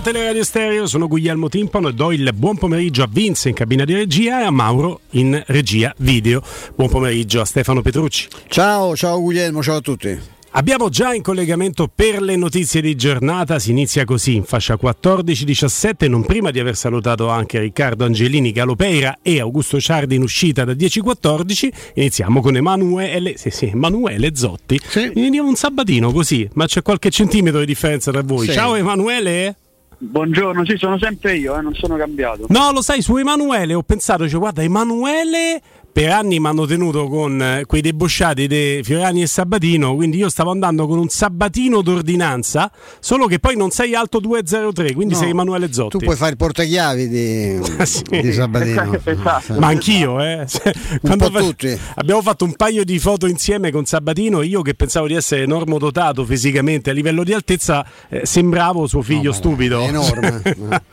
A Teleradio Stereo, sono Guglielmo Timpano e do il buon pomeriggio a Vince in cabina di regia e a Mauro in regia video. Buon pomeriggio a Stefano Petrucci. Ciao, ciao Guglielmo, ciao a tutti. Abbiamo già in collegamento per le notizie di giornata, si inizia così in fascia 14-17, non prima di aver salutato anche Riccardo Angelini Galopeira e Augusto Ciardi in uscita da 10-14, iniziamo con Emanuele, sì, sì, Emanuele Zotti, Sì. Un sabatino così, ma c'è qualche centimetro di differenza tra voi. Sì. Ciao Emanuele! Buongiorno, sì, sono sempre io, eh, non sono cambiato. No, lo sai, su Emanuele ho pensato, cioè, guarda, Emanuele per anni mi hanno tenuto con eh, quei debosciati di Fiorani e Sabatino, quindi io stavo andando con un Sabatino d'ordinanza, solo che poi non sei alto 203, quindi No, sei Emanuele Zotti. Tu puoi fare il portachiavi di, Ah, sì. di Sabatino. Esatto. Ma anch'io, eh. Quando po' tutti. Abbiamo fatto un paio di foto insieme con Sabatino. Io che pensavo di essere normodotato fisicamente a livello di altezza, eh, sembravo suo figlio ma stupido. è enorme.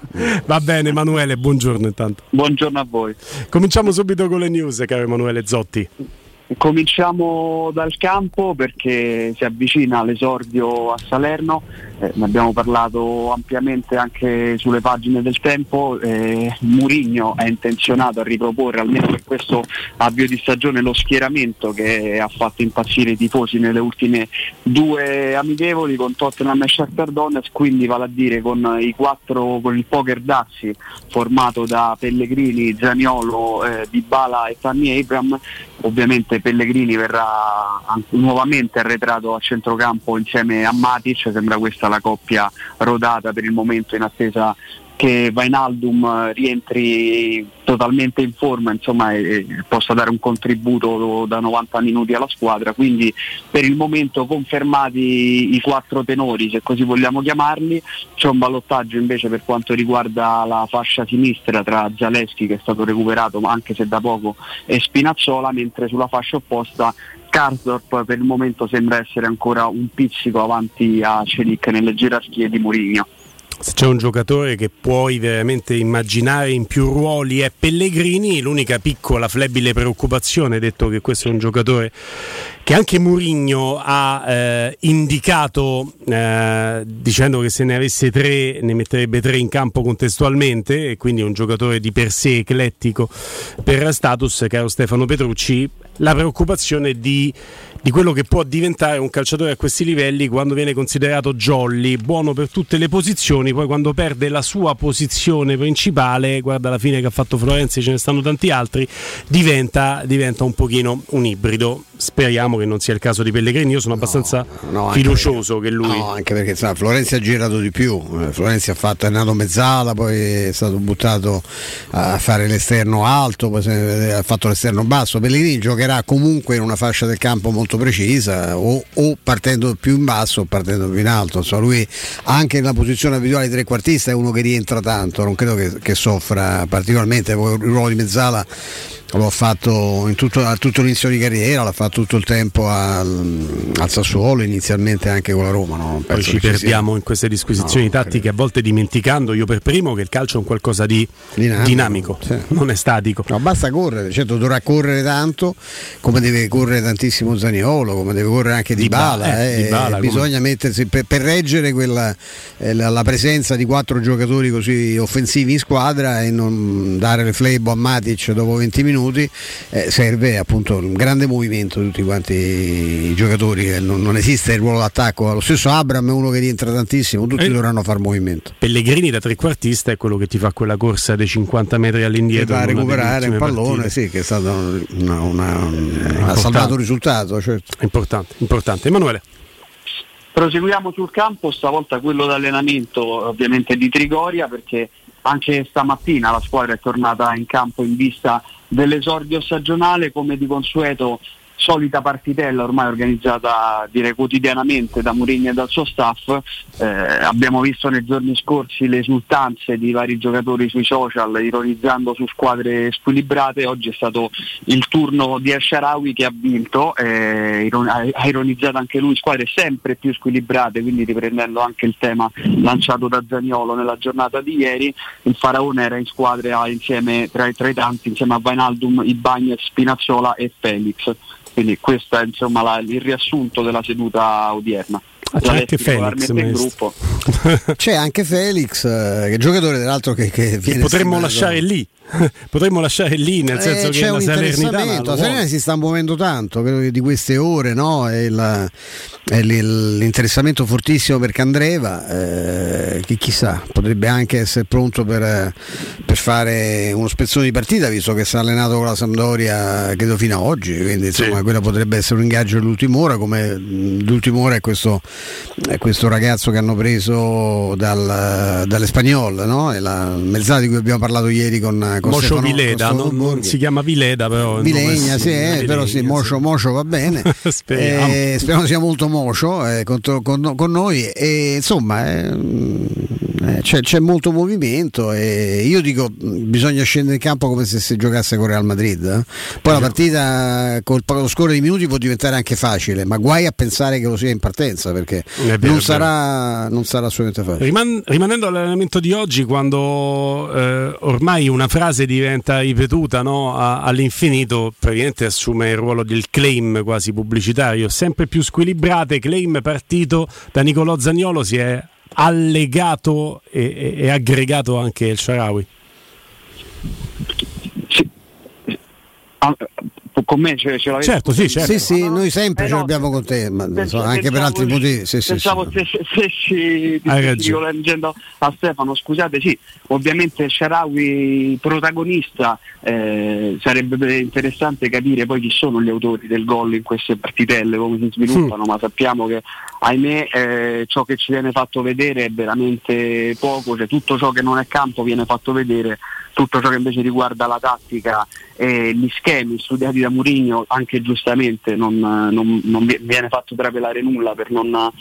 Va bene, Emanuele, buongiorno intanto. Buongiorno a voi. Cominciamo subito con le news, caro Emanuele Zotti. Cominciamo dal campo perché si avvicina l'esordio a Salerno, eh, ne abbiamo parlato ampiamente anche sulle pagine del tempo, eh, Murigno è intenzionato a riproporre almeno per questo avvio di stagione lo schieramento che ha fatto impazzire i tifosi nelle ultime due amichevoli con Tottenham e Shakhtar Donetsk, quindi vale a dire con quattro con il poker Dazzi formato da Pellegrini, Zaniolo, eh, Dybala e Fanny Abram ovviamente Pellegrini verrà nuovamente arretrato a centrocampo insieme a Matic, sembra questa la coppia rodata per il momento in attesa che Vainaldum eh, rientri totalmente in forma insomma, e, possa dare un contributo da 90 minuti alla squadra, quindi per il momento confermati i quattro tenori, se così vogliamo chiamarli, c'è un ballottaggio invece per quanto riguarda la fascia sinistra tra Zaleschi che è stato recuperato anche se da poco e Spinazzola, mentre sulla fascia opposta Karsdorp per il momento sembra essere ancora un pizzico avanti a Celic nelle gerarchie di Mourinho. Se c'è un giocatore che puoi veramente immaginare in più ruoli è Pellegrini, l'unica piccola flebile preoccupazione, detto che questo è un giocatore che anche Murigno ha eh, indicato eh, dicendo che se ne avesse tre ne metterebbe tre in campo contestualmente e quindi un giocatore di per sé eclettico per status, caro Stefano Petrucci, la preoccupazione di, di quello che può diventare un calciatore a questi livelli quando viene considerato jolly, buono per tutte le posizioni, poi quando perde la sua posizione principale, guarda la fine che ha fatto Florenzi, ce ne stanno tanti altri, diventa, diventa un pochino un ibrido. Speriamo che non sia il caso di Pellegrini, io sono abbastanza no, anche fiducioso che lui... No, anche perché insomma, Florenzi ha girato di più. Eh, Florenzi ha fatto, è nato mezzala, poi è stato buttato a fare l'esterno alto, poi ha fatto l'esterno basso. Pellegrini giocherà comunque in una fascia del campo molto precisa, o, o partendo più in basso o partendo più in alto. Insomma, lui anche nella posizione abituale di trequartista è uno che rientra tanto, non credo che, che soffra particolarmente. Il ruolo di mezzala lo ha fatto tutto, a tutto l'inizio di carriera, l'ha fatto tutto il tempo al, al Sassuolo, inizialmente anche con la Roma. No? Poi ci ci sia- perdiamo in queste disquisizioni No, tattiche, a volte dimenticando, io per primo, che il calcio è un qualcosa di Dinamico, dinamico, sì. non è statico. No, basta correre, certo dovrà correre tanto, come deve correre tantissimo Zaniolo, come deve correre anche Di Dybala, Bala. eh, Dybala, bisogna mettersi per, per reggere quella, eh, la, la presenza di quattro giocatori così offensivi in squadra e non dare le flebo a Matic dopo 20 minuti. eh, serve appunto un grande movimento di tutti quanti i giocatori. Non, non esiste il ruolo d'attacco. Lo stesso Abram è uno che rientra tantissimo, tutti Eh. dovranno fare movimento. Pellegrini da trequartista è quello che ti fa quella corsa dei 50 metri all'indietro. va a in una delle recuperare un pallone, partite. sì, che è stato una, una- ha importante. salvato il risultato. Certo. Importante, importante. Emanuele. Proseguiamo sul campo, stavolta quello d'allenamento ovviamente di Trigoria perché anche stamattina la squadra è tornata in campo in vista dell'esordio stagionale come di consueto solita partitella ormai organizzata direi quotidianamente da Mourinho e dal suo staff. Eh, abbiamo visto nei giorni scorsi le esultanze di vari giocatori sui social ironizzando su squadre squilibrate. Oggi è stato il turno di El Sharawi che ha vinto, eh, ha ironizzato anche lui squadre sempre più squilibrate, quindi riprendendo anche il tema lanciato da Zaniolo nella giornata di ieri. Il Faraone era in squadra insieme tra, tra i tanti, insieme a Vainaldum, Ibagnez, Spinazzola e Felix. Quindi questo è insomma la- il riassunto della seduta odierna. Ah, c'è anche Felix in gruppo. c'è anche Felix, eh, che è giocatore tra l'altro che, che viene potremmo lasciare lì potremmo lasciare lì nel senso eh, che la Salernitana la Salernitana si sta muovendo tanto credo che di queste ore no? è, la, è l'interessamento fortissimo per Candreva eh, che chissà potrebbe anche essere pronto per, per, fare uno spezzone di partita visto che si è allenato con la Sampdoria credo fino a oggi quindi insomma sì. quello potrebbe essere un ingaggio dell'ultima ora come l'ultima ora è questo, è questo ragazzo che hanno preso dal, dall'Espagnol no? è la mezzala di cui abbiamo parlato ieri con con Mocio Stefano, Vileda, non, non, si chiama Vileda però. Vilegna, sì, eh, però sì, Mocio, Mocio va bene. speriamo. Eh, speriamo sia molto Mocio eh, con, con, con, noi e insomma eh, eh, c'è, c'è, molto movimento e io dico bisogna scendere in campo come se si giocasse con Real Madrid. Eh. Poi la partita col lo scorrere di minuti può diventare anche facile, ma guai a pensare che lo sia in partenza perché vero, non, sarà, non, sarà, assolutamente facile. Riman- rimanendo all'allenamento di oggi, quando eh, ormai una frase diventa ripetuta no, a- all'infinito, praticamente assume il ruolo del claim quasi pubblicitario, sempre più squilibrate, claim partito da Nicolò Zagnolo si è allegato e, e, e aggregato anche il Sharawi. Sì. Ah, con me ce, ce l'avete certo, sì, certo. sì, sì, no, noi sempre eh ce l'abbiamo con te, ma pensavo, anche per altri motivi. Sì, pensavo sì, se, se, se, se dico leggendo a Stefano, scusate, sì, ovviamente Sharawi protagonista, eh, sarebbe interessante capire poi chi sono gli autori del gol in queste partitelle, come si sviluppano, mm. ma sappiamo che ahimè eh, ciò che ci viene fatto vedere è veramente poco, cioè tutto ciò che non è campo viene fatto vedere tutto ciò che invece riguarda la tattica e gli schemi studiati da Mourinho anche giustamente non, non, non viene fatto trapelare nulla per non,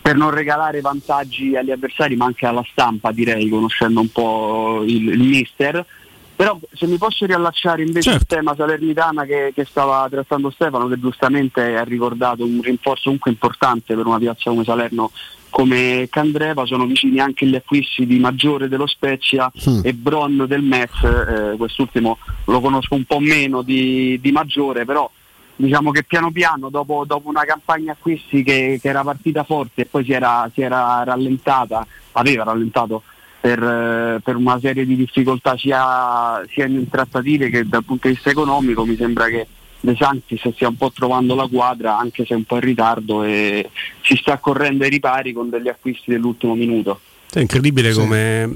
per non, regalare vantaggi agli avversari ma anche alla stampa direi conoscendo un po' il, il mister però se mi posso riallacciare invece certo. al tema Salernitana che, che, stava trattando Stefano che giustamente ha ricordato un rinforzo comunque importante per una piazza come Salerno come Candreva sono vicini anche gli acquisti di Maggiore dello Spezia mm. e Bron del Metz, eh, quest'ultimo lo conosco un po' meno di, di Maggiore, però diciamo che piano piano dopo, dopo una campagna acquisti che, che, era partita forte e poi si era, si era rallentata, aveva rallentato per, eh, per, una serie di difficoltà sia, sia in trattative che dal punto di vista economico mi sembra che De Santis stia un po' trovando la quadra anche se un po' in ritardo e si sta correndo ai ripari con degli acquisti dell'ultimo minuto. È incredibile sì. come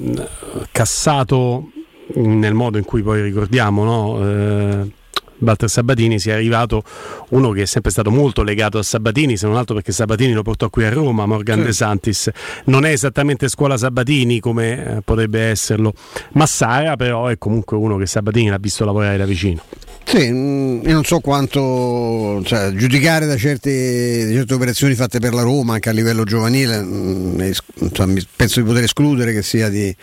cassato nel modo in cui poi ricordiamo no? eh, Walter Sabatini sia arrivato uno che è sempre stato molto legato a Sabatini, se non altro perché Sabatini lo portò qui a Roma, Morgan sì. De Santis. Non è esattamente scuola Sabatini come eh, potrebbe esserlo Massara, però è comunque uno che Sabatini l'ha visto lavorare da vicino. Sì, mm, io non so quanto cioè, giudicare da certe, da certe, operazioni fatte per la Roma anche a livello giovanile, mm, penso di poter escludere che sia di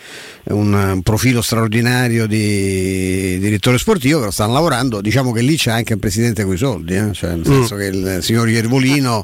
un profilo straordinario di direttore sportivo, però stanno lavorando, diciamo che lì c'è anche un presidente con i soldi, eh? cioè, nel senso mm. che il signor Iervolino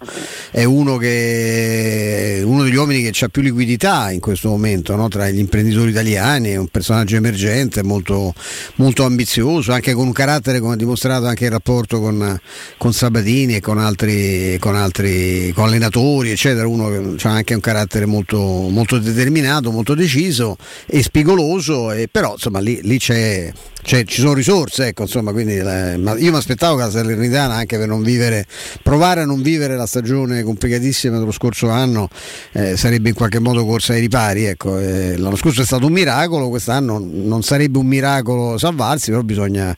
è uno, che, uno degli uomini che ha più liquidità in questo momento no? tra gli imprenditori italiani, è un personaggio emergente, molto, molto ambizioso, anche con un carattere come ha dimostrato anche il rapporto con, con Sabatini e con altri, con altri con allenatori, eccetera, uno che ha anche un carattere molto, molto determinato, molto deciso e spigoloso, e però insomma lì, lì c'è, c'è, ci sono risorse, ecco, insomma, quindi eh, io mi aspettavo che la Salernitana anche per non vivere, provare a non vivere la stagione complicatissima dello scorso anno eh, sarebbe in qualche modo corsa ai ripari, ecco, eh, l'anno scorso è stato un miracolo, quest'anno non sarebbe un miracolo salvarsi, però bisogna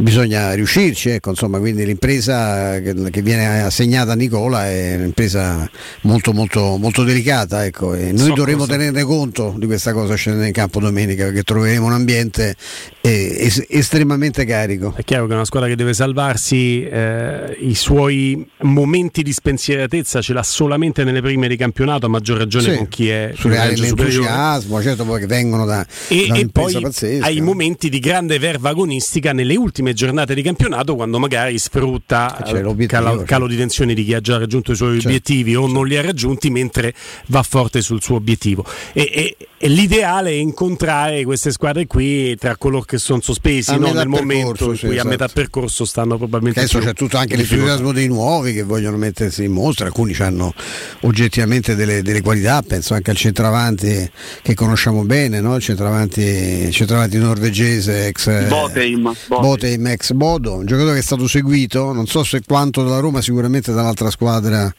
bisogna riuscirci, ecco, insomma, quindi l'impresa che, che, viene assegnata a Nicola è un'impresa molto molto molto delicata, ecco, e noi so dovremo cosa. tenerne conto di questa cosa scendendo in campo domenica perché troveremo un ambiente eh, es- estremamente carico. È chiaro che una squadra che deve salvarsi eh, i suoi momenti di spensieratezza ce l'ha solamente nelle prime di campionato, a maggior ragione sì, con chi è sulle aree dell'entusiasmo, certo poi che vengono da, e, da e poi pazzesca. hai momenti di grande verva agonistica nelle ultime ultime giornate di campionato quando magari sfrutta il calo, calo, di tensione di chi ha già raggiunto i suoi certo. obiettivi o non li ha raggiunti mentre va forte sul suo obiettivo. E, e, e l'ideale è incontrare queste squadre qui tra coloro che sono sospesi no? nel momento in cui esatto. a metà percorso stanno probabilmente... Adesso c'è tutto anche l'entusiasmo dei nuovi che vogliono mettersi in mostra, alcuni hanno oggettivamente delle, delle qualità, penso anche al centravanti che conosciamo bene, no? il centravanti, centravanti norvegese ex Boteim, Boteim ex Bodo, un giocatore che è stato seguito, non so se quanto dalla Roma, sicuramente dall'altra squadra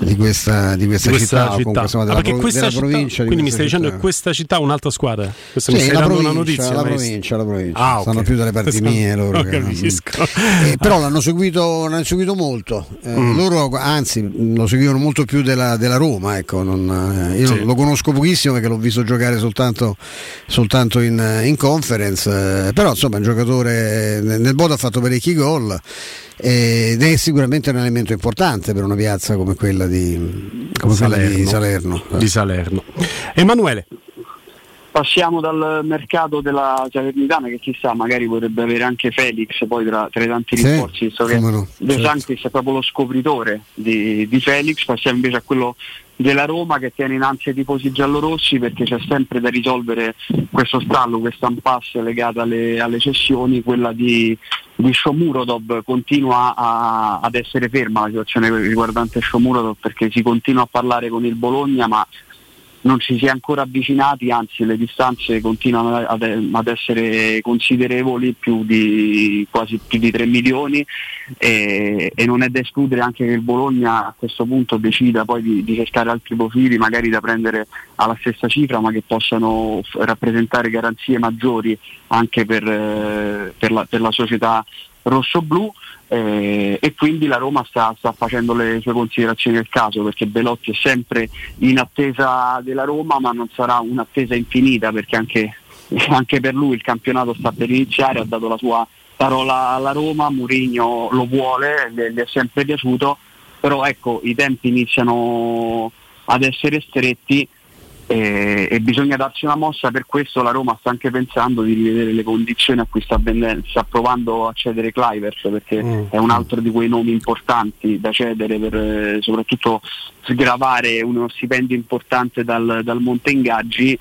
di questa, di questa, di questa città, città. Insomma, della, ah, pro, della città, provincia. Quindi mi stai città. dicendo che questa città ha un'altra squadra? Questa sì, mi la provincia, notizia, la provincia, la provincia. Ah, okay. Stanno più dalle parti mie loro. Che, eh, però l'hanno seguito, l'hanno seguito molto. Eh, mm. Loro anzi lo seguivano molto più della, della Roma. Ecco. Non, eh, io sì. lo conosco pochissimo perché l'ho visto giocare soltanto, soltanto in, in, conference. Eh, però insomma è un giocatore nel Bodo ha fatto parecchi gol ed è sicuramente un elemento importante per una piazza come quella di, come Salerno. Quella di Salerno. Di Salerno. Emanuele. Passiamo dal mercato della Salernitana che chissà magari potrebbe avere anche Felix poi tra, tra i tanti rinforzi, sì, visto che no. De certo. Sanctis è proprio lo scopritore di, di Felix, passiamo invece a quello della Roma che tiene in ansia i tifosi giallorossi perché c'è sempre da risolvere questo stallo, questa impasse legata alle, alle cessioni, quella di, di Shomurodov continua a, ad essere ferma la situazione riguardante Shomurodov perché si continua a parlare con il Bologna ma non si è ancora avvicinati, anzi le distanze continuano ad, ad essere considerevoli, più di quasi più di 3 milioni. E, e, non è da escludere anche che il Bologna a questo punto decida poi di, di, cercare altri profili magari da prendere alla stessa cifra ma che possano rappresentare garanzie maggiori anche per, eh, per, la, per la società rosso-blu eh, e quindi la Roma sta, sta, facendo le sue considerazioni del caso perché Belotti è sempre in attesa della Roma ma non sarà un'attesa infinita perché anche, anche per lui il campionato sta per iniziare, ha dato la sua parola alla Roma, Murigno lo vuole, gli è sempre piaciuto, però ecco i tempi iniziano ad essere stretti e, e, bisogna darsi una mossa, per questo la Roma sta anche pensando di rivedere le condizioni a cui sta, vendendo, sta provando a cedere Clivers perché mm. è un altro di quei nomi importanti da cedere per eh, soprattutto sgravare uno stipendio importante dal, dal monte ingaggi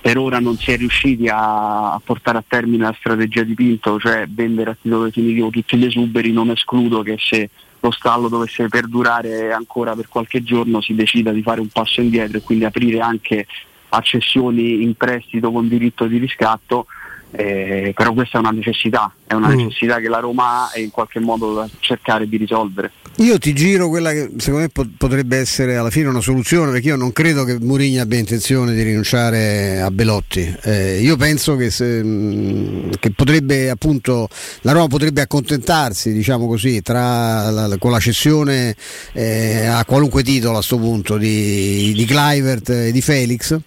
per ora non si è riusciti a, a, portare a termine la strategia di Pinto, cioè vendere a titolo definitivo tutti gli esuberi, non escludo che se lo stallo dovesse perdurare ancora per qualche giorno si decida di fare un passo indietro e quindi aprire anche accessioni in prestito con diritto di riscatto eh, però questa è una necessità, è una mm. necessità che la Roma ha e in qualche modo da cercare di risolvere. Io ti giro quella che secondo me potrebbe essere alla fine una soluzione perché io non credo che Murigna abbia intenzione di rinunciare a Belotti. Eh, io penso che, se, mm, che, potrebbe appunto la Roma potrebbe accontentarsi, diciamo così, tra la, con la cessione eh, a qualunque titolo a questo punto di, di Clivert e di Felix,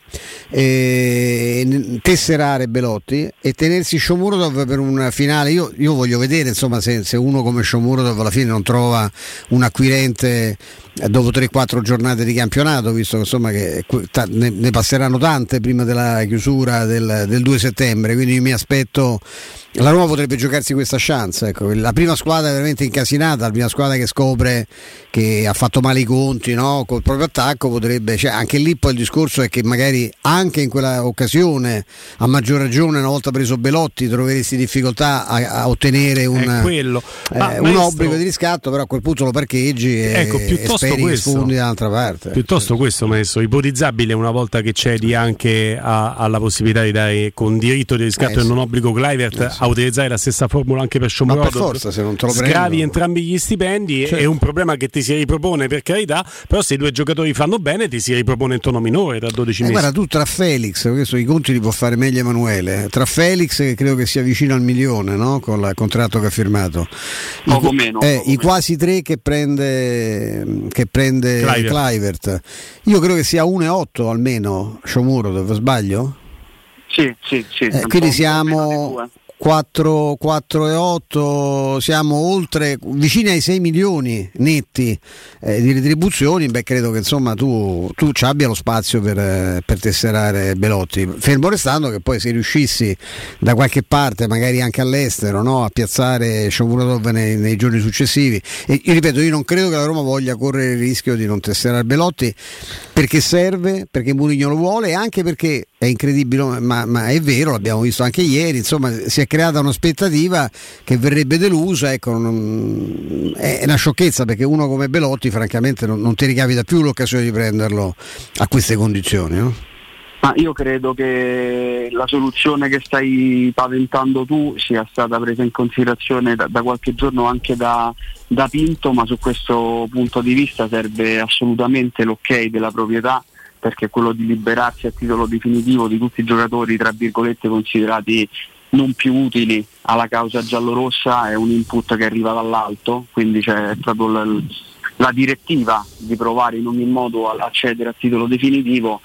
tesserare Belotti tenersi Shomurodov per un finale. Io, io voglio vedere insomma, se, se, uno come Shomurodov alla fine non trova un acquirente dopo 3-4 giornate di campionato, visto che, insomma, che ne, passeranno tante prima della chiusura del, del 2 settembre, quindi mi aspetto la Roma potrebbe giocarsi questa chance. Ecco. La prima squadra è veramente incasinata, la prima squadra che scopre che ha fatto male i conti no? col proprio attacco potrebbe, cioè, anche lì poi il discorso è che magari anche in quella occasione, a maggior ragione, una volta preso Belotti, troveresti difficoltà a, a ottenere un, eh, un obbligo di riscatto, però a quel punto lo parcheggi e, ecco, e speri questo, sfondi dall'altra parte. Piuttosto questo, messo ipotizzabile una volta che cedi anche a, alla possibilità di dare con diritto di riscatto eh, e non obbligo Clivert. Eh, a utilizzare la stessa formula anche per Shomurodov. Ma per forza, se non te lo prendo. Sgravi entrambi gli stipendi, certo. è un problema che ti si ripropone per carità, però se i due giocatori fanno bene ti si ripropone in tono minore tra 12 eh, mesi. Guarda, tu tra Felix, questo i conti li può fare meglio Emanuele, tra Felix che credo che sia vicino al milione no? con il contratto che ha firmato, poco I, meno, eh, poco i quasi tre che prende, che prende Clivert. Clivert. Io credo che sia 1,8 almeno Shomuro, dove sbaglio? Sì, sì, sì. Eh, quindi siamo 4, 4 e 8 siamo oltre vicini ai 6 milioni netti eh, di retribuzioni. Beh credo che insomma tu, tu ci abbia lo spazio per, eh, per tesserare Belotti. Fermo restando che poi se riuscissi da qualche parte magari anche all'estero no, a piazzare Shomurodov nei, nei giorni successivi. E io ripeto io non credo che la Roma voglia correre il rischio di non tesserare Belotti perché serve perché Mourinho lo vuole e anche perché è incredibile, ma, ma, è vero, l'abbiamo visto anche ieri, insomma si è creata un'aspettativa che verrebbe delusa, ecco, non, è una sciocchezza perché uno come Belotti francamente non, non ti ricapita più l'occasione di prenderlo a queste condizioni. No? Ma io credo che la soluzione che stai paventando tu sia stata presa in considerazione da, da qualche giorno anche da, da Pinto, ma su questo punto di vista serve assolutamente l'ok della proprietà perché quello di liberarsi a titolo definitivo di tutti i giocatori tra virgolette considerati non più utili alla causa giallorossa è un input che arriva dall'alto, quindi c'è proprio la, la direttiva di provare in ogni modo a accedere a titolo definitivo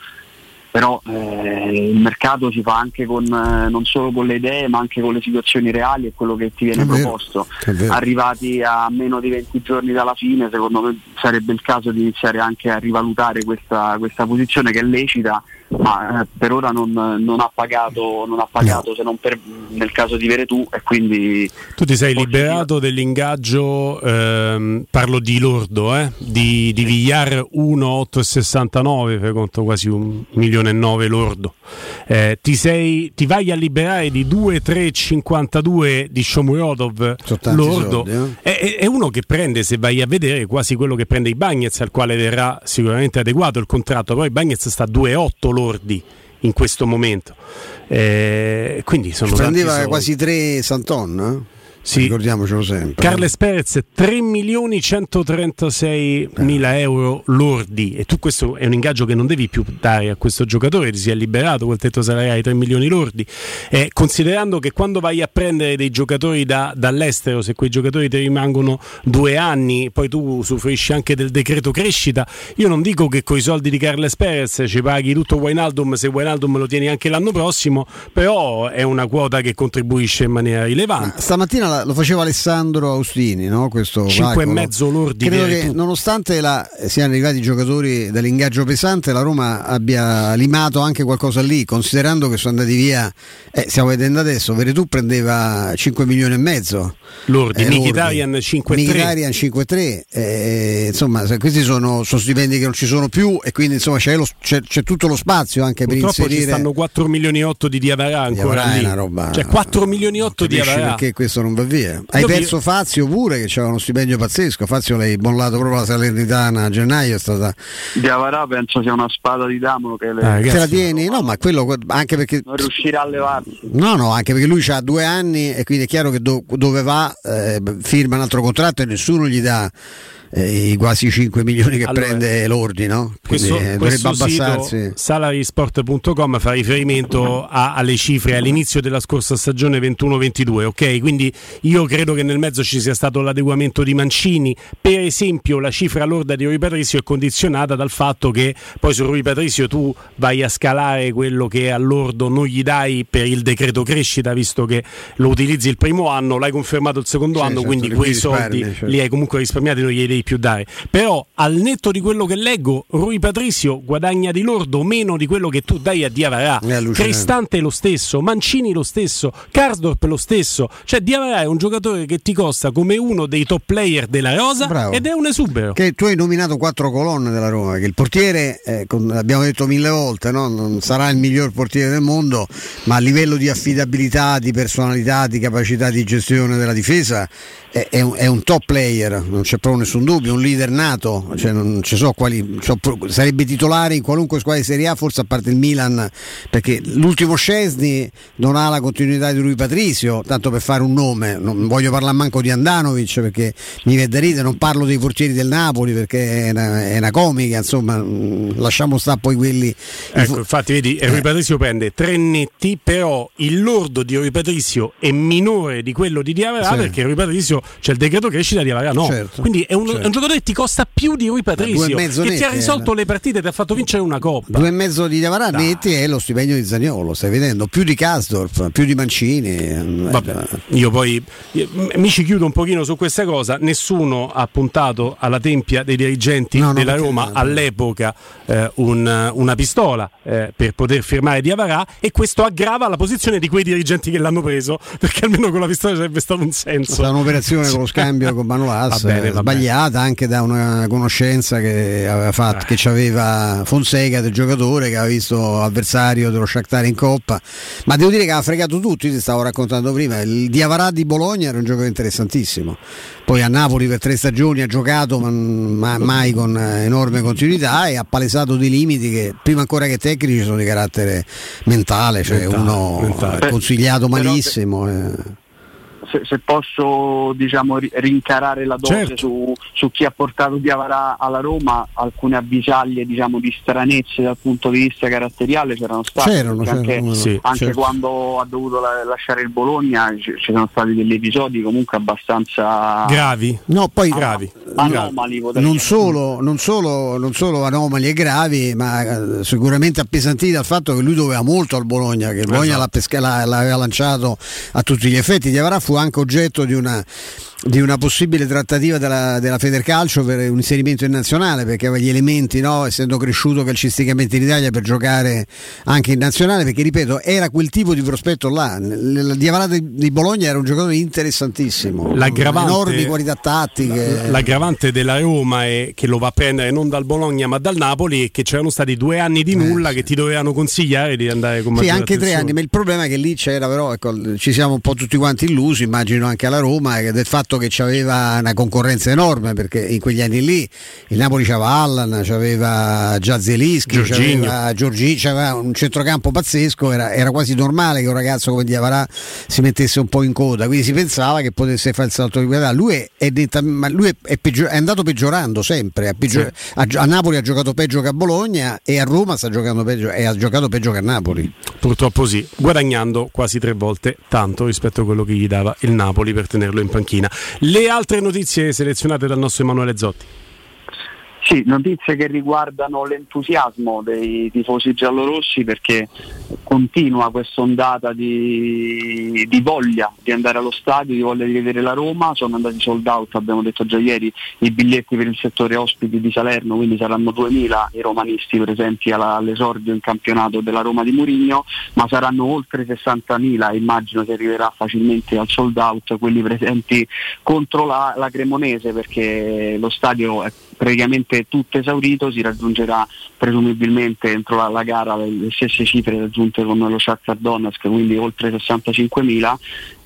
però eh, il mercato si fa anche con, eh, non solo con le idee ma anche con le situazioni reali e quello che ti viene è proposto. Arrivati a meno di 20 giorni dalla fine secondo me sarebbe il caso di iniziare anche a rivalutare questa, questa posizione che è lecita ma eh, per ora non, non, ha pagato, non ha pagato no. se non per, nel caso di Veretù e quindi tu ti sei liberato dell'ingaggio ehm, parlo di Lordo eh, di, di Villar 1,869 per conto quasi un milione e nove Lordo. Eh, ti, sei, ti vai a liberare di 2,352 di Shomurodov Lordo. soldi, eh? è, è, uno che prende se vai a vedere quasi quello che prende i Bagnets al quale verrà sicuramente adeguato il contratto. Poi Bagnets sta a 2,8 lordi in questo momento. Eh, quindi sono prendeva quasi tre Santon, eh? Sì. ricordiamocelo sempre. Carles Perez 3 milioni 136 mila euro lordi e tu questo è un ingaggio che non devi più dare a questo giocatore, si è liberato quel tetto salariale di 3 milioni lordi, eh, considerando che quando vai a prendere dei giocatori da, dall'estero, se quei giocatori ti rimangono due anni, poi tu soffrisci anche del decreto crescita, io non dico che con i soldi di Carles Perez ci paghi tutto Wijnaldum se Wijnaldum lo tieni anche l'anno prossimo, però è una quota che contribuisce in maniera rilevante. Stamattina la lo faceva Alessandro Austini, no? Questo 5 e mezzo lordi. Credo che nonostante la, siano arrivati i giocatori dall'ingaggio pesante, la Roma abbia limato anche qualcosa lì, considerando che sono andati via, eh, stiamo vedendo adesso, Veretù prendeva 5 milioni e mezzo. Lordi, eh, Mkhitaryan 5,3. Mkhitaryan 5,3. Eh, insomma, questi sono, sono, stipendi che non ci sono più e quindi insomma c'è, lo, c'è, c'è tutto lo spazio anche Purtroppo per inserire... ci stanno 4 milioni e 8 di Diavara ancora Diavara lì. È una roba... Cioè 4 milioni e 8 di Diavara. Perché questo non va via. Hai Io perso vi... Fazio pure che c'era uno stipendio pazzesco. Fazio l'hai bollato proprio la Salernitana a gennaio. È stata... Diavara penso sia una spada di Damolo che le... ah, se la tieni, no, ma quello anche perché non riuscirà a levarsi. No, no, anche perché lui ha due anni e quindi è chiaro che do, dove va eh, firma un altro contratto e nessuno gli dà i quasi 5 milioni che allora, prende l'ordine, no? Quindi questo, eh, dovrebbe abbassarsi. Salarisport.com fa riferimento a, alle cifre all'inizio della scorsa stagione 21-22, ok? Quindi io credo che nel mezzo ci sia stato l'adeguamento di Mancini. Per esempio, la cifra lorda di Rui Patrizio è condizionata dal fatto che poi su Rui Patrizio tu vai a scalare quello che all'ordo non gli dai per il decreto crescita, visto che lo utilizzi il primo anno, l'hai confermato il secondo sì, anno, certo, quindi quei soldi certo. li hai comunque risparmiati, non gli devi più dare. Però al netto di quello che leggo, Rui Patricio guadagna di lordo meno di quello che tu dai a Diavarà. Cristante lo stesso, Mancini lo stesso, Karsdorp lo stesso. Cioè Diavarà è un giocatore che ti costa come uno dei top player della Rosa Bravo. ed è un esubero. Che tu hai nominato quattro colonne della Roma, che il portiere, eh, l'abbiamo detto mille volte, no? non sarà il miglior portiere del mondo, ma a livello di affidabilità, di personalità, di capacità di gestione della difesa è, è, un, è un top player, non c'è proprio nessun dubbio, un leader nato, cioè non ci so quali, so, sarebbe titolare in qualunque squadra di Serie A, forse a parte il Milan, perché l'ultimo Scesni non ha la continuità di lui Patrizio, tanto per fare un nome non voglio parlare manco di Andanovic perché mi da ridere, non parlo dei portieri del Napoli perché è una, è una comica, insomma, mm, lasciamo stare poi quelli. Ecco, infatti, vedi, eh. Rui Patrizio prende tre netti, però il lordo di Rui Patrizio è minore di quello di Diavara sì. perché Rui Patrizio c'è il decreto crescita di Diavara no. Certo. Quindi è un, certo. È un, giocatore che ti costa più di Rui Patrizio, che netti, ti ha risolto eh. le partite, ti ha fatto vincere una coppa. Due e mezzo di Diavara netti è lo stipendio di Zagnolo, stai vedendo? Più di Kasdorf, più di Mancini. Vabbè, io poi mi ci chiudo un pochino su questa cosa, nessuno ha puntato alla tempia dei dirigenti no, della Roma all'epoca eh, un, una pistola eh, per poter firmare Diavarà e questo aggrava la posizione di quei dirigenti che l'hanno preso perché almeno con la pistola sarebbe stato un senso. È un'operazione con lo scambio con Manolas sbagliata anche da una conoscenza che aveva fatto, ah. che aveva Fonseca del giocatore che aveva visto avversario dello Shakhtar in Coppa ma devo dire che ha fregato tutti, ti stavo raccontando prima il Diavarà di Bologna era un giocatore interessantissimo poi a Napoli per tre stagioni ha giocato ma, ma mai con enorme continuità e ha palesato dei limiti che prima ancora che tecnici sono di carattere mentale, cioè mentale, uno mentale. consigliato malissimo. Però, eh se, se, posso diciamo, rincarare la dose certo. su, su, chi ha portato Diavara alla Roma, alcune avvisaglie diciamo, di stranezze dal punto di vista caratteriale c'erano state. C'erano, anche, c'erano, sì, anche certo. quando ha dovuto la, lasciare il Bologna ci, ci, sono stati degli episodi comunque abbastanza gravi. No, poi gravi. Anomali, non solo, non, solo, non solo anomali e gravi, ma eh, sicuramente appesantiti dal fatto che lui doveva molto al Bologna, che il Bologna esatto. l'ha pesca, l'aveva lanciato a tutti gli effetti. Diavara fu anche oggetto di una di una possibile trattativa della, della Federcalcio per un inserimento in nazionale perché aveva gli elementi, no? essendo cresciuto calcisticamente in Italia, per giocare anche in nazionale perché ripeto era quel tipo di prospetto là. Il Diavara di Bologna era un giocatore interessantissimo, enormi qualità tattiche. L'aggravante della Roma è che lo va a prendere non dal Bologna ma dal Napoli e che c'erano stati due anni di nulla eh, che ti dovevano consigliare di andare con Sì, anche tre anni, ma il problema è che lì c'era però, ecco, ci siamo un po' tutti quanti illusi, immagino anche alla Roma, del fatto fatto che aveva una concorrenza enorme perché in quegli anni lì il Napoli c'aveva Allan, c'aveva già Zelischi, c'aveva Giorgi, c'aveva un centrocampo pazzesco, era, era, quasi normale che un ragazzo come Diavarà si mettesse un po' in coda, quindi si pensava che potesse fare il salto di qualità. Lui è, è, detta, lui è, peggior, è, andato peggiorando sempre, peggior, sì. a, a, Napoli ha giocato peggio che a Bologna e a Roma sta giocando peggio e ha giocato peggio che a Napoli. Purtroppo sì, guadagnando quasi tre volte tanto rispetto a quello che gli dava il Napoli per tenerlo in panchina. Le altre notizie selezionate dal nostro Emanuele Zotti. Sì, notizie che riguardano l'entusiasmo dei tifosi giallorossi perché continua questa ondata di, di, voglia di andare allo stadio, di voglia di vedere la Roma, sono andati sold out, abbiamo detto già ieri, i biglietti per il settore ospiti di Salerno, quindi saranno 2000 i romanisti presenti alla, all'esordio in campionato della Roma di Murigno, ma saranno oltre 60.000, immagino che arriverà facilmente al sold out quelli presenti contro la, la Cremonese perché lo stadio è praticamente tutto esaurito, si raggiungerà presumibilmente entro la, la gara le stesse cifre raggiunte con lo Shakhtar Donetsk, quindi oltre 65.000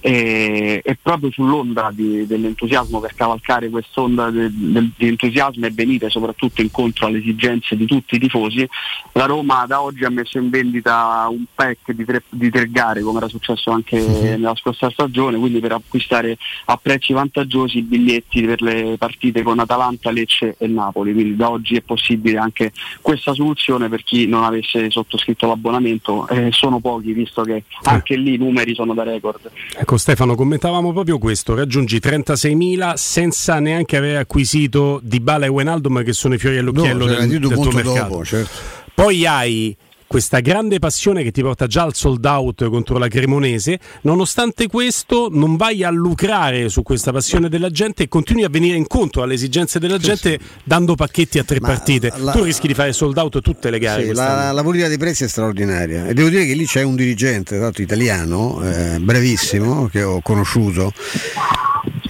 e, e proprio sull'onda di, dell'entusiasmo per cavalcare quest'onda de, de, di entusiasmo e venire soprattutto incontro alle esigenze di tutti i tifosi, la Roma da oggi ha messo in vendita un pack di tre, di tre gare come era successo anche sì. nella scorsa stagione, quindi per acquistare a prezzi vantaggiosi i biglietti per le partite con Atalanta, Lecce e Napoli, quindi da oggi è possibile anche questa soluzione per chi non avesse sottoscritto l'abbonamento, eh, sono pochi visto che anche lì i numeri sono da record. Ecco Ecco Stefano, commentavamo proprio questo, raggiungi 36.000 senza neanche aver acquisito Di Bala e Wenaldum che sono i fiori all'occhiello no, del, del tuo mercato. Dopo, certo. Poi hai questa grande passione che ti porta già al sold out contro la Cremonese, nonostante questo non vai a lucrare su questa passione della gente e continui a venire incontro alle esigenze della gente dando pacchetti a tre Ma partite. La, tu rischi di fare sold out tutte le gare. Sì, la, la, politica dei prezzi è straordinaria e devo dire che lì c'è un dirigente, tra l'altro italiano, eh, brevissimo, che ho conosciuto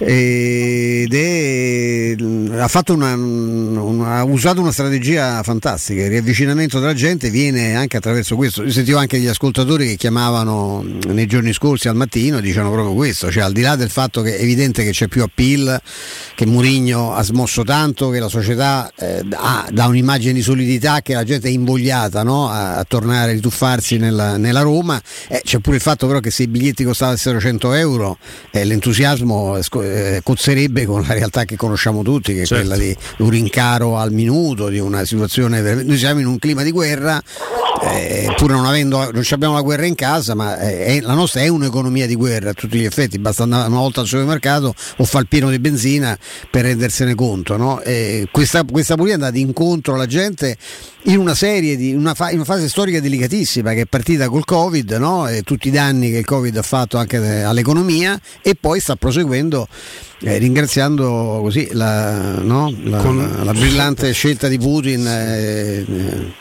ed è, ha, una, una, ha, usato una strategia fantastica, il riavvicinamento della gente viene anche attraverso questo. Io sentivo anche gli ascoltatori che chiamavano nei giorni scorsi al mattino e dicevano proprio questo, cioè al di là del fatto che è evidente che c'è più appeal, che Murigno ha smosso tanto, che la società eh, ha, dà un'immagine di solidità, che la gente è invogliata no? a, a, tornare a rituffarsi nella, nella Roma, eh, c'è pure il fatto però che se i biglietti costavano 100 euro eh, l'entusiasmo eh, cozzerebbe con la realtà che conosciamo tutti, che è certo. quella di un rincaro al minuto, di una situazione. Noi siamo in un clima di guerra, eh, pur non avendo, non abbiamo la guerra in casa, ma eh, è, la nostra è un'economia di guerra a tutti gli effetti, basta andare una volta al supermercato o fare il pieno di benzina per rendersene conto. No? questa, questa politica è andata incontro alla gente in una serie di una, fa, in una fase storica delicatissima che è partita col Covid no? e tutti i danni che il Covid ha fatto anche all'economia e poi sta proseguendo eh, ringraziando così la, no? la, Con... la, brillante scelta di Putin eh,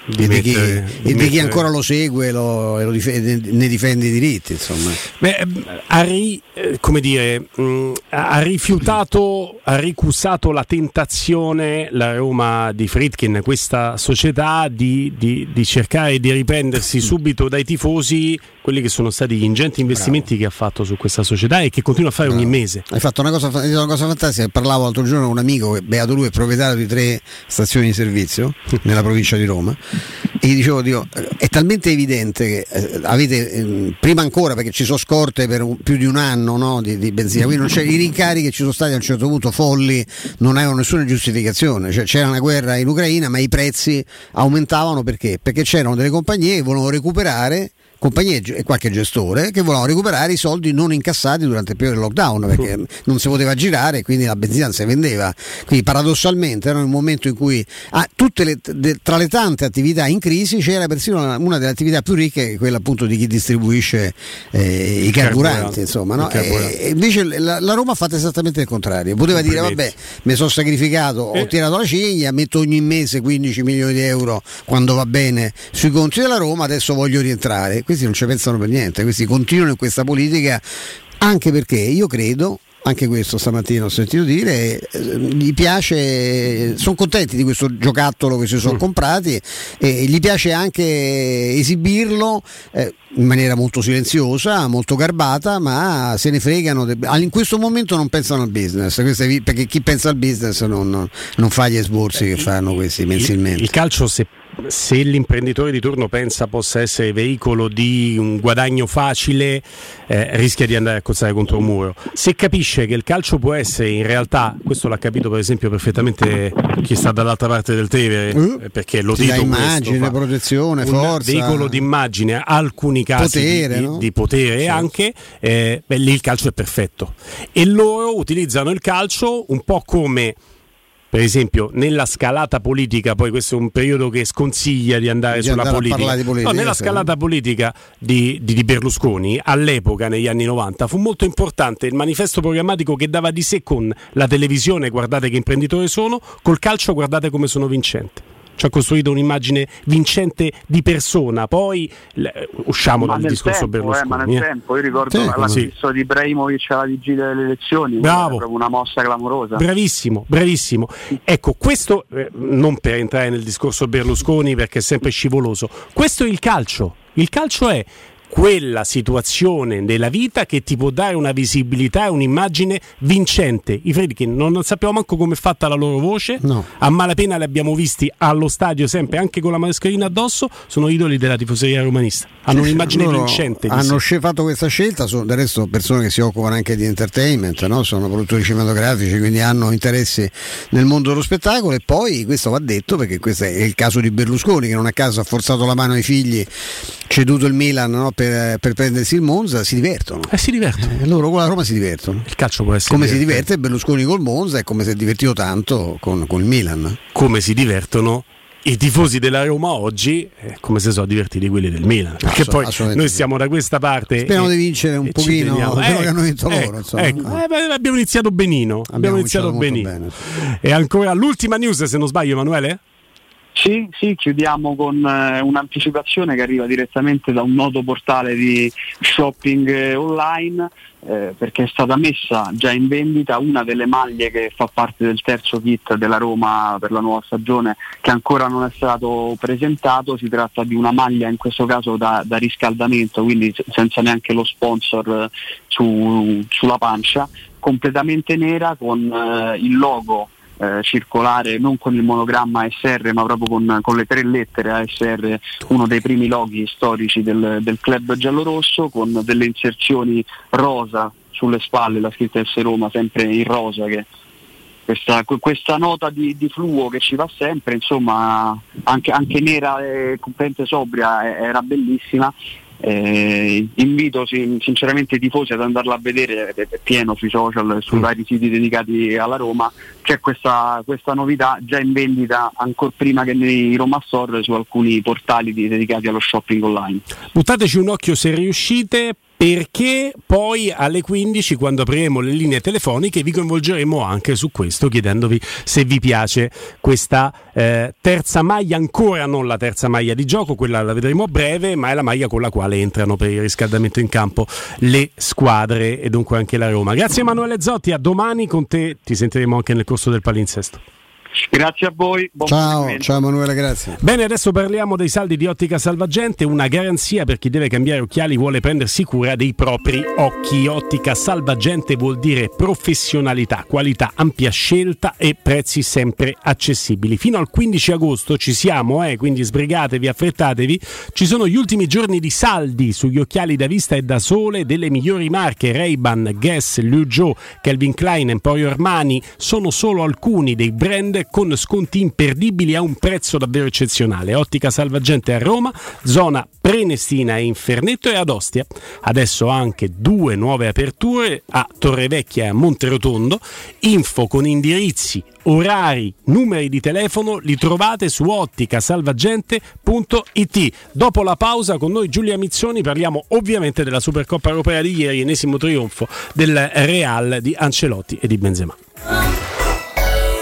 di e, di chi, e di chi, ancora lo segue lo, e lo difende, ne difende i diritti. Insomma. Beh, ha, ri, eh, dire, mh, mm, ha, rifiutato, ha ricusato la tentazione la Roma di Fritkin, questa società, di, di, di cercare di riprendersi subito dai tifosi quelli che sono stati gli ingenti investimenti Bravo. che ha fatto su questa società e che continua a fare Bravo. ogni mese. Hai fatto una cosa, una cosa fantastica, parlavo l'altro giorno con un amico, beato lui, è proprietario di tre stazioni di servizio nella provincia di Roma e gli dicevo, dico, è talmente evidente che eh, avete, eh, prima ancora perché ci sono scorte per un, più di un anno no, di, di, benzina, quindi non c'è, i rincari che ci sono stati a un certo punto folli non avevano nessuna giustificazione, cioè, c'era una guerra in Ucraina ma i prezzi aumentavano perché? Perché c'erano delle compagnie che volevano recuperare compagnie e qualche gestore che volevano recuperare i soldi non incassati durante il periodo del lockdown perché non si poteva girare e quindi la benzina non si vendeva. Quindi paradossalmente era un momento in cui ah, le, de, tra le tante attività in crisi c'era persino una, una, delle attività più ricche, quella appunto di chi distribuisce eh, i carburanti. Insomma, no? e, e invece la, la, Roma ha fatto esattamente il contrario. Poteva dire vabbè mi sono sacrificato, eh. ho tirato la ciglia, metto ogni mese 15 milioni di euro quando va bene sui conti della Roma, adesso voglio rientrare questi non ci pensano per niente, questi continuano in questa politica anche perché io credo anche questo stamattina ho sentito dire, eh, gli piace, sono contenti di questo giocattolo che si sono mm. comprati e gli piace anche esibirlo eh, in maniera molto silenziosa, molto garbata, ma se ne fregano. In questo momento non pensano al business, perché chi pensa al business non, non fa gli esborsi che fanno questi mensilmente. Il, il calcio se se l'imprenditore di turno pensa possa essere veicolo di un guadagno facile, eh, rischia di andare a cozzare contro un muro. Se capisce che il calcio può essere in realtà, questo l'ha capito per esempio perfettamente chi sta dall'altra parte del Tevere, uh, perché lo dico immagine, questo, protezione, forza, veicolo di immagine, alcuni casi potere, di, no? di, potere sì. anche, eh, beh, lì il calcio è perfetto. E loro utilizzano il calcio un po' come per esempio nella scalata politica, poi questo è un periodo che sconsiglia di andare di sulla andare politica, di politica no, nella scalata politica di, di, di, Berlusconi all'epoca, negli anni 90, fu molto importante il manifesto programmatico che dava di sé con la televisione, guardate che imprenditore sono, col calcio guardate come sono vincente ci ha costruito un'immagine vincente di persona. Poi usciamo ma dal discorso tempo, Berlusconi. Eh, ma nel eh. tempo, io ricordo sì, l'acquisto sì. di Ibrahimovic alla vigilia delle elezioni, Bravo. proprio una mossa clamorosa. Bravissimo, bravissimo. Ecco, questo eh, non per entrare nel discorso Berlusconi perché è sempre scivoloso. Questo è il calcio. Il calcio è quella situazione della vita che ti può dare una visibilità e un'immagine vincente. I Friedkin non sappiamo manco come è fatta la loro voce, no. a malapena li abbiamo visti allo stadio sempre anche con la mascherina addosso, sono idoli della tifoseria romanista. Hanno un'immagine Loro vincente. Hanno fatto questa scelta, sono del resto persone che si occupano anche di entertainment, no? sono produttori cinematografici, quindi hanno interessi nel mondo dello spettacolo e poi questo va detto perché questo è il caso di Berlusconi che non a caso ha forzato la mano ai figli, ceduto il Milan no? Per, per, prendersi il Monza, si divertono. Eh, si divertono. Eh, loro con la Roma si divertono. Il calcio può essere. Come divertente. si diverte Berlusconi col Monza e come si è divertito tanto con, con il Milan. Come si divertono i tifosi della Roma oggi eh, come se sono divertiti quelli del Milan perché poi noi siamo da questa parte speriamo e, di vincere un pochino quello eh, che hanno vinto ecco, loro ecco. Eh, abbiamo iniziato benino abbiamo, abbiamo iniziato benino bene. e ancora l'ultima news se non sbaglio Emanuele Sì, sì, chiudiamo con eh, un'anticipazione che arriva direttamente da un noto portale di shopping eh, online eh, perché è stata messa già in vendita una delle maglie che fa parte del terzo kit della Roma per la nuova stagione che ancora non è stato presentato, si tratta di una maglia in questo caso da, da riscaldamento, quindi senza neanche lo sponsor eh, su, sulla pancia, completamente nera con eh, il logo eh, circolare non con il monogramma ASR ma proprio con, con, le tre lettere ASR, uno dei primi loghi storici del, del club giallorosso con delle inserzioni rosa sulle spalle, la scritta S Roma sempre in rosa che questa, questa, nota di, di, fluo che ci va sempre, insomma anche, anche nera e completamente sobria era bellissima eh, invito sinceramente i tifosi ad andarla a vedere, è pieno sui social, sui mm. vari siti dedicati alla Roma, c'è questa, questa novità già in vendita ancora prima che nei Roma Store su alcuni portali dedicati allo shopping online. Buttateci un occhio se riuscite perché poi alle 15 quando apriremo le linee telefoniche vi coinvolgeremo anche su questo chiedendovi se vi piace questa eh, terza maglia, ancora non la terza maglia di gioco, quella la vedremo a breve, ma è la maglia con la quale entrano per il riscaldamento in campo le squadre e dunque anche la Roma. Grazie Emanuele Zotti, a domani con te ti sentiremo anche nel corso del palinsesto. Grazie a voi. ciao, ciao Emanuele, grazie. Bene, adesso parliamo dei saldi di Ottica Salvagente, una garanzia per chi deve cambiare occhiali vuole prendersi cura dei propri occhi. Ottica Salvagente vuol dire professionalità, qualità, ampia scelta e prezzi sempre accessibili. Fino al 15 agosto ci siamo, eh, quindi sbrigatevi, affrettatevi. Ci sono gli ultimi giorni di saldi sugli occhiali da vista e da sole delle migliori marche Ray-Ban, Guess, Liu Zhou, Calvin Klein, Emporio Armani, sono solo alcuni dei brand con sconti imperdibili a un prezzo davvero eccezionale. Ottica Salvagente a Roma, zona Prenestina e Infernetto e ad Ostia. Adesso anche due nuove aperture a Torrevecchia e a Monterotondo. Info con indirizzi, orari, numeri di telefono li trovate su otticasalvagente.it. Dopo la pausa con noi Giulia Mizzoni parliamo ovviamente della Supercoppa Europea di ieri, enesimo trionfo del Real di Ancelotti e di Benzema.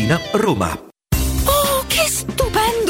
Tiburtina, Roma.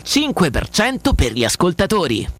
del 5% per gli ascoltatori.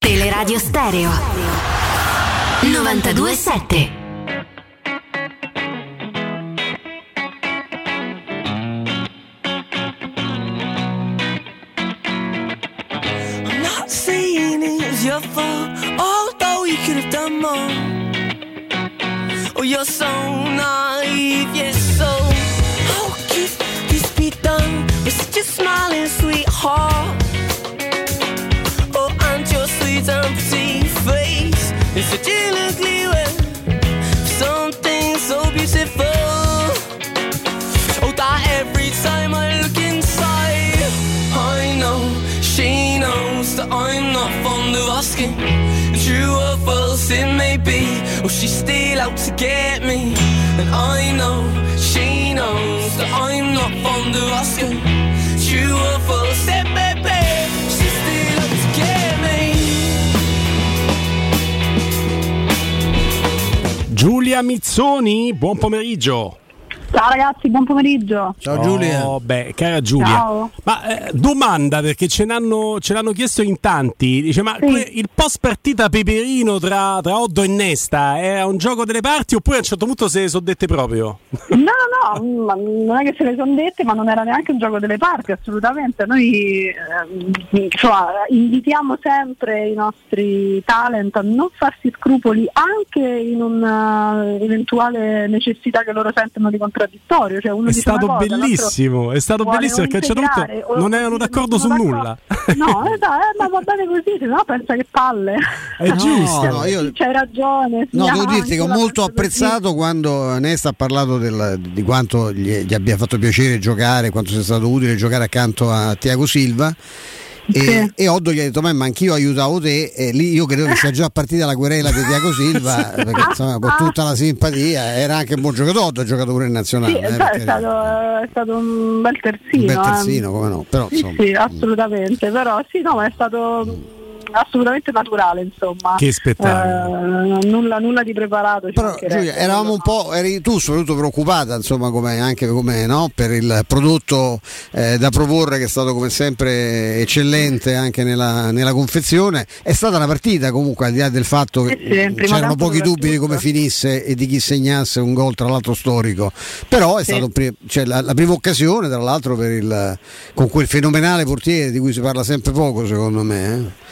Teleradio Stereo 927 I'm not saying it's your fault, although you could have done more. Oh, you're so naive, yes, so how could this be done with a smiling sweetheart? Something so beautiful. Every time I look inside, I know she knows that I'm not fond of asking. True or false it may be, oh, she's still out to get me. And I know she knows that I'm not fond of asking. True or false it may be, Giulia Mizzoni, buon pomeriggio. Ciao ragazzi, buon pomeriggio. Oh, beh, cara Giulia. Ciao. Ma eh, domanda perché ce l'hanno, ce l'hanno chiesto in tanti. Dice: Ma que- il post partita peperino tra, tra Oddo e Nesta era un gioco delle parti oppure a un certo punto se ne sono dette proprio? No, no, no, ma non è che se le sono dette, ma non era neanche un gioco delle parti, assolutamente. Noi ehm, insomma, invitiamo sempre i nostri talent a non farsi scrupoli anche in un'eventuale necessità che loro sentono di contraddittorio. Cioè uno È dice stato cosa, bellissimo, è stato vuole bellissimo perché a un certo non erano d'accordo su sono nulla. No, eh, eh, ma va bene così, se no pensa che palle. È giusto. no, io- C'hai ragione. No, devo dirti che ho molto penso così. apprezzato quando Nesta ha parlato del- di quanto gli, gli abbia fatto piacere giocare, quanto sia stato utile giocare accanto a Tiago Silva. E, e Oddo gli ha detto: Ma anch'io aiutavo te. E lì io credo che sia già partita la querela di Tiago Silva, perché insomma, con tutta la simpatia, era anche un buon giocatore. Oddo ha giocato pure in nazionale. Sì, eh, è, stato, è stato un bel terzino. Un bel eh. terzino, come no, però, Sì, insomma. sì, assolutamente. Però sì, no, ma è stato assolutamente naturale, insomma. Che spettacolo. Eh, nulla, nulla di preparato. Però. Giulia, eravamo un po', eri tu soprattutto preoccupata insomma come, anche come, no, per il prodotto eh, da proporre che è stato come sempre eccellente anche nella, nella confezione. È stata una partita comunque al di là del fatto che Sì, sì, c'erano pochi dubbi di come finisse e di chi segnasse un gol tra l'altro storico. Però è Sì. stata cioè, la, la prima occasione tra l'altro per il, con quel fenomenale portiere di cui si parla sempre poco secondo me.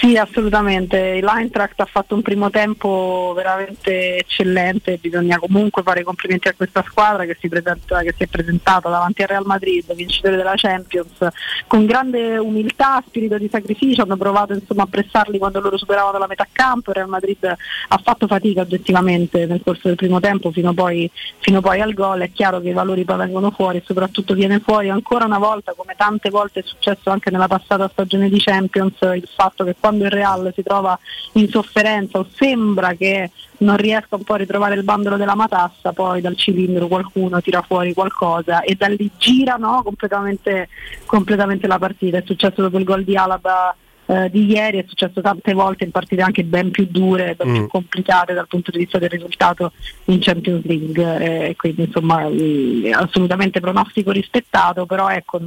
Sì, assolutamente. L'Eintracht ha fatto un primo tempo veramente eccellente, bisogna comunque fare i complimenti a questa squadra che si, presenta- che si è presentata davanti al Real Madrid, vincitore della Champions, con grande umiltà, spirito di sacrificio, hanno provato insomma, a pressarli quando loro superavano la metà campo, il Real Madrid ha fatto fatica oggettivamente nel corso del primo tempo fino poi, fino poi al gol, è chiaro che i valori poi vengono fuori e soprattutto viene fuori ancora una volta, come tante volte è successo anche nella passata stagione di Champions, il fatto che quando il Real si trova in sofferenza o sembra che non riesca un po' a ritrovare il bandolo della matassa, poi dal cilindro qualcuno tira fuori qualcosa e da lì gira no, completamente, completamente la partita. È successo dopo il gol di Alaba eh, di ieri, è successo tante volte in partite anche ben più dure, ben Mm. più complicate dal punto di vista del risultato in Champions League, eh, quindi insomma mm, assolutamente pronostico rispettato, però ecco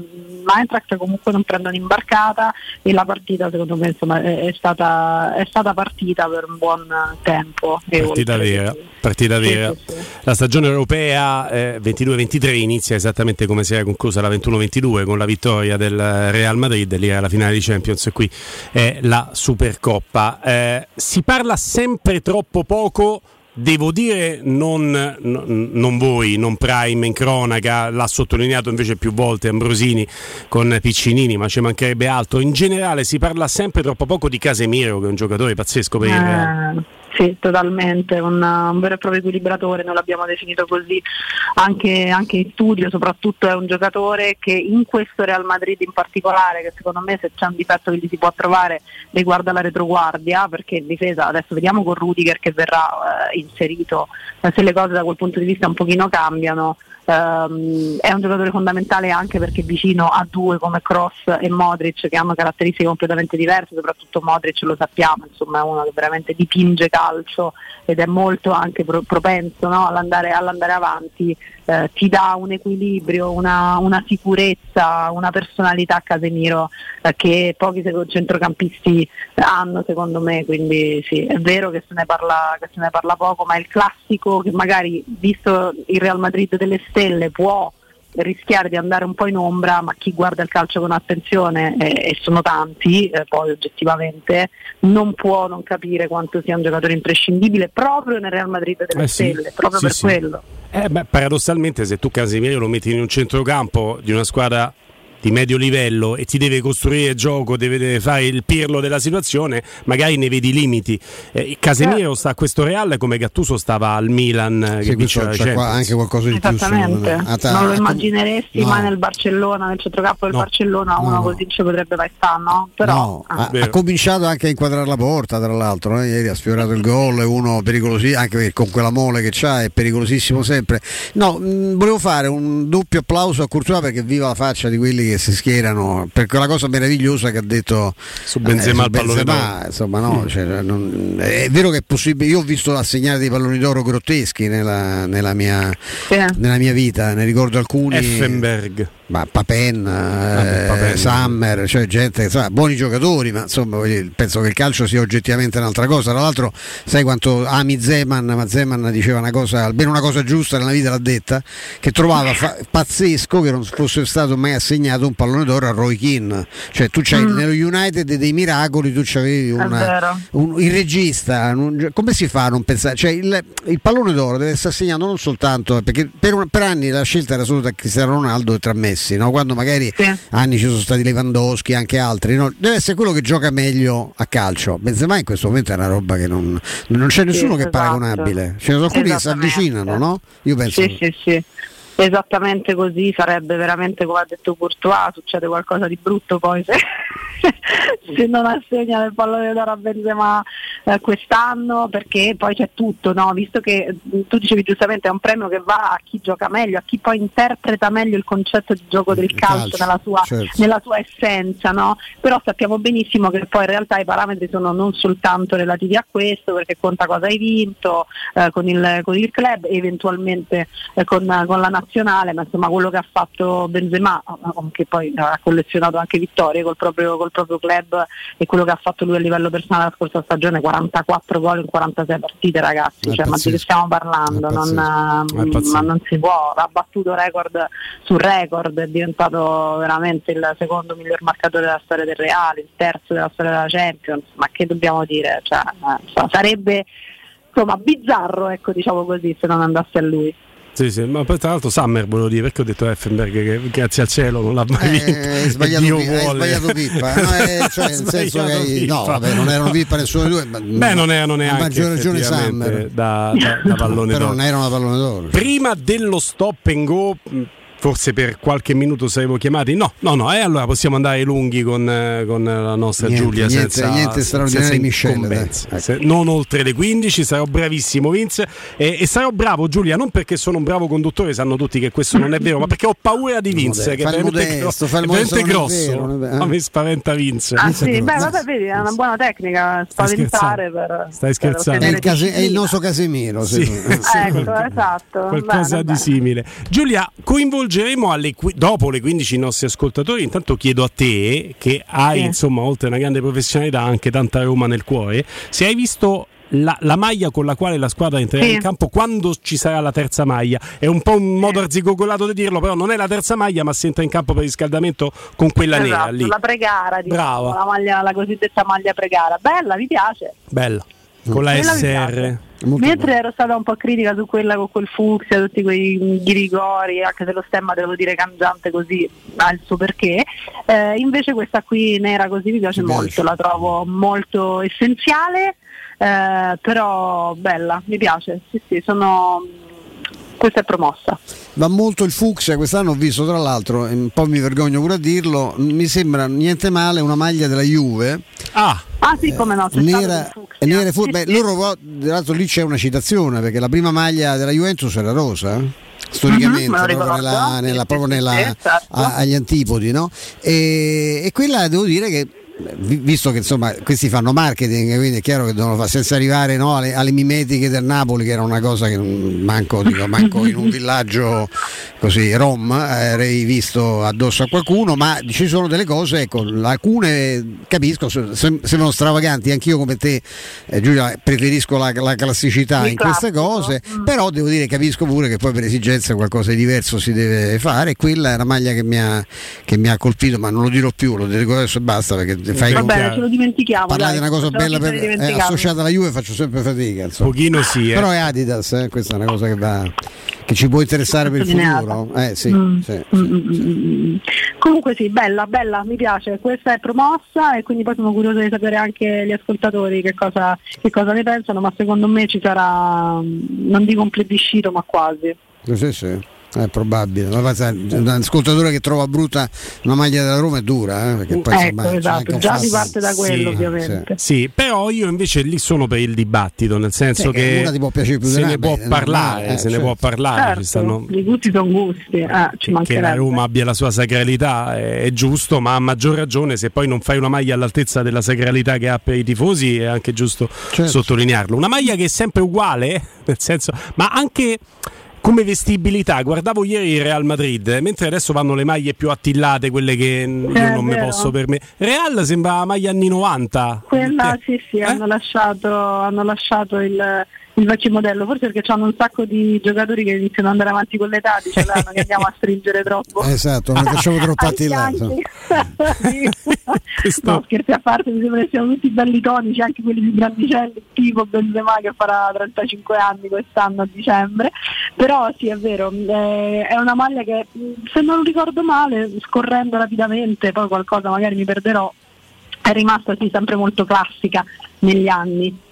l'Eintracht comunque non prendono imbarcata e la partita secondo me insomma, è, è stata, è stata partita per un buon tempo. Partita oltre. vera, partita Sì, vera. sì, sì. La stagione europea eh, 22-23 inizia esattamente come si era conclusa la 21-22 con la vittoria del Real Madrid, lì era la finale di Champions e qui è la Supercoppa. Eh, si parla sempre troppo poco. Devo dire, non, non- non voi, non Prime in cronaca, l'ha sottolineato invece più volte Ambrosini con Piccinini, ma ci mancherebbe altro. In generale si parla sempre troppo poco di Casemiro, che è un giocatore pazzesco per il Real. Sì, totalmente, un, un vero e proprio equilibratore, noi l'abbiamo definito così anche, anche in studio, soprattutto è un giocatore che in questo Real Madrid in particolare, che secondo me se c'è un difetto che gli si può trovare riguarda la retroguardia, perché in difesa adesso vediamo con Rudiger che verrà eh, inserito, se le cose da quel punto di vista un pochino cambiano. Ehm, è un giocatore fondamentale anche perché vicino a due come Cross e Modric che hanno caratteristiche completamente diverse, soprattutto Modric lo sappiamo, insomma è uno che veramente dipinge calcio ed è molto anche pro- propenso no, all'andare, all'andare avanti, eh, ti dà un equilibrio, una, una sicurezza, una personalità a Casemiro eh, che pochi centrocampisti hanno secondo me, quindi sì, è vero che se ne parla, che se ne parla poco, ma è il classico che magari visto il Real Madrid delle stelle può rischiare di andare un po' in ombra, ma chi guarda il calcio con attenzione, eh, e sono tanti, eh, poi oggettivamente, non può non capire quanto sia un giocatore imprescindibile proprio nel Real Madrid delle Eh sì, stelle, proprio sì, per sì. quello. Eh, beh, paradossalmente, se tu Casemiro lo metti in un centrocampo di una squadra di medio livello e ti deve costruire gioco, deve, deve fare il pirlo della situazione, magari ne vedi i limiti. Eh, Casemiro sta a questo Real come Gattuso stava al Milan eh, Sì, che la c'è qua anche qualcosa di più Esattamente, me. Ta- non lo immagineresti no. mai nel Barcellona, nel centrocampo del No, Barcellona, uno no. così ci potrebbe mai stare, no? Però No, ah. ha, ha cominciato anche a inquadrare la porta, tra l'altro, eh, ieri ha sfiorato il gol, è uno pericoloso, anche perché con quella mole che c'ha è pericolosissimo sempre. No, mh, volevo fare un doppio applauso a Courtois perché viva la faccia di quelli che si schierano per quella cosa meravigliosa che ha detto Su Benzema al pallone Benzema, d'oro. insomma, no, cioè, non- è vero che è possibile, io ho visto assegnare dei palloni d'oro grotteschi nella, nella mia, nella mia vita, ne ricordo alcuni. Effenberg. Ma Papen, eh, Papen. Summer, cioè gente, insomma, buoni giocatori, ma insomma penso che il calcio sia oggettivamente un'altra cosa. Tra l'altro, sai quanto ami Zeman, ma Zeman diceva una cosa, almeno una cosa giusta nella vita l'ha detta, che trovava fa- pazzesco che non fosse stato mai assegnato un pallone d'oro a Roy Keane. Cioè tu c'hai Mm. nello United dei miracoli, tu c'avevi una, un- il regista, un- come si fa a non pensare? Cioè il, il pallone d'oro deve essere assegnato non soltanto perché per, un- per anni la scelta era solo tra Cristiano Ronaldo e tra Messi, no? quando magari anni ci sono stati Lewandowski e anche altri, no? deve essere quello che gioca meglio a calcio. Benzema in questo momento è una roba che non, non c'è nessuno che è esatto. paragonabile, ce ne sono alcuni che si avvicinano, no? Io penso Sì, sì, sì. Esattamente così sarebbe veramente come ha detto Courtois, succede qualcosa di brutto poi se, se non assegna il pallone d'oro a Benzema eh, quest'anno perché poi c'è tutto, no? visto che mh, tu dicevi giustamente è un premio che va a chi gioca meglio, a chi poi interpreta meglio il concetto di gioco del calcio, calcio, nella, sua, certo. nella sua essenza, no? però sappiamo benissimo che poi in realtà i parametri sono non soltanto relativi a questo, perché conta cosa hai vinto eh, con, il, con il club e eventualmente eh, con, con la nazionale, ma insomma quello che ha fatto Benzema, eh, che poi ha collezionato anche vittorie col proprio, col proprio club e quello che ha fatto lui a livello personale la scorsa stagione, 44 gol in 46 partite ragazzi, È cioè, ma di che stiamo parlando? Non, eh, pazzesco. ma non si può, ha battuto record su record, è diventato veramente il secondo miglior marcatore della storia del Reale, il terzo della storia della Champions, ma che dobbiamo dire? Cioè, eh, insomma, sarebbe insomma, bizzarro, ecco, diciamo così, se non andasse a lui. Sì, sì, ma poi tra l'altro Summer volevo dire perché ho detto Effenberg che grazie al cielo non l'ha mai vinto. Eh, hai e sbagliato, Dio pi- sbagliato Pippa, no, eh, cioè, nel senso che no, vabbè, non erano Pippa nessuno dei due, ma- Beh, non erano neanche maggior ragione Summer. da, da, da pallone Però d'oro. non era una pallone d'oro. Prima dello stop and go, forse per qualche minuto saremo chiamati. No, no, no, e allora possiamo andare lunghi con, eh, con la nostra Niente, Giulia niente- senza, niente straordinario senza dai. Se- Non oltre le 15, sarò bravissimo Vince e, e sarò bravo Giulia, non perché sono un bravo conduttore, sanno tutti che questo non è vero, ma perché ho paura di Vince, Modesto, che è veramente, modesto, gro- è veramente è grosso. vero, non è vero, A eh. me spaventa Vince. Ah sì, beh, vabbè, vedi, è una buona tecnica, spaventare per, Stai per scherzando? È ottenere il, case- è il nostro Casemiro. Sì, sì, Ecco, esatto. qualcosa bene, di bene. simile. Giulia, coinvolgeremo alle dopo le 15 i nostri ascoltatori. Intanto chiedo a te, che hai Sì. insomma, oltre una grande professionalità, anche tanta Roma nel cuore, se hai visto. La, la maglia con la quale la squadra entrerà Sì. in campo quando ci sarà la terza maglia è un po' un modo arzigogolato di dirlo però non è la terza maglia ma si entra in campo per riscaldamento con quella nera Esatto, lì la pregara, diciamo, Brava. la, maglia, la cosiddetta maglia pregara. Bella, mi piace. bella con la Quella mi SR. Molto Mentre ero stata un po' critica su quella con quel fucsia, tutti quei ghirigori, anche se lo stemma devo dire cangiante così ha il suo perché, eh, invece questa qui nera così mi piace piace? molto, la trovo molto essenziale, eh, però bella, mi piace, sì sì, sono... questa è promossa. Va molto il fucsia, quest'anno ho visto tra l'altro, un po' mi vergogno pure a dirlo, mi sembra niente male una maglia della Juve. Ah, Ah sì, come no, c'è Nera, nera e fu- Sì, beh, sì. loro tra l'altro lì c'è una citazione perché la prima maglia della Juventus era rosa eh? storicamente Mhm, me lo proprio, nella- nella- proprio nella- sì, certo. a- agli antipodi no? e, e quella devo dire che visto che insomma questi fanno marketing quindi è chiaro che devono fare senza arrivare no, alle, alle mimetiche del Napoli che era una cosa che manco, dico, manco in un villaggio così rom avrei visto addosso a qualcuno ma ci sono delle cose ecco alcune capisco se- sem- sembrano stravaganti anch'io come te eh, Giulia preferisco la, la classicità Il in queste classico. cose Mm. però devo dire capisco pure che poi per esigenza qualcosa di diverso si deve fare quella è una maglia che mi ha, che mi ha colpito ma non lo dirò più lo dico adesso e basta perché fai Va bene, ce lo dimentichiamo. parlare dai, di una cosa bella per, eh, associata alla Juve faccio sempre fatica insomma. pochino sì eh. però è Adidas eh, questa è una cosa che, va, che ci può interessare per il futuro eh sì, Mm. sì, Mm, mm, mm, mm. Comunque sì, bella, bella, mi piace, questa è promossa e quindi poi sono curiosa di sapere anche gli ascoltatori che cosa, che cosa ne pensano, ma secondo me ci sarà, non dico un plebiscito, ma quasi. sì, sì. È probabile, ma un ascoltatore che trova brutta una maglia della Roma è dura, eh, perché poi ecco, insomma, esatto, già si parte da quello Sì, ovviamente. Sì, però io invece lì sono per il dibattito, nel senso Sì, che che può piacere più se ne una, può beh, è parlare, eh, se ne certo. può parlare, Certo, stanno i gusti sono gusti, eh, ci che la. Roma abbia la sua sacralità è, è giusto, ma a maggior ragione se poi non fai una maglia all'altezza della sacralità che ha per i tifosi è anche giusto Certo. sottolinearlo. Una maglia che è sempre uguale, nel senso, ma anche come vestibilità, guardavo ieri il Real Madrid, eh, mentre adesso vanno le maglie più attillate, quelle che io Eh, non mi posso permettere. Real sembra maglia anni 90. Quella Eh? sì sì, hanno lasciato, hanno lasciato il, il vecchio modello, forse perché hanno un sacco di giocatori che iniziano ad andare avanti con l'età, dicevano che andiamo a stringere troppo. Esatto, non facciamo troppo fianchi. no, scherzi a parte, mi sembra che siamo tutti belli tonici, anche quelli più grandicelli, tipo Benzema che farà 35 anni quest'anno a dicembre. Però sì, è vero, eh, è una maglia che se non ricordo male, scorrendo rapidamente, poi qualcosa magari mi perderò, è rimasta sì, sempre molto classica negli anni.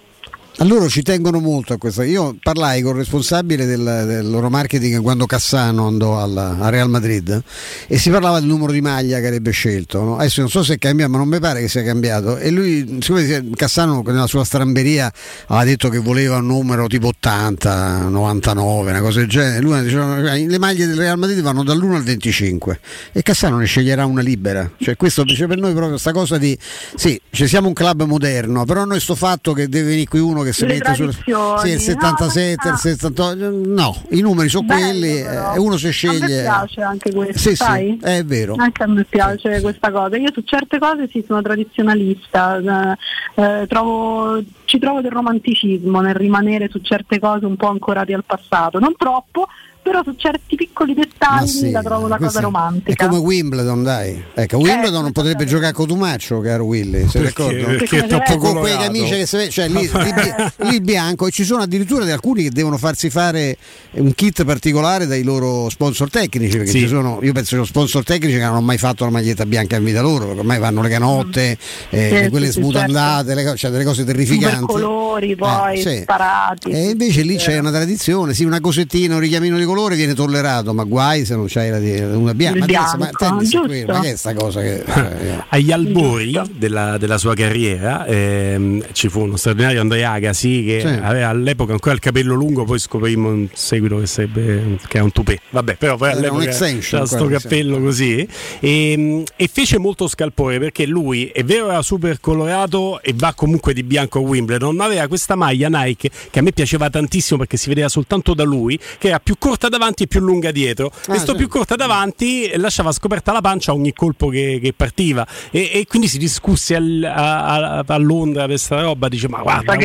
A loro ci tengono molto a questo. Io parlai con il responsabile del, del loro marketing quando Cassano andò alla, a Real Madrid e si parlava del numero di maglia che avrebbe scelto. No? Adesso non so se è ma non mi pare che sia cambiato. E lui, siccome Cassano nella sua stramberia aveva detto che voleva un numero tipo 80, 99, una cosa del genere, lui diceva le maglie del Real Madrid vanno dall'1 al 25 e Cassano ne sceglierà una libera. Cioè questo dice per noi proprio questa cosa di sì, ci siamo un club moderno, però noi sto fatto che deve venire qui uno che si mette sul sì, il 77, no, il 78, no, i numeri sono Bello, quelli però. e uno si A me sceglie. piace anche questo, Sì, sì, sai? è vero. Anche a me piace questa cosa. Io su certe cose sì sono tradizionalista, eh, eh, trovo- ci trovo del romanticismo nel rimanere su certe cose un po' ancorati al passato, non troppo, però su certi piccoli dettagli Ma sì, la trovo una cosa romantica. È come Wimbledon, dai. Ecco, Wimbledon non potrebbe giocare a Cotumaccio, caro Willy, sei d'accordo? Perché è troppo con quei camicie che si cioè lì, lì lì il bianco e ci sono addirittura di alcuni che devono farsi fare un kit particolare dai loro sponsor tecnici, perché Sì. ci sono, io penso che sponsor tecnici che non hanno mai fatto la maglietta bianca in vita loro, perché ormai vanno le canotte, eh, Sì, quelle sì, sì, smutandate, le co- cioè delle cose Super terrificanti. colori poi Eh, sì. sparati. E invece lì c'è una tradizione, sì, una cosettina, un richiamino di colore viene tollerato, ma guai se non c'hai la una bianca. Ma, adesso, ma bianco, tennis è ma che è sta cosa che. eh, Agli albori della, dera sua carriera ehm, ci fu uno straordinario Andrea Agassi che Sì. aveva all'epoca ancora il capello lungo, poi scoprimmo in seguito che, sarebbe, che era un tupè. Vabbè, però poi Era all'epoca un extension, c'era sto cappello così e, e fece molto scalpore perché lui è vero era super colorato e va comunque di bianco a Wimbledon, ma aveva questa maglia Nike che a me piaceva tantissimo perché si vedeva soltanto da lui, che era più corta davanti e più lunga dietro. Ah, e sto sì. più corta davanti lasciava scoperta la pancia a ogni colpo che, che partiva e, e quindi si discusse al- a, a- a Londra per questa roba dice ma guarda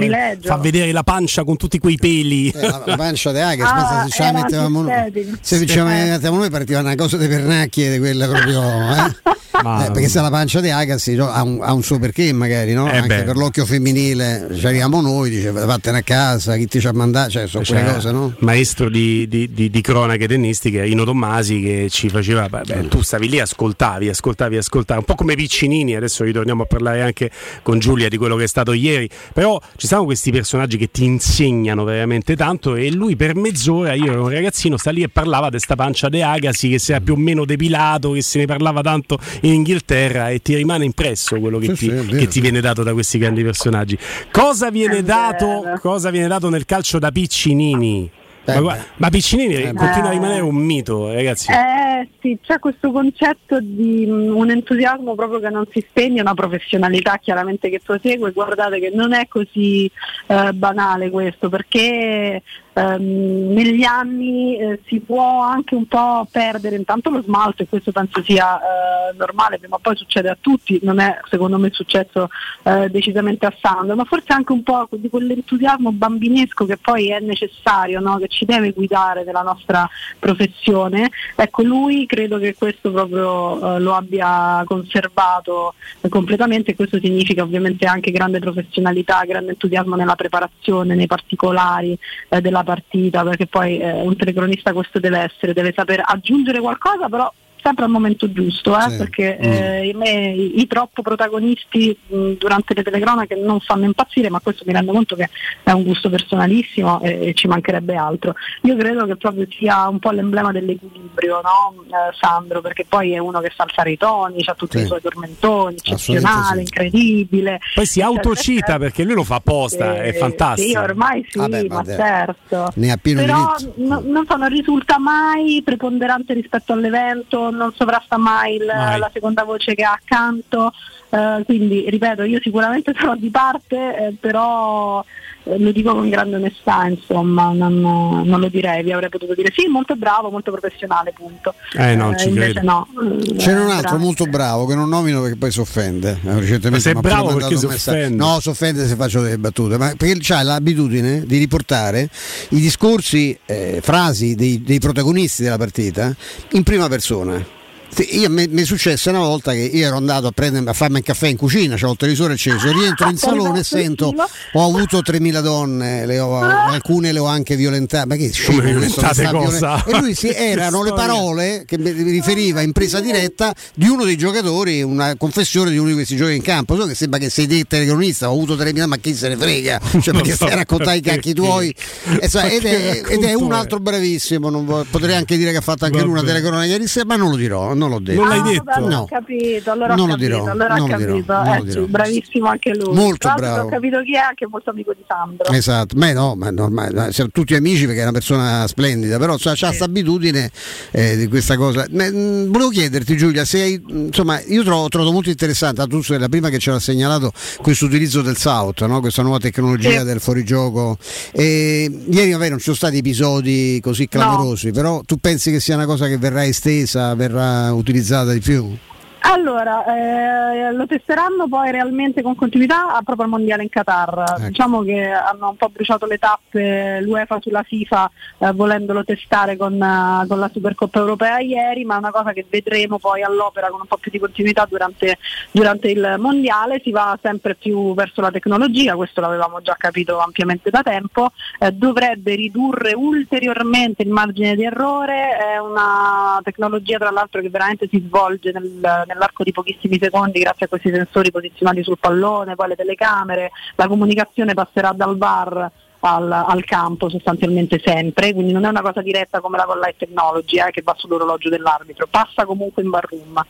fa vedere la pancia con tutti quei peli Eh, la, la pancia di Aga, Ah, se ce la mettevamo noi. Se ce la mettevamo noi partiva una cosa di pernacchie di quella proprio. Eh? Eh, perché se la pancia di Agassi no, ha, un, ha un suo perché magari, no? Eh Anche beh. per l'occhio femminile ci arriviamo noi, dice vattene a casa, chi ti ci ha mandato, cioè sono quelle C'era cose, no? maestro di, di- di- di cronache tennistiche Ino Tommasi che ci faceva beh, beh, tu stavi lì ascoltavi ascoltavi ascoltavi un po' come Piccinini adesso ritorniamo a parlare anche con Giulia di quello che è stato ieri però ci sono questi personaggi che ti insegnano veramente tanto e lui per mezz'ora io ero un ragazzino sta lì e parlava di questa pancia de Agassi che si era più o meno depilato che se ne parlava tanto in Inghilterra e ti rimane impresso quello che, Sì, ti, sì, che ti viene dato da questi grandi personaggi. Cosa viene dato cosa viene dato nel calcio da Piccinini Eh, ma, guarda- ma Piccinini Eh, continua a beh. rimanere un mito, ragazzi. Eh sì, c'è questo concetto di mm, un entusiasmo proprio che non si spegne, una professionalità chiaramente che prosegue. Guardate che non è così eh, banale questo, perché ehm, negli anni eh, si può anche un po' perdere intanto lo smalto e questo penso sia eh, normale, o poi succede a tutti, non è secondo me successo eh, decisamente a Sandro, ma forse anche un po' di quell'entusiasmo bambinesco che poi è necessario, no? che ci deve guidare nella nostra professione. Ecco, lui credo che questo proprio eh, lo abbia conservato eh, completamente e questo significa ovviamente anche grande professionalità, grande entusiasmo nella preparazione, nei particolari eh, della partita, perché poi eh, un telecronista questo deve essere, deve saper aggiungere qualcosa, però sempre al momento giusto, eh, Sì. perché Mm. eh, i, me- i- i troppo protagonisti mh, durante le telecronache non fanno impazzire, ma questo mi rendo conto che è un gusto personalissimo e, e ci mancherebbe altro. Io credo che proprio sia un po' l'emblema dell'equilibrio, no? Eh, Sandro, perché poi è uno che sa alzare i toni, ha tutti Sì. i suoi tormentoni, eccezionale, sì. incredibile. Poi si Eccetera, autocita eccetera. perché lui lo fa apposta, è Eh, fantastico. Sì, ormai sì, Vabbè, ma certo. Ne ha pieno Però no- non, so, non risulta mai preponderante rispetto all'evento, non sovrasta mai, il- Mai. la seconda voce che ha accanto. eh, quindi, ripeto, io sicuramente sarò di parte, eh, però lo dico con grande onestà, insomma, non, non lo direi, vi avrei potuto dire sì, molto bravo, molto professionale, punto. Eh, no, ci invece credo. no. C'era Eh, un altro bravo. molto bravo che non nomino perché poi si offende. Eh, recentemente Ma sei ha bravo perché si messaggio. offende. No, si offende se faccio delle battute, ma perché c'ha l'abitudine di riportare i discorsi, eh, frasi dei, dei protagonisti della partita in prima persona. Sì, io mi, mi è successo una volta che io ero andato a, prendere, a farmi il caffè in cucina, c'ho il televisore acceso, rientro in salone e sento ho avuto 3000 donne, le ho- alcune le ho anche violentate. Ma che scemo violentate cosa? E lui si, erano le parole che mi riferiva in presa diretta di uno dei giocatori, una confessione di uno di questi giochi in campo. So che sembra che sei te telecronista, ho avuto 3000, ma chi se ne frega? Cioè, perché so stai a raccontare i cacchi tuoi. E so, ed, è, ed è un altro bravissimo, non vo- potrei anche dire che ha fatto anche lui una telecronaca ieri sera, ma non lo dirò, non l'ho detto. Non l'hai Ah, detto? vabbè, allora No. capito, allora Non ho lo capito, dirò, allora non ho lo dirò, capito. non Eh lo sì, dirò. bravissimo anche lui. Molto bravo. Ho capito chi è, anche molto amico di Sandro. Esatto, beh no, ma è normale, siamo tutti amici perché è una persona splendida, però ha questa abitudine eh, di questa cosa. Ma, mh, volevo chiederti Giulia, se hai, insomma, io trovo, trovo molto interessante, tu sei la prima che ce l'ha segnalato questo utilizzo del South, no? questa nuova tecnologia Sì. del fuorigioco. E, ieri vabbè non ci sono stati episodi così clamorosi, però tu pensi che sia una cosa che verrà estesa, verrà utilizzata di più? Allora, eh, lo testeranno poi realmente con continuità a proprio al mondiale in Qatar. Ecco. Diciamo che hanno un po' bruciato le tappe l'UEFA sulla FIFA eh, volendolo testare con, eh, con la Supercoppa europea ieri, ma è una cosa che vedremo poi all'opera con un po' più di continuità durante, durante il mondiale. Si va sempre più verso la tecnologia, questo l'avevamo già capito ampiamente da tempo, eh, dovrebbe ridurre ulteriormente il margine di errore, è una tecnologia tra l'altro che veramente si svolge nel- nell'arco di pochissimi secondi grazie a questi sensori posizionati sul pallone, poi le telecamere, la comunicazione passerà dal VAR al, al campo sostanzialmente sempre, quindi non è una cosa diretta come la con light technology eh, che va sull'orologio dell'arbitro, passa comunque in bar room.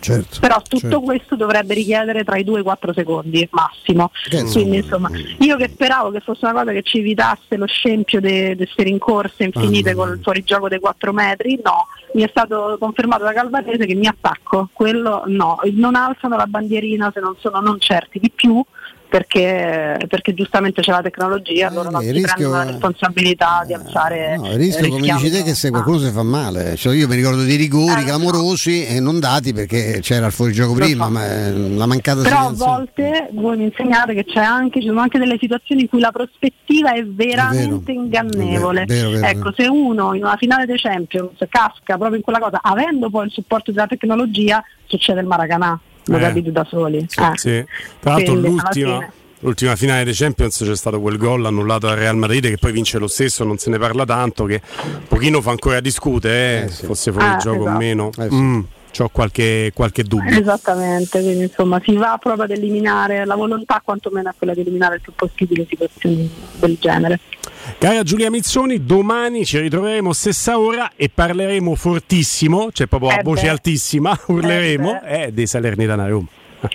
Certo. Però tutto certo. questo dovrebbe richiedere tra i 2 e i 4 secondi massimo. Che Quindi insomma, io che speravo che fosse una cosa che ci evitasse lo scempio di queste rincorse infinite Ah, col fuorigioco dei 4 metri, no, mi è stato confermato da Calvarese che mi attacco, quello no, non alzano la bandierina se non sono non certi di più. Perché, perché giustamente c'è la tecnologia, loro non si rischio prendono la è- responsabilità di alzare. No, il rischio, eh, come dici te, che se qualcuno si fa male. Cioè, io mi ricordo di rigori Eh, clamorosi e non dati perché c'era il fuorigioco prima, ma eh, la mancata Però a volte voi mi insegnate che c'è anche, ci sono anche delle situazioni in cui la prospettiva è veramente ingannevole. È vero, vero, ecco, vero. se uno in una finale dei Champions casca proprio in quella cosa, avendo poi il supporto della tecnologia, succede il Maracanà, lo Eh. capite da soli. Sì, Eh. sì. Tra l'altro Quindi, l'ultima, l'ultima finale dei Champions c'è stato quel gol annullato al Real Madrid che poi vince lo stesso, non se ne parla tanto, che un pochino fa ancora discutere, eh, se fosse fuori Ah, gioco o esatto. meno. Mm, C'ho qualche, qualche dubbio. Esattamente, quindi insomma si va proprio ad eliminare, la volontà quantomeno è quella di eliminare il più possibile situazioni del genere. Cara Giulia Mizzoni, domani ci ritroveremo stessa ora e parleremo fortissimo, cioè proprio a Eh voce beh. altissima, urleremo, Eh eh, dei Salernitana Roma.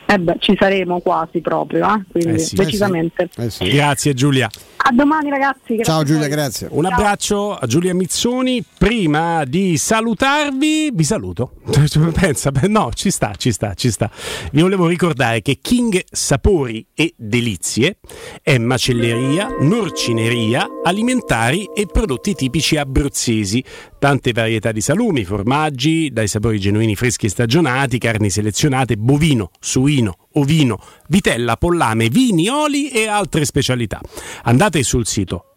Eh beh, ci saremo quasi proprio, eh, quindi Eh sì. decisamente. Grazie Giulia. A domani ragazzi. grazie a voi. grazie. Un abbraccio a Giulia Mizzoni. Prima di salutarvi, vi saluto. Pensa, no, ci sta, ci sta, ci sta. Vi volevo ricordare che King Sapori e Delizie è macelleria, norcineria, alimentari e prodotti tipici abruzzesi. Tante varietà di salumi, formaggi, dai sapori genuini freschi e stagionati, carni selezionate, bovino, suino, ovino, vitella, pollame, vini, oli e altre specialità. Andate sul sito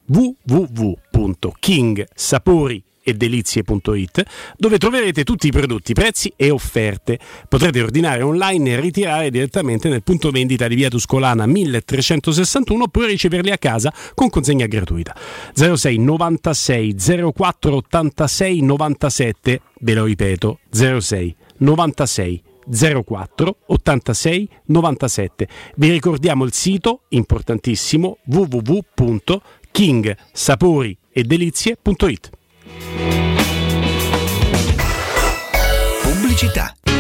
www.kingsapori.it dove troverete tutti i prodotti, prezzi e offerte. Potrete ordinare online e ritirare direttamente nel punto vendita di via Tuscolana 1361 oppure riceverli a casa con consegna gratuita. 06 96 04 86 97, ve lo ripeto, 06 96 04 86 97. Vi ricordiamo il sito importantissimo www.kingsaporiedelizie.it. Pubblicità.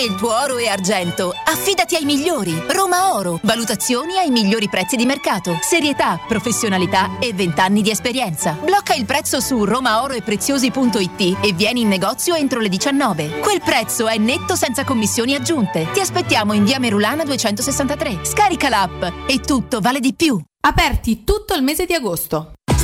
Vendere il tuo oro e argento, affidati ai migliori. Roma Oro. Valutazioni ai migliori prezzi di mercato. Serietà, professionalità e 20 anni di esperienza. Blocca il prezzo su romaoroepreziosi.it e vieni in negozio entro le 19. Quel prezzo è netto senza commissioni aggiunte. Ti aspettiamo in via Merulana 263. Scarica l'app e tutto vale di più. Aperti tutto il mese di agosto.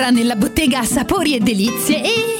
Entra nella bottega Sapori e Delizie e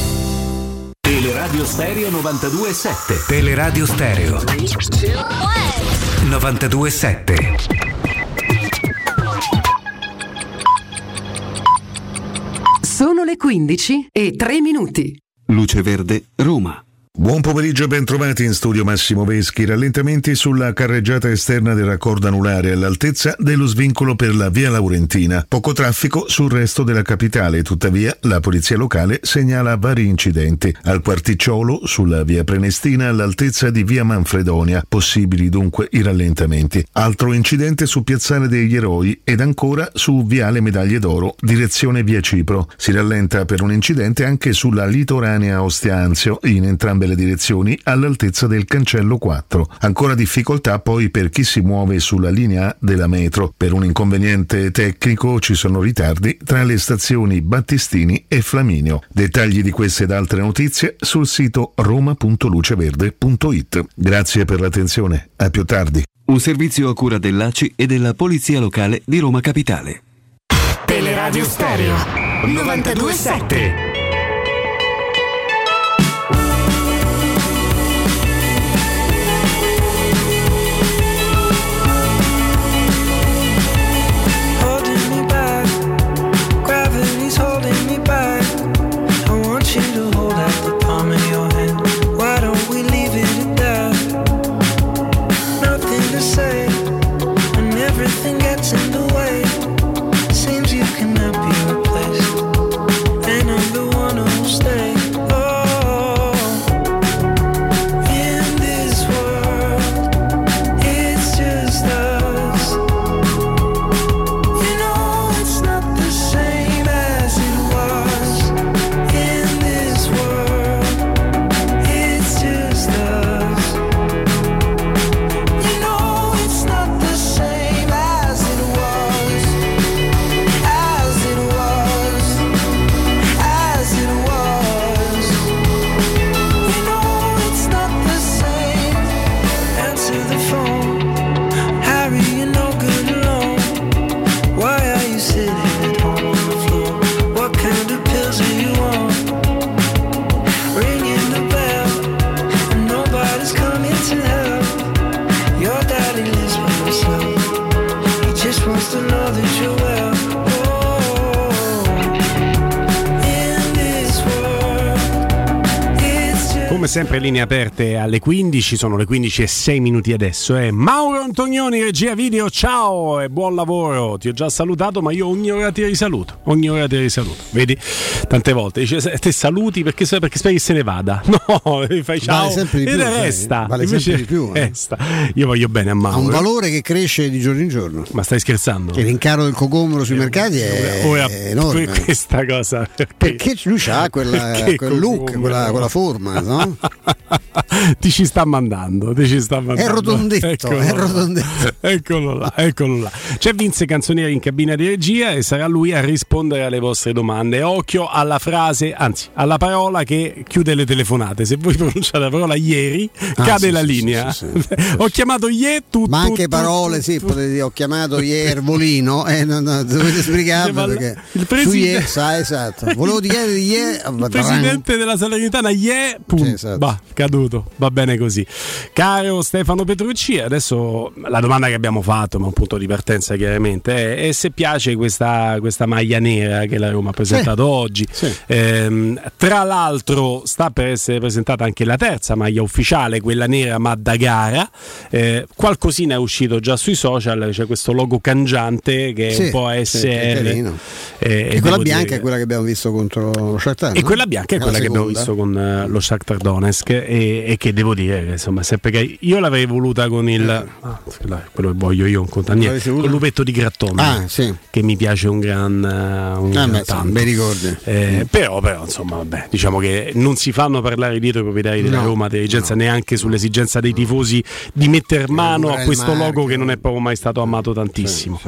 Teleradio Stereo 92.7 Teleradio Stereo 92.7 Sono le 15 e 3 minuti. Luce Verde, Roma. Buon pomeriggio e ben trovati in studio Massimo Veschi. Rallentamenti sulla carreggiata esterna del raccordo anulare all'altezza dello svincolo per la via Laurentina. Poco traffico sul resto della capitale, tuttavia la polizia locale segnala vari incidenti. Al Quarticciolo, sulla via Prenestina, all'altezza di via Manfredonia. Possibili dunque i rallentamenti. Altro incidente su Piazzale degli Eroi ed ancora su viale Medaglie d'Oro, direzione via Cipro. Si rallenta per un incidente anche sulla litoranea Ostianzio in entrambe le delle direzioni all'altezza del cancello 4. Ancora difficoltà poi per chi si muove sulla linea A della metro. Per un inconveniente tecnico ci sono ritardi tra le stazioni Battistini e Flaminio. Dettagli di queste ed altre notizie sul sito roma.luceverde.it. Grazie per l'attenzione. A più tardi. Un servizio a cura dell'ACI e della Polizia Locale di Roma Capitale. Teleradio Stereo 927. Sempre linee aperte alle 15, sono le 15 e 6 minuti adesso. Eh. Mauro Antonioni, regia video, ciao e buon lavoro. Ti ho già salutato, ma io ogni ora ti risaluto. Ogni ora ti risaluto. Vedi? Tante volte dice "Se- te saluti perché, perché speri che se ne vada. No, fai ciao Vale sempre di e più, sai, resta. vale sempre di più, eh. resta. Io voglio bene a Ha Mauro. un valore che cresce di giorno in giorno. Ma stai scherzando? Che l'incaro del cocomero sui mercati è, Ora, è enorme. que- questa cosa Perché lui ha Perché quel look, quella, quella forma, no? ti ci sta mandando, ti ci sta mandando. È rotondetto, Eccolo è là. rotondetto. Eccolo là, eccolo là. C'è Vince Canzonieri in cabina di regia e sarà lui a rispondere alle vostre domande. Occhio alla frase, anzi, alla parola che chiude le telefonate. Se voi pronunciate la parola ieri, Ah, cade sì, la sì, linea. sì, Ho chiamato ieri tu, Ma anche tu, parole, tu, sì, tu. potete dire, ho chiamato ieri Ervolino, eh, no, no, dovete spiegarlo perché il su preside- ieri, sa, esatto. Volevo dire ieri, Il presidente della Salernitana ieri, punto. esatto. Bah, caduto, va bene così. Caro Stefano Petrucci, adesso la domanda che abbiamo fatto, ma un punto di partenza chiaramente, è, è se piace questa, questa maglia nera che la Roma ha presentato oggi. Ehm, tra l'altro sta per essere presentata anche la terza maglia ufficiale, quella nera ma da gara. Eh, qualcosina è uscito già sui social, c'è questo logo cangiante che è Sì, un po' sì, carino. Eh, E quella bianca che- è quella che abbiamo visto contro lo Shakhtar. e no? quella bianca è la quella che abbiamo visto con eh, lo Shakhtar Donetsk e, e che devo dire che insomma sempre che io l'avrei voluta con il ah, là, quello che voglio io non conta niente. L'avresti con l'upetto di Grattone Ah, sì. che mi piace un gran, eh, un Ah, beh, sì, tanto. bei ricordi. Eh, però, però insomma vabbè diciamo che non si fanno parlare dietro i proprietari della No, Roma dirigenza neanche sull'esigenza dei tifosi di mettere mano a questo logo che non è proprio mai stato amato tantissimo.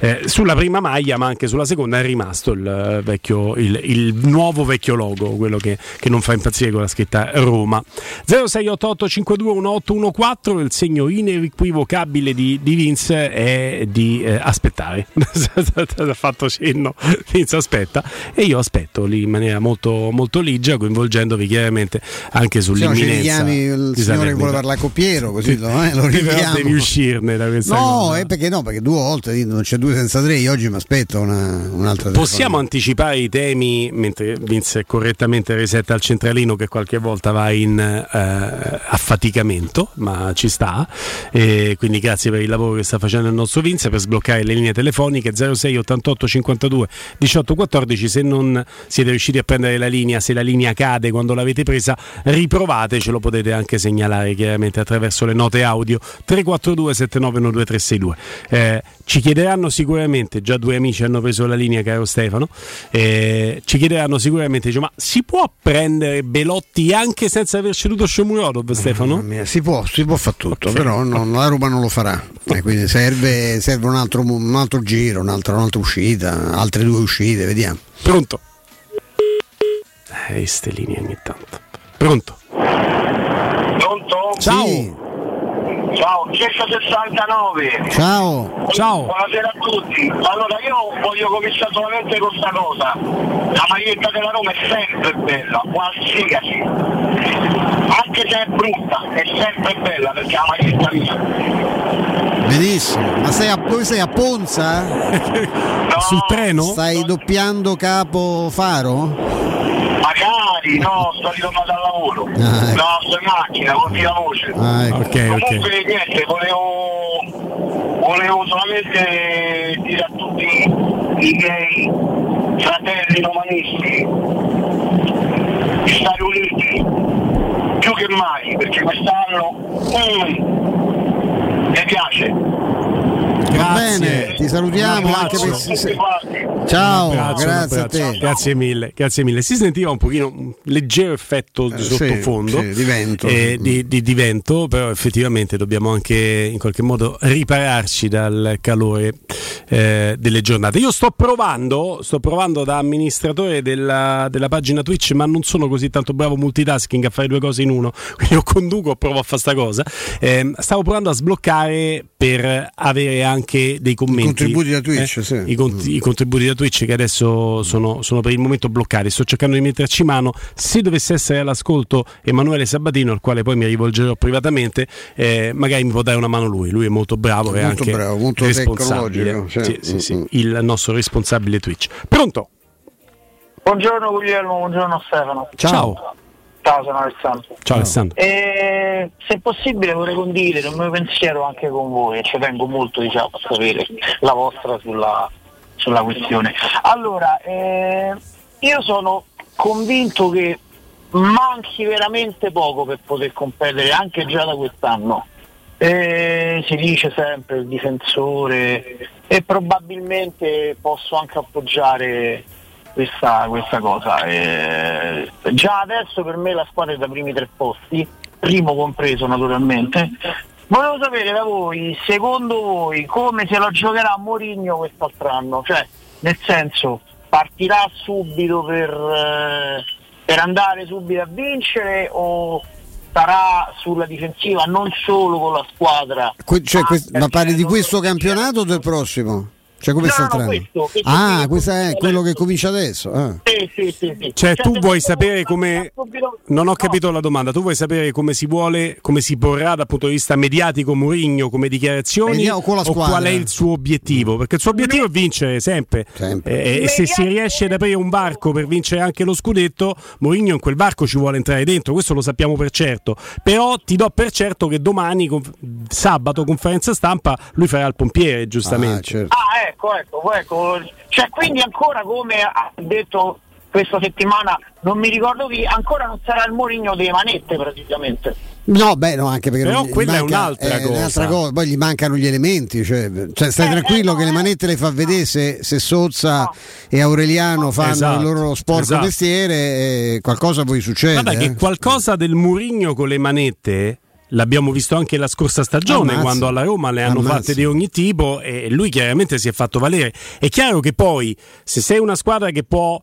Eh, sulla prima maglia ma anche sulla seconda è rimasto il, eh, vecchio, il, il nuovo vecchio logo quello che, che non fa impazzire con la scritta Roma 0688 521814 il segno inequivocabile di, di Vince è di eh, aspettare ha fatto cenno Vince aspetta e io aspetto lì in maniera molto, molto ligia coinvolgendovi chiaramente anche Se no sull'imminenza il signore che vuole parlare a Coppiero, così lo, eh, lo Però richiamo. devi uscirne da questa No, è perché no, perché due volte non c'è due senza tre. Io oggi mi aspetto una, un'altra Possiamo anticipare i temi mentre Vince correttamente resetta al centralino che qualche volta va in, eh, affaticamento, ma ci sta. E quindi grazie per il lavoro che sta facendo il nostro Vince per sbloccare le linee telefoniche 06 88 52 18 14. Se non siete riusciti a prendere la linea, se la linea cade quando l'avete presa, riprovate, ce lo potete anche segnalare chiaramente attraverso le note audio 342 7912 362. Eh, ci chiederanno sicuramente, già due amici hanno preso la linea, caro Stefano, eh, ci chiederanno sicuramente, dice, ma si può prendere Belotti anche senza aver ceduto Shomurodov, Stefano? Mia, si può, si può fare tutto, okay. però non, la Roma non lo farà. Okay. quindi serve, serve un, altro, un, altro, giro, un'altra, un'altra uscita, altre due uscite, vediamo. Pronto? Eh, ste linee ogni tanto. Pronto? Pronto? Ciao. Sì. Ciao, 169. Ciao. Ciao. Buonasera a tutti. Allora io voglio cominciare solamente con questa cosa. La maglietta della Roma è sempre bella, qualsiasi. Anche se è brutta, è sempre bella perché è la maglietta mia. Benissimo, ma sei a, dove sei a Ponza? No. Sul treno? Stai doppiando capo Faro? Magari, no, sto ritornando dal lavoro. Ah, ecco. No, sto in macchina, con la voce. Ah, ecco. Ok, Comunque ok. niente, volevo, volevo solamente dire a tutti i miei fratelli romanisti di stare uniti più che mai, perché quest'anno mm, mi piace. Va bene, ti salutiamo anche per... Ciao, abbraccio, grazie a te. Grazie mille, grazie mille. Si sentiva un pochino un leggero effetto di Eh, sì, sottofondo sì, di vento. eh, di, di- di vento, però effettivamente dobbiamo anche in qualche modo ripararci dal calore eh, delle giornate. Io sto provando, sto provando da amministratore della, della pagina Twitch, ma non sono così tanto bravo multitasking a fare due cose in uno, quindi io conduco, provo a fare sta cosa. Eh, stavo provando a sbloccare per avere anche dei commenti. contributi da Twitch, eh, sì. i, cont- i contributi da Twitch che adesso sono, sono per il momento bloccati. Sto cercando di metterci mano. Se dovesse essere all'ascolto Emanuele Sabatino, al quale poi mi rivolgerò privatamente, eh, magari mi può dare una mano lui. Lui è molto bravo e Molto anche bravo, molto responsabile. tecnologico, Sì, sì. sì, sì, Mm, mm. il nostro responsabile Twitch. Pronto? Buongiorno Guglielmo, buongiorno Stefano. Ciao. Ciao, sono Alessandro. Ciao Alessandro. E se possibile vorrei condividere un mio pensiero anche con voi e ci tengo molto diciamo, a sapere la vostra sulla, sulla questione. Allora, eh, io sono convinto che manchi veramente poco per poter competere anche già da quest'anno. Eh, si dice sempre il difensore e probabilmente posso anche appoggiare questa, questa cosa. Eh, già adesso per me la squadra è da primi tre posti, primo compreso naturalmente. Volevo sapere da voi, secondo voi, come se lo giocherà Mourinho quest'altro anno? Cioè, nel senso, partirà subito per, eh, per andare subito a vincere o starà sulla difensiva non solo con la squadra? Que- cioè, ma quest- ma parli di questo campionato o del prossimo? Cioè come No, sta no, entrando? questo, questo ah, questo è quello che comincia adesso. ah. Sì, sì, sì, sì. Cioè, tu vuoi sapere come. Non ho capito la domanda. Tu vuoi sapere come si vuole, come si porrà dal punto di vista mediatico Mourinho come dichiarazioni Vediamo con la o squadra. qual è il suo obiettivo? Perché il suo obiettivo è vincere sempre. Eh, E se si riesce ad aprire un barco per vincere anche lo scudetto, Mourinho in quel barco ci vuole entrare dentro, questo lo sappiamo per certo. Però ti do per certo che domani, sabato, conferenza stampa, lui farà il pompiere, giustamente. certo. Ah, ecco, ecco, ecco. Cioè, quindi ancora come ha detto questa settimana, non mi ricordo chi, ancora non sarà il Mourinho delle manette praticamente. No, beh, no, anche perché Però quella è manca- un'altra è cosa. un'altra cosa. Poi gli mancano gli elementi. Cioè, cioè, stai Eh, tranquillo eh, che le no, manette le fa vedere se, se Sozza e Aureliano fanno Esatto, il loro sporco esatto. mestiere, eh, qualcosa poi succede. Guarda eh. che qualcosa del Murigno con le manette l'abbiamo visto anche la scorsa stagione Ammazza. quando alla Roma le hanno Ammazza. fatte di ogni tipo e lui chiaramente si è fatto valere. È chiaro che poi se sei una squadra che può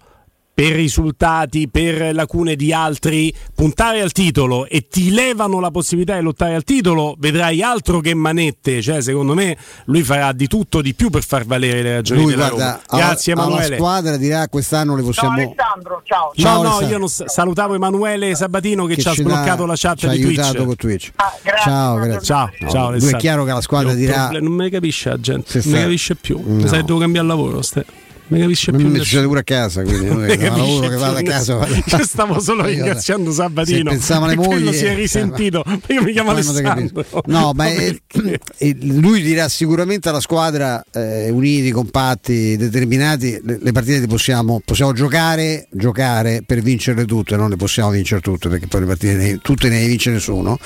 per risultati, per lacune di altri, puntare al titolo e ti levano la possibilità di lottare al titolo, vedrai altro che manette. Cioè, secondo me, lui farà di tutto di più per far valere le ragioni Lui della guarda, Roma. Grazie, alla Emanuele. squadra dirà quest'anno le Ciao possiamo. Alessandro, ciao. No, Ciao, no, Alessandro. io non salutavo Emanuele Sabatino che, ci ha sbloccato la chat ci di Twitch. con Twitch. Ah, grazie, Ciao, grazie. Ciao, No, ciao lui è chiaro che la squadra dirà- non me ne capisce la gente. Non me ne capisce più. No. Mi sa che devo cambiare lavoro. Ste. Mi capisce Non più mi succede pure a casa, quindi noi Ne da lavoro che vado a più casa. vado- Io stavo solo Io- ringraziando Sabatino. pensavo alle mogli, si è eh, risentito mi chiama Poi non te Alessandro. No, ma eh, eh, lui dirà sicuramente alla squadra eh, uniti, compatti, determinati, le, le partite le possiamo, possiamo giocare, giocare per vincerle tutte, non le possiamo vincere tutte perché poi le partite ne- tutte ne vince nessuno.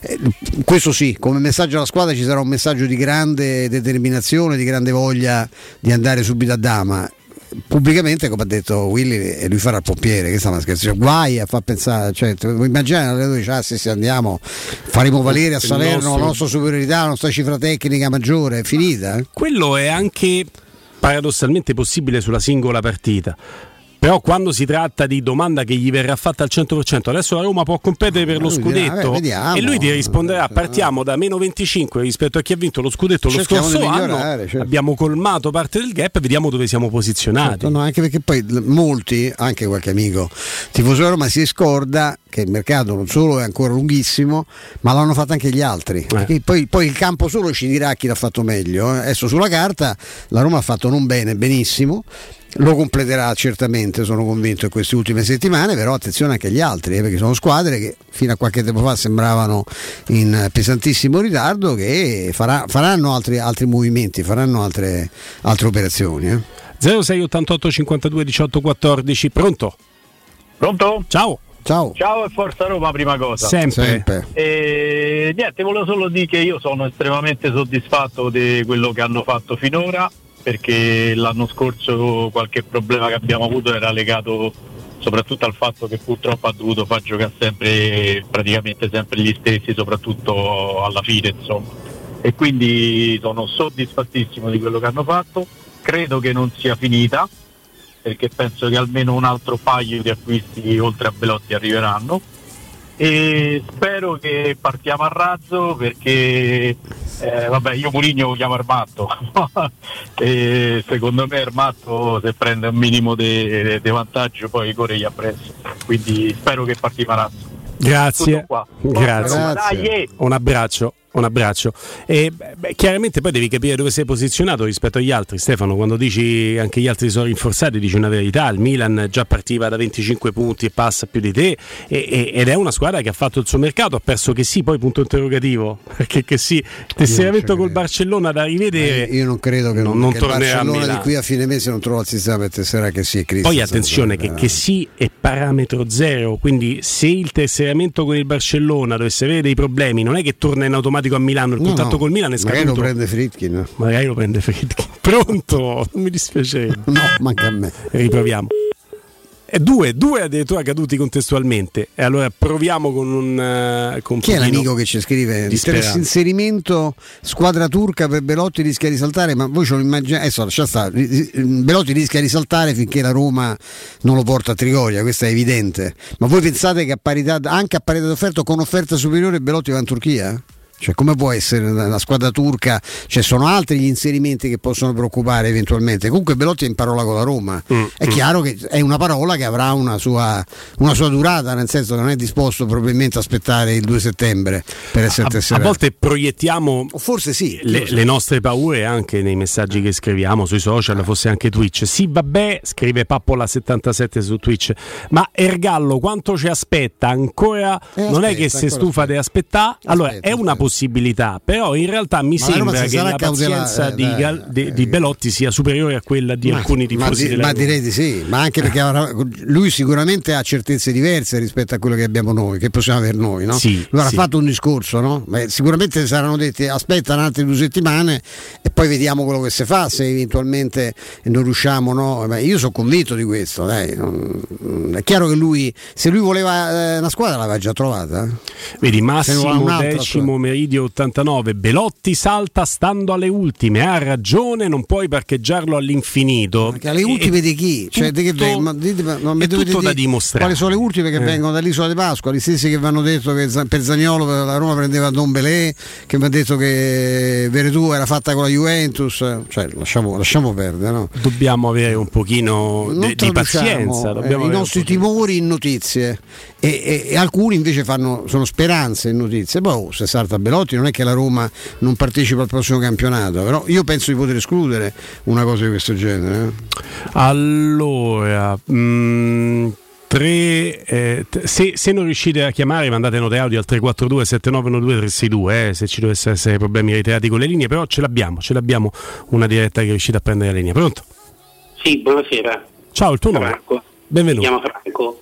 Eh, questo sì, come messaggio alla squadra ci sarà un messaggio di grande determinazione, di grande voglia di andare subito a dama pubblicamente come ha detto Willy e lui farà il pompiere che sta una scherzo cioè, guai a far pensare cioè, immaginare lui dice ah sì sì andiamo faremo valere a Salerno nostro- la nostra superiorità la nostra cifra tecnica maggiore è finita eh? Quello è anche paradossalmente possibile sulla singola partita. Però quando si tratta di domanda che gli verrà fatta al 100%, adesso la Roma può competere per lo scudetto "Vabbè, vediamo." e lui ti risponderà partiamo da meno 25 rispetto a chi ha vinto lo scudetto lo scorso anno, certo. abbiamo colmato parte del gap e vediamo dove siamo posizionati. Certo, no, anche perché poi molti, anche qualche amico tifoso della Roma si scorda che il mercato non solo è ancora lunghissimo, ma l'hanno fatto anche gli altri. Perché Poi, poi il campo solo ci dirà chi l'ha fatto meglio. eh. Adesso sulla carta la Roma ha fatto non bene, benissimo. Lo completerà certamente, sono convinto, in queste ultime settimane, però attenzione anche agli altri, eh, perché sono squadre che fino a qualche tempo fa sembravano in pesantissimo ritardo, che farà- faranno altri, altri movimenti, faranno altre, altre operazioni. eh. 0688 52 18 14, pronto? Pronto? Ciao. Ciao. Ciao e Forza Roma prima cosa. Sempre. Sempre. E, niente, volevo solo dire che io sono estremamente soddisfatto di quello che hanno fatto finora perché l'anno scorso qualche problema che abbiamo avuto era legato soprattutto al fatto che purtroppo ha dovuto far giocare sempre praticamente sempre gli stessi, soprattutto alla fine insomma. E quindi sono soddisfattissimo di quello che hanno fatto, credo che non sia finita perché penso che almeno un altro paio di acquisti oltre a Belotti arriveranno e spero che partiamo a razzo perché eh, vabbè io Murigno lo chiamo Armatto e secondo me Armatto se prende un minimo di vantaggio poi corre gli appresso quindi spero che partiamo a razzo Grazie. Grazie. Grazie. Dai, Un abbraccio. Un abbraccio. E beh, chiaramente poi devi capire dove sei posizionato rispetto agli altri. Stefano, quando dici anche gli altri sono rinforzati, dici una verità. Il Milan già partiva da 25 punti e passa più di te. e- e- ed è una squadra che ha fatto il suo mercato. Ha perso che sì, poi punto interrogativo. Perché che sì, tesseramento col Barcellona da rivedere. Io non credo che, non, non, che il tornerà a Barcellona di qui a fine mese non trova il sistema per tesserare che sì, Cristo. Poi attenzione che, che sì è parametro zero, quindi se il tesseramento con il Barcellona dovesse avere dei problemi, non è che torna in automatico a Milano, il No, contatto no, col Milan è scaduto. Magari lo prende Fritkin. Magari lo prende Fritkin. Pronto? Mi dispiace. No, manca a me. Riproviamo. E due, due addirittura caduti contestualmente. E allora proviamo con un. eh, con Chi è l'amico che ci scrive? di Interesse speranza. inserimento squadra turca per Belotti rischia di saltare, ma voi ce lo immaginate? Adesso lascia stare. Ri- Belotti rischia di saltare finché la Roma non lo porta a Trigoria, questo è evidente. Ma voi pensate che a parità, anche a parità d'offerta con offerta superiore Belotti va in Turchia? Cioè, come può essere una una squadra turca? Cioè, sono altri gli inserimenti che possono preoccupare eventualmente. Comunque Belotti è in parola con la Roma. Mm, È chiaro che è una parola che avrà una sua, una sua durata, nel senso che non è disposto probabilmente a aspettare il 2 settembre per essere A, a tesserato. volte proiettiamo forse sì, le, le nostre paure anche nei messaggi che scriviamo sui social, fosse anche Twitch. Sì, vabbè, scrive Pappola77 su Twitch, ma Ergallo quanto ci aspetta? Ancora Eh, non è aspetta, che se ancora stufa di aspettare, allora è una possibilità, però in realtà mi Ma sembra che la pazienza eh, di, dai, Gal- di- di Belotti sia superiore a quella di Ma- alcuni ma, tifosi di- ma Roma. direi di sì, ma anche perché lui sicuramente ha certezze diverse rispetto a quello che abbiamo noi, che possiamo avere noi. No? Sì, lui sì. fatto un discorso, no? Beh, sicuramente saranno detti aspettano altre due settimane e poi vediamo quello che si fa se eventualmente non riusciamo. No? Beh, io sono convinto di questo, dai. è chiaro che lui, se lui voleva eh, una squadra l'aveva già trovata. Vedi, Se ne Massimo vuole un'altra, Meridio 89, Belotti salta stando alle ultime, ha ragione, non puoi parcheggiarlo all'infinito. Perché alle ultime di chi? Cioè, di che tutto-? Ma dite- ma non mi è tutto da dimostrare. Quali sono le ultime che Eh. vengono dall'isola di Pasqua? Gli stessi che vi hanno detto che per Zagnolo la Roma prendeva Don Belé, che mi hanno detto che Veretù era fatta con la Juventus. Cioè, lasciamo, lasciamo perdere, no? Dobbiamo avere un pochino de- di pazienza. eh, i nostri timori in notizie e, e- e alcuni invece fanno, sono speranze e notizie. Poi oh, se salta Belotti non è che la Roma non partecipa al prossimo campionato, però io penso di poter escludere una cosa di questo genere. eh. Allora, mm, tre, eh, t- se, se non riuscite a chiamare mandate note audio al 342 7912 362 eh, se ci dovessero essere problemi reiterati con le linee, però ce l'abbiamo, ce l'abbiamo una diretta che è riuscita a prendere la linea. Pronto? Sì, buonasera. Ciao, il tuo nome? Franco. Benvenuto. Mi chiamo Franco.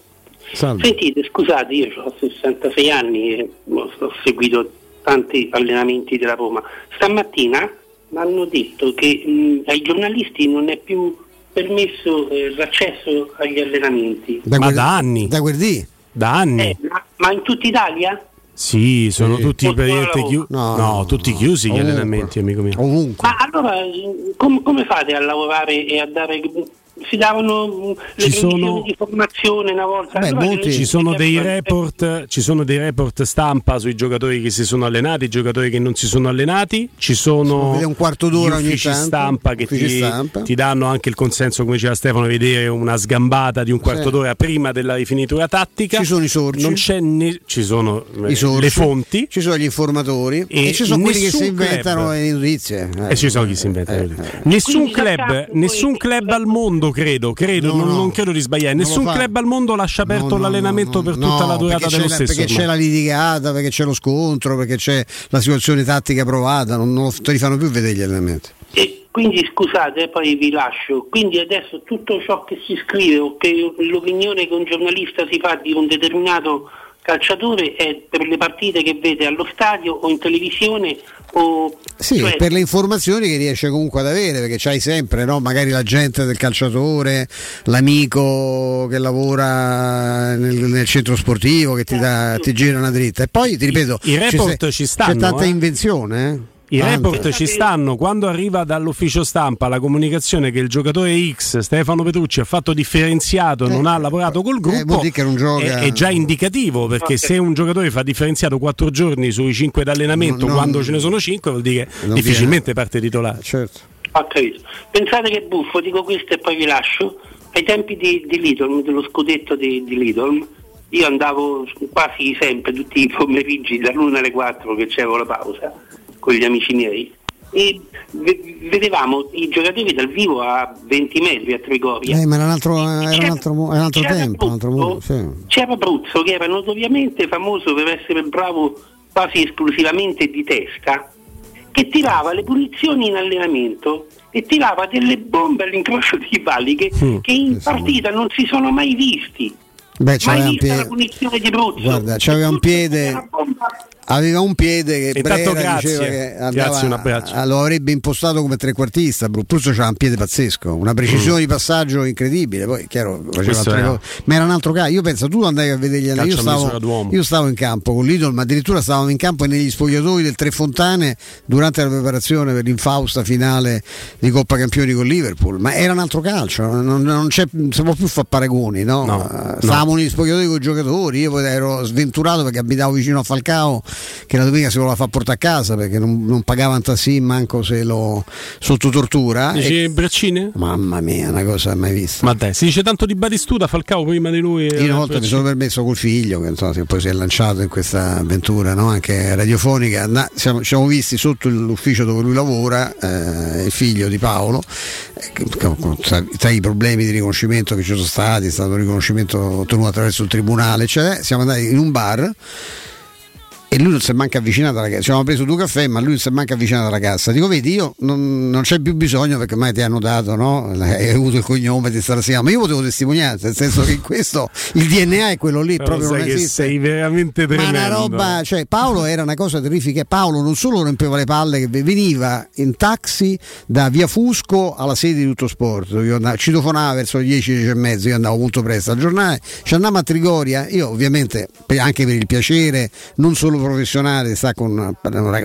Salve. Sentite, scusate, io ho 66 anni e ho seguito tanti allenamenti della Roma. Stamattina mi hanno detto che mh, ai giornalisti non è più permesso eh, l'accesso agli allenamenti. Ma quel- da anni. Da Guerdì? Da anni. Eh, ma, ma in tutta Italia? Sì, sono Sì. tutti praticamente chiusi. no, No, no, tutti no. chiusi gli Ovunque. allenamenti, amico mio. Ovunque. Ma allora eh, com- come fate a lavorare e a dare... Si davano mh, le Ci sono- di formazione una volta? Beh, Allora, molti- eh, Ci sono dei eh, report, ci sono dei report stampa sui giocatori che si sono allenati, i giocatori che non si sono allenati, ci sono un quarto d'ora gli ogni uffici tanto, stampa che uffici ti, stampa. ti danno anche il consenso, come diceva Stefano, di vedere una sgambata di un quarto Sì. d'ora prima della rifinitura tattica. Ci sono i sorci. Non c'è né- ci sono eh, I sorci, le fonti. ci sono gli informatori e, E ci sono quelli che nessun si inventano club- le notizie. E ci sono chi si inventa. eh, le notizie. Nessun Quindi club, nessun club al mondo, credo, credo No, non, no. non credo di sbagliare. Nessun club al mondo lascia aperto No, no, l'allenamento no, per no, tutta la durata perché dello c'è la- stesso. Perché c'è la litigata, perché c'è lo scontro, perché c'è la situazione tattica provata, non, non te li fanno più vedere gli allenamenti. E quindi scusate, poi vi lascio. Quindi adesso tutto ciò che si scrive o che l'opinione che un giornalista si fa di un determinato calciatore è per le partite che vede allo stadio o in televisione o Sì, cioè, per le informazioni che riesce comunque ad avere, perché c'hai sempre, no? magari l'agente del calciatore, l'amico che lavora nel, nel centro sportivo che ti, dà, ti gira una dritta. E poi ti ripeto, I report c'è, ci stanno, c'è tanta eh. invenzione. eh? I report ci stanno quando arriva dall'ufficio stampa la comunicazione che il giocatore X, Stefano Petrucci, ha fatto differenziato e non ha lavorato col Eh, gruppo. dire che non gioca. È, è già indicativo perché se un giocatore fa differenziato 4 giorni sui 5 d'allenamento Non- quando ce ne sono 5 vuol dire che difficilmente parte titolare. Certo. ho capito. Pensate che buffo, dico questo e poi vi lascio. Ai tempi di, di Lidl, dello scudetto di, di Lidl, io andavo quasi sempre, tutti i pomeriggi, dall'1 alle 4 che c'avevo la pausa, con gli amici miei. E ve- vedevamo i giocatori dal vivo a 20 metri a Trigoria. Eh, ma era un altro, era un altro, era un altro C'era tempo. Un altro mondo, sì. C'era Abruzzo che era notoriamente famoso per essere bravo quasi esclusivamente di testa, che tirava le punizioni in allenamento e tirava delle bombe all'incrocio dei pali che, Mm, che in partita non si sono mai visti. Beh, c'aveva un la piede. punizione di Abruzzo. Guarda, c'aveva un piede. Aveva un piede che Intanto Brera grazie. diceva che Grazie, andava, ah, lo avrebbe impostato come trequartista. Bruttuccio c'aveva un piede pazzesco, una precisione di passaggio incredibile. Poi, chiaro, faceva Mm. Altre era- cose. Ma era un altro caso. Io penso, tu andavi a vedere gli Calcio allenamenti. Io stavo, io stavo in campo con l'Idol, ma addirittura stavamo in campo negli spogliatoi del Tre Fontane durante la preparazione per l'infausta finale di Coppa Campioni con Liverpool. Ma era un altro calcio, non, non c'è, non si può più fare paragoni. No? No, Eh, Stavamo negli spogliatoi con i giocatori. Io poi ero sventurato perché abitavo vicino a Falcao, che la domenica si voleva far portare a casa perché non, non pagava un tassin manco se lo sotto tortura. Dici E- braccine? mamma mia, una cosa mai vista. Ma dai, si dice tanto di Batistuta, Falcao prima di lui. Io una volta mi braccine. sono permesso col figlio, che insomma, che poi si è lanciato in questa avventura no? anche radiofonica. Na- siamo, ci siamo visti sotto l'ufficio dove lui lavora, eh, il figlio di Paolo, eh, tra, tra i problemi di riconoscimento che ci sono stati, è stato un riconoscimento ottenuto attraverso il tribunale, eccetera. Siamo andati in un bar. E lui non si è manco avvicinato alla cassa. Ci avevamo preso due caffè, ma lui non si è manco avvicinato alla cassa. Dico, vedi, io non, non c'è più bisogno perché ormai ti hanno dato, no? Hai avuto il cognome di stare assieme. Ma io potevo testimoniare, nel senso che questo il DNA è quello lì, Però proprio non che esiste. sei veramente Ma tremendo. una roba, cioè Paolo era una cosa terrifica. Paolo non solo rompeva le palle, che veniva in taxi da via Fusco alla sede di Tutto Sport. Io andavo, citofonava verso le 10, 10 e mezzo, io andavo molto presto al giornale. Ci andavamo a Trigoria, io ovviamente per- anche per il piacere, non solo professionale, sta con una,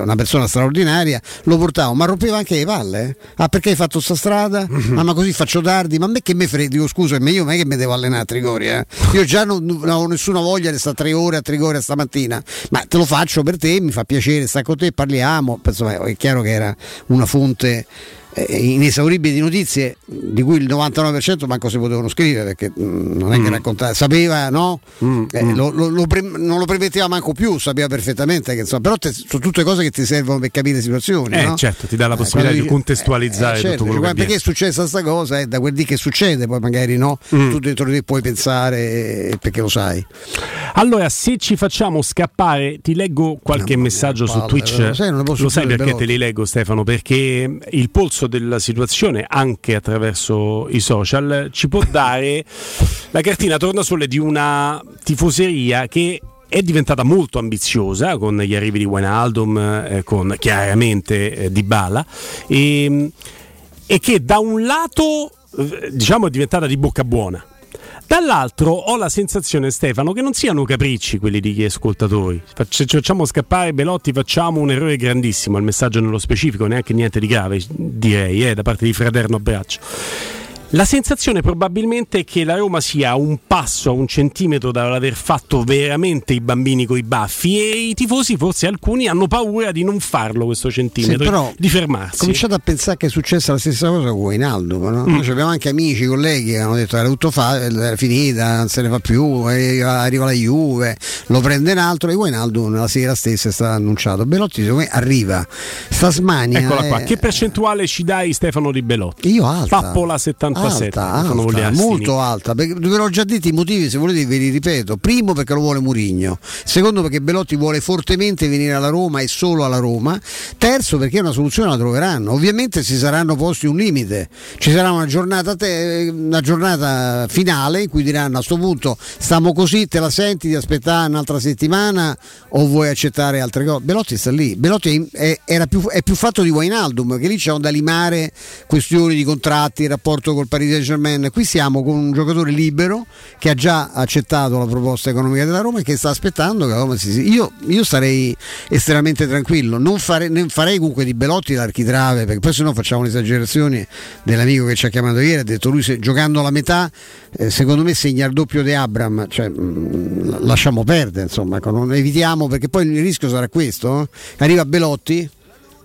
una persona straordinaria, lo portavo, ma rompeva anche le palle. eh. Ah, perché hai fatto sta strada? Ah, ma così faccio tardi, ma a me che me frega? Dico scusa, io non è che mi devo allenare a Trigoria. eh. Io già non, non ho nessuna voglia di stare tre ore a Trigoria stamattina, ma te lo faccio per te, mi fa piacere, sta con te, parliamo. Insomma, è chiaro che era una fonte eh, inesauribili di notizie di cui il 99% manco si potevano scrivere perché mm, non è che Mm. raccontava, sapeva no? Eh, Lo, lo- lo pre- non lo premetteva manco più, sapeva perfettamente che insomma, però te- sono tutte cose che ti servono per capire situazioni. Eh, no? certo, ti dà la Eh, possibilità quando di contestualizzare eh, certo, tutto quello "Guarda, perché è successa sta cosa? Eh, da quel dì che succede, poi magari no, Mm. tu dentro di te puoi pensare eh, perché lo sai. Allora, se ci facciamo scappare, ti leggo qualche messaggio su palle, Twitch. lo sai, Lo sai perché te li leggo, Stefano? Perché il polso della situazione, anche attraverso i social, ci può dare la cartina tornasole di una tifoseria che è diventata molto ambiziosa con gli arrivi di Wijnaldum, eh, con chiaramente eh, Dybala e, e che da un lato eh, diciamo è diventata di bocca buona. Dall'altro ho la sensazione, Stefano, che non siano capricci quelli di chi ascoltatori. Se ci facciamo scappare Belotti facciamo un errore grandissimo, il messaggio nello specifico, neanche niente di grave, direi, eh, da parte di fraterno abbraccio. La sensazione probabilmente è che la Roma sia un passo, a un centimetro dall'aver fatto veramente i bambini coi baffi e i tifosi, forse alcuni, hanno paura di non farlo questo centimetro, Sì, però di fermarsi. Cominciate a pensare che è successa la stessa cosa con Wijnaldum, no? Mm. Noi abbiamo anche amici, colleghi che hanno detto era tutto fa- era finita, non se ne fa più, eh, arriva la Juve, lo prende un altro e Wijnaldum la sera stessa è stato annunciato. Belotti secondo me arriva, sta smania. Eccola qua, eh, che percentuale ci dai Stefano Di Belotti? Io alta. Pappola 77. Alta, Stefano alta, molto alta, perché ve l'ho già detto i motivi, se volete ve li ripeto. Primo perché lo vuole Murigno, secondo perché Belotti vuole fortemente venire alla Roma e solo alla Roma, terzo perché una soluzione la troveranno. Ovviamente si saranno posti un limite, ci sarà una giornata, te- una giornata finale in cui diranno a sto punto stiamo così, te la senti di aspettare un'altra settimana o vuoi accettare altre cose? Belotti sta lì, Belotti è, era più, è più fatto di Wijnaldum, che lì c'erano da limare questioni di contratti, rapporto col Paris Saint Germain. Qui siamo con un giocatore libero che ha già accettato la proposta economica della Roma e che sta aspettando che la Roma si. Io, io sarei estremamente tranquillo, non, fare- farei comunque di Belotti l'architrave, perché poi se no facciamo le esagerazioni dell'amico che ci ha chiamato ieri, ha detto lui se, giocando la metà, eh, secondo me segna il doppio di Abram, cioè, mh, lasciamo perdere, insomma, ecco, non evitiamo perché poi il rischio sarà questo. eh. Arriva Belotti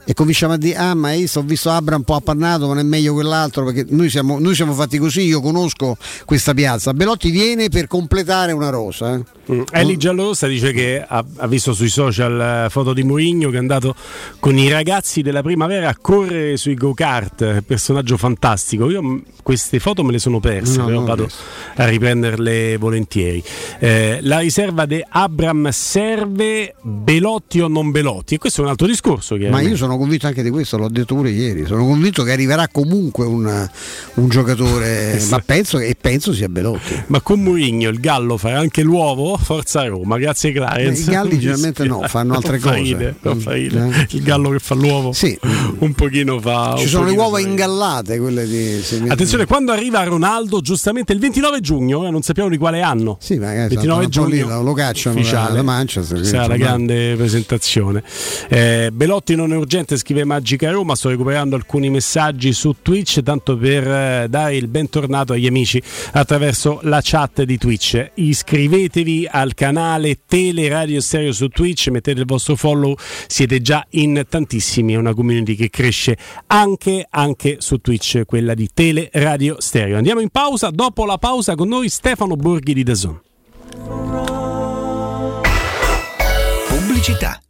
e cominciamo a dire ah ma io ho visto Abra un po' appannato non è meglio quell'altro perché noi siamo, noi siamo fatti così io conosco questa piazza Belotti viene per completare una rosa eh. Eli Giallorossa dice che ha, ha visto sui social eh, foto di Mourinho che è andato con i ragazzi della primavera a correre sui go-kart, personaggio fantastico. Io mh, queste foto me le sono perse, No, però vado a riprenderle volentieri. Eh, la riserva di Abram serve Belotti o non Belotti? E questo è un altro discorso. ma io sono convinto anche di questo l'ho detto pure ieri sono convinto che arriverà comunque un, un giocatore ma penso, e penso sia Belotti Ma con Mourinho il Gallo farà anche l'uovo? Forza Roma, grazie Clarence. I galli generalmente no, fanno altre fa cose. non fa ridere. Eh. Il gallo che fa l'uovo un pochino fa... ci sono le uova ingallate quelle di Attenzione, quando arriva Ronaldo, giustamente il 29 giugno, eh, non sappiamo di quale anno. Sì, magari 29 esatto, un po' lì giugno lo- cacciano da- ufficiale. da Manchester, Sarà la grande presentazione. Eh, Belotti non è urgente, scrive Magica Roma. Sto recuperando alcuni messaggi su Twitch, tanto per eh, dare il bentornato agli amici attraverso la chat di Twitch. Iscrivetevi al canale Tele Radio Stereo su Twitch, mettete il vostro follow, siete già in tantissimi, è una community che cresce anche, anche su Twitch, quella di Tele Radio Stereo. Andiamo in pausa, dopo la pausa con noi Stefano Borghi di Dazon. Pubblicità.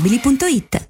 mobili.it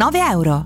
euro.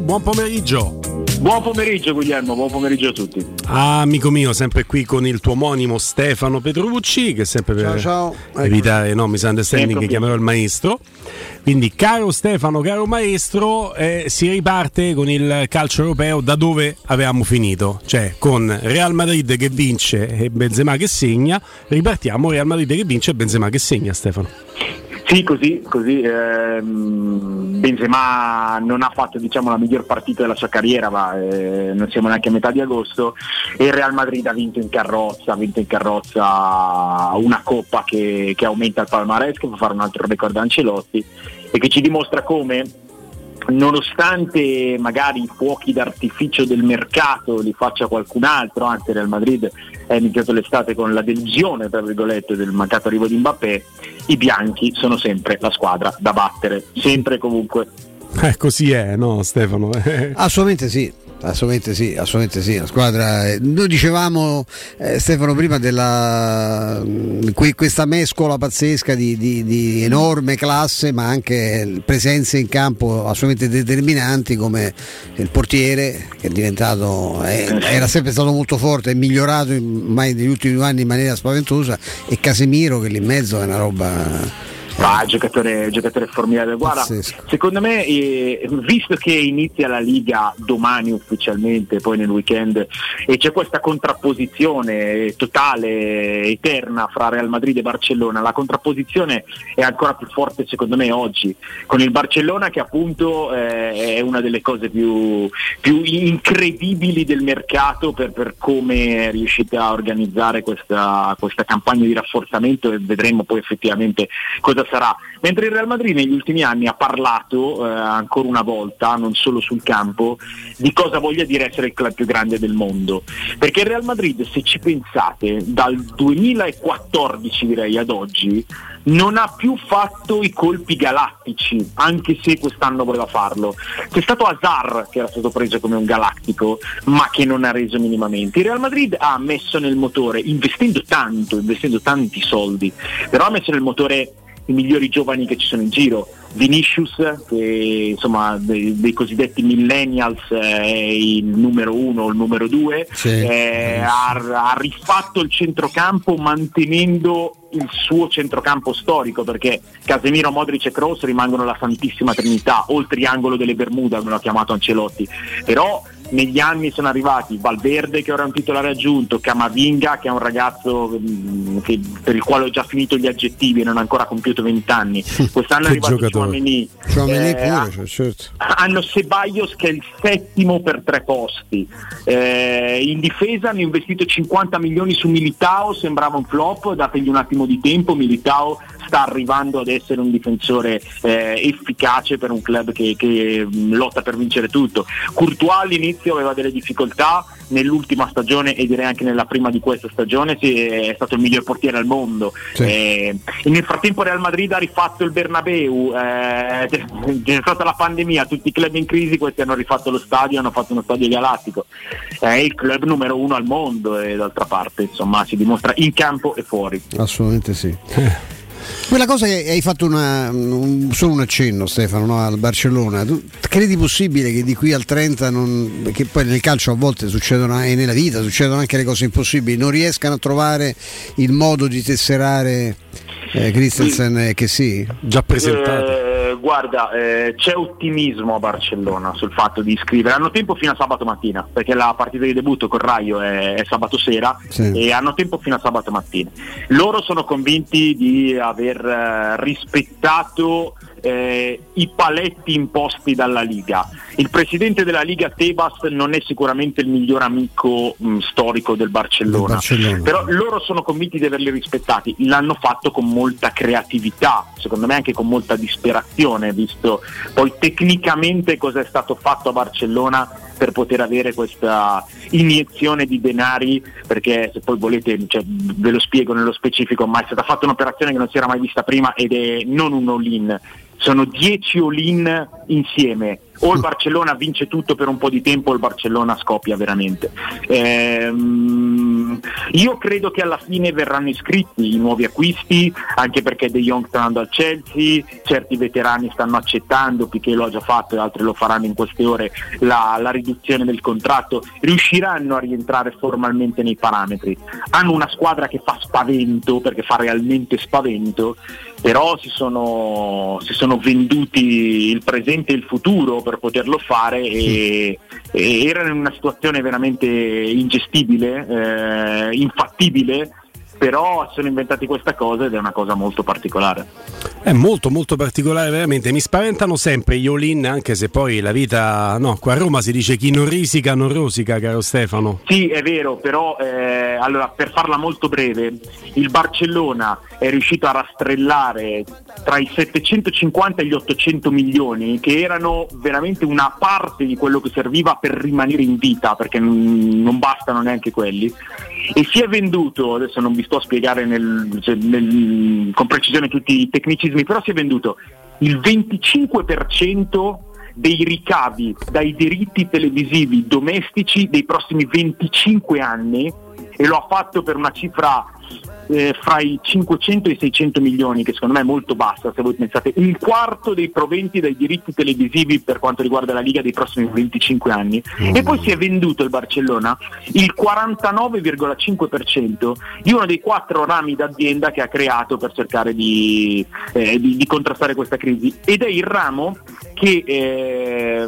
Buon pomeriggio. Buon pomeriggio Guglielmo, buon pomeriggio a tutti. Ah, amico mio, sempre qui con il tuo omonimo Stefano Petrucci, che sempre per ciao, ciao. evitare no, misunderstanding Eccomi. chiamerò il maestro. Quindi, caro Stefano, caro maestro, eh, si riparte con il calcio europeo da dove avevamo finito, cioè con Real Madrid che vince e Benzema che segna. Ripartiamo Real Madrid che vince e Benzema che segna, Stefano. Sì, così, così ehm, Benzema non ha fatto diciamo, la miglior partita della sua carriera, ma eh, non siamo neanche a metà di agosto e il Real Madrid ha vinto in carrozza, ha vinto in carrozza una coppa che, che aumenta il palmarès, che fa fare un altro record a Ancelotti e che ci dimostra come nonostante magari i fuochi d'artificio del mercato li faccia qualcun altro, anzi Real Madrid è iniziato l'estate con la delusione tra virgolette del mancato arrivo di Mbappé, i bianchi sono sempre la squadra da battere, sempre e comunque. Eh, così è, no, Stefano? Assolutamente sì. Assolutamente sì, assolutamente sì. La squadra, eh, noi dicevamo eh, Stefano prima della que- questa mescola pazzesca di, di- di enorme classe, ma anche presenze in campo assolutamente determinanti come il portiere che è diventato eh, era sempre stato molto forte, è migliorato in- ormai negli ultimi due anni in maniera spaventosa e Casemiro che lì in mezzo è una roba Ah, giocatore, giocatore formidabile. Guarda, secondo me, eh, visto che inizia la Liga domani ufficialmente, poi nel weekend, e c'è questa contrapposizione totale, eterna fra Real Madrid e Barcellona, la contrapposizione è ancora più forte secondo me oggi, con il Barcellona che appunto eh, è una delle cose più, più incredibili del mercato per, per come è riuscita a organizzare questa, questa campagna di rafforzamento e vedremo poi effettivamente cosa sarà. Mentre il Real Madrid negli ultimi anni ha parlato eh, ancora una volta, non solo sul campo, di cosa voglia dire essere il club più grande del mondo. Perché il Real Madrid, se ci pensate, dal 2014 direi ad oggi, non ha più fatto i colpi galattici, anche se quest'anno voleva farlo. C'è stato Hazard che era stato preso come un galattico, ma che non ha reso minimamente. Il Real Madrid ha messo nel motore, investendo tanto, investendo tanti soldi, però ha messo nel motore i migliori giovani che ci sono in giro. Vinicius, che insomma dei, dei cosiddetti millennials eh, è il numero uno o il numero due, Sì. eh, ha, ha rifatto il centrocampo mantenendo il suo centrocampo storico perché Casemiro, Modric e Kroos rimangono la santissima trinità o il triangolo delle Bermuda come l'ha chiamato Ancelotti però negli anni sono arrivati Valverde che ora è un titolare aggiunto Camavinga che è un ragazzo mm, che- per il quale ho già finito gli aggettivi e non ha ancora compiuto 20 anni quest'anno è arrivato. Chouameni Chouameni Eh, pure, cioè, certo. hanno Ceballos che è il settimo per tre posti Eh, in difesa hanno investito 50 milioni su Militao sembrava un flop dategli un attimo di tempo Militao sta arrivando ad essere un difensore eh, efficace per un club che, che, mh, lotta per vincere tutto. Courtois all'inizio aveva delle difficoltà nell'ultima stagione e direi anche nella prima di questa stagione è stato il miglior portiere al mondo. Eh, e nel frattempo Real Madrid ha rifatto il Bernabeu eh, c'è stata la pandemia tutti i club in crisi questi hanno rifatto lo stadio hanno fatto uno stadio galattico. È il club numero uno al mondo e d'altra parte insomma si dimostra in campo e fuori. Assolutamente sì. Quella cosa che hai fatto una- un- solo un accenno Stefano no, al Barcellona, tu credi possibile che di qui al 30, non, perché poi nel calcio a volte succedono e nella vita succedono anche le cose impossibili, non riescano a trovare il modo di tesserare eh, Christensen e che sì? Già Eh, guarda, eh, c'è ottimismo a Barcellona sul fatto di iscrivere. Hanno tempo fino a sabato mattina, perché la partita di debutto con Raio è, è sabato sera Sì. e hanno tempo fino a sabato mattina. Loro sono convinti di aver eh, rispettato eh, i paletti imposti dalla Liga. Il presidente della Liga Tebas non è sicuramente il miglior amico mh, storico del Barcellona, Barcellona. però loro sono convinti di averli rispettati, l'hanno fatto con molta creatività, secondo me anche con molta disperazione, visto poi tecnicamente cosa è stato fatto a Barcellona per poter avere questa iniezione di denari, perché se poi volete cioè, ve lo spiego nello specifico, ma è stata fatta un'operazione che non si era mai vista prima ed è non un all-in, sono 10 all-in insieme. O il Barcellona vince tutto per un po' di tempo o il Barcellona scoppia veramente. Ehm, io credo che alla fine verranno iscritti i nuovi acquisti, anche perché De Jong sta andando al Chelsea, certi veterani stanno accettando, Piquet lo ha già fatto e altri lo faranno in queste ore, la, la riduzione del contratto, riusciranno a rientrare formalmente nei parametri. Hanno una squadra che fa spavento, perché fa realmente spavento, però si sono, si sono venduti il presente e il futuro per poterlo fare e, e erano in una situazione veramente ingestibile, eh, infattibile, però sono inventati questa cosa ed è una cosa molto particolare. È molto molto particolare veramente, mi spaventano sempre gli all-in anche se poi la vita, no, qua a Roma si dice chi non risica non rosica caro Stefano. Sì, è vero, però eh, allora, per farla molto breve, il Barcellona è riuscito a rastrellare tra i 750 e gli 800 milioni, che erano veramente una parte di quello che serviva per rimanere in vita, perché non, non bastano neanche quelli, e si è venduto, adesso non vi sto a spiegare nel, nel, con precisione tutti i tecnicismi, però si è venduto il 25% dei ricavi dai diritti televisivi domestici dei prossimi 25 anni e lo ha fatto per una cifra eh, fra i 500 e i 600 milioni, che secondo me è molto bassa se voi pensate, un quarto dei proventi dai diritti televisivi per quanto riguarda la Liga dei prossimi 25 anni. Mm. E poi si è venduto il Barcellona il 49,5% di uno dei quattro rami d'azienda che ha creato per cercare di, eh, di, di contrastare questa crisi. Ed è il ramo che eh,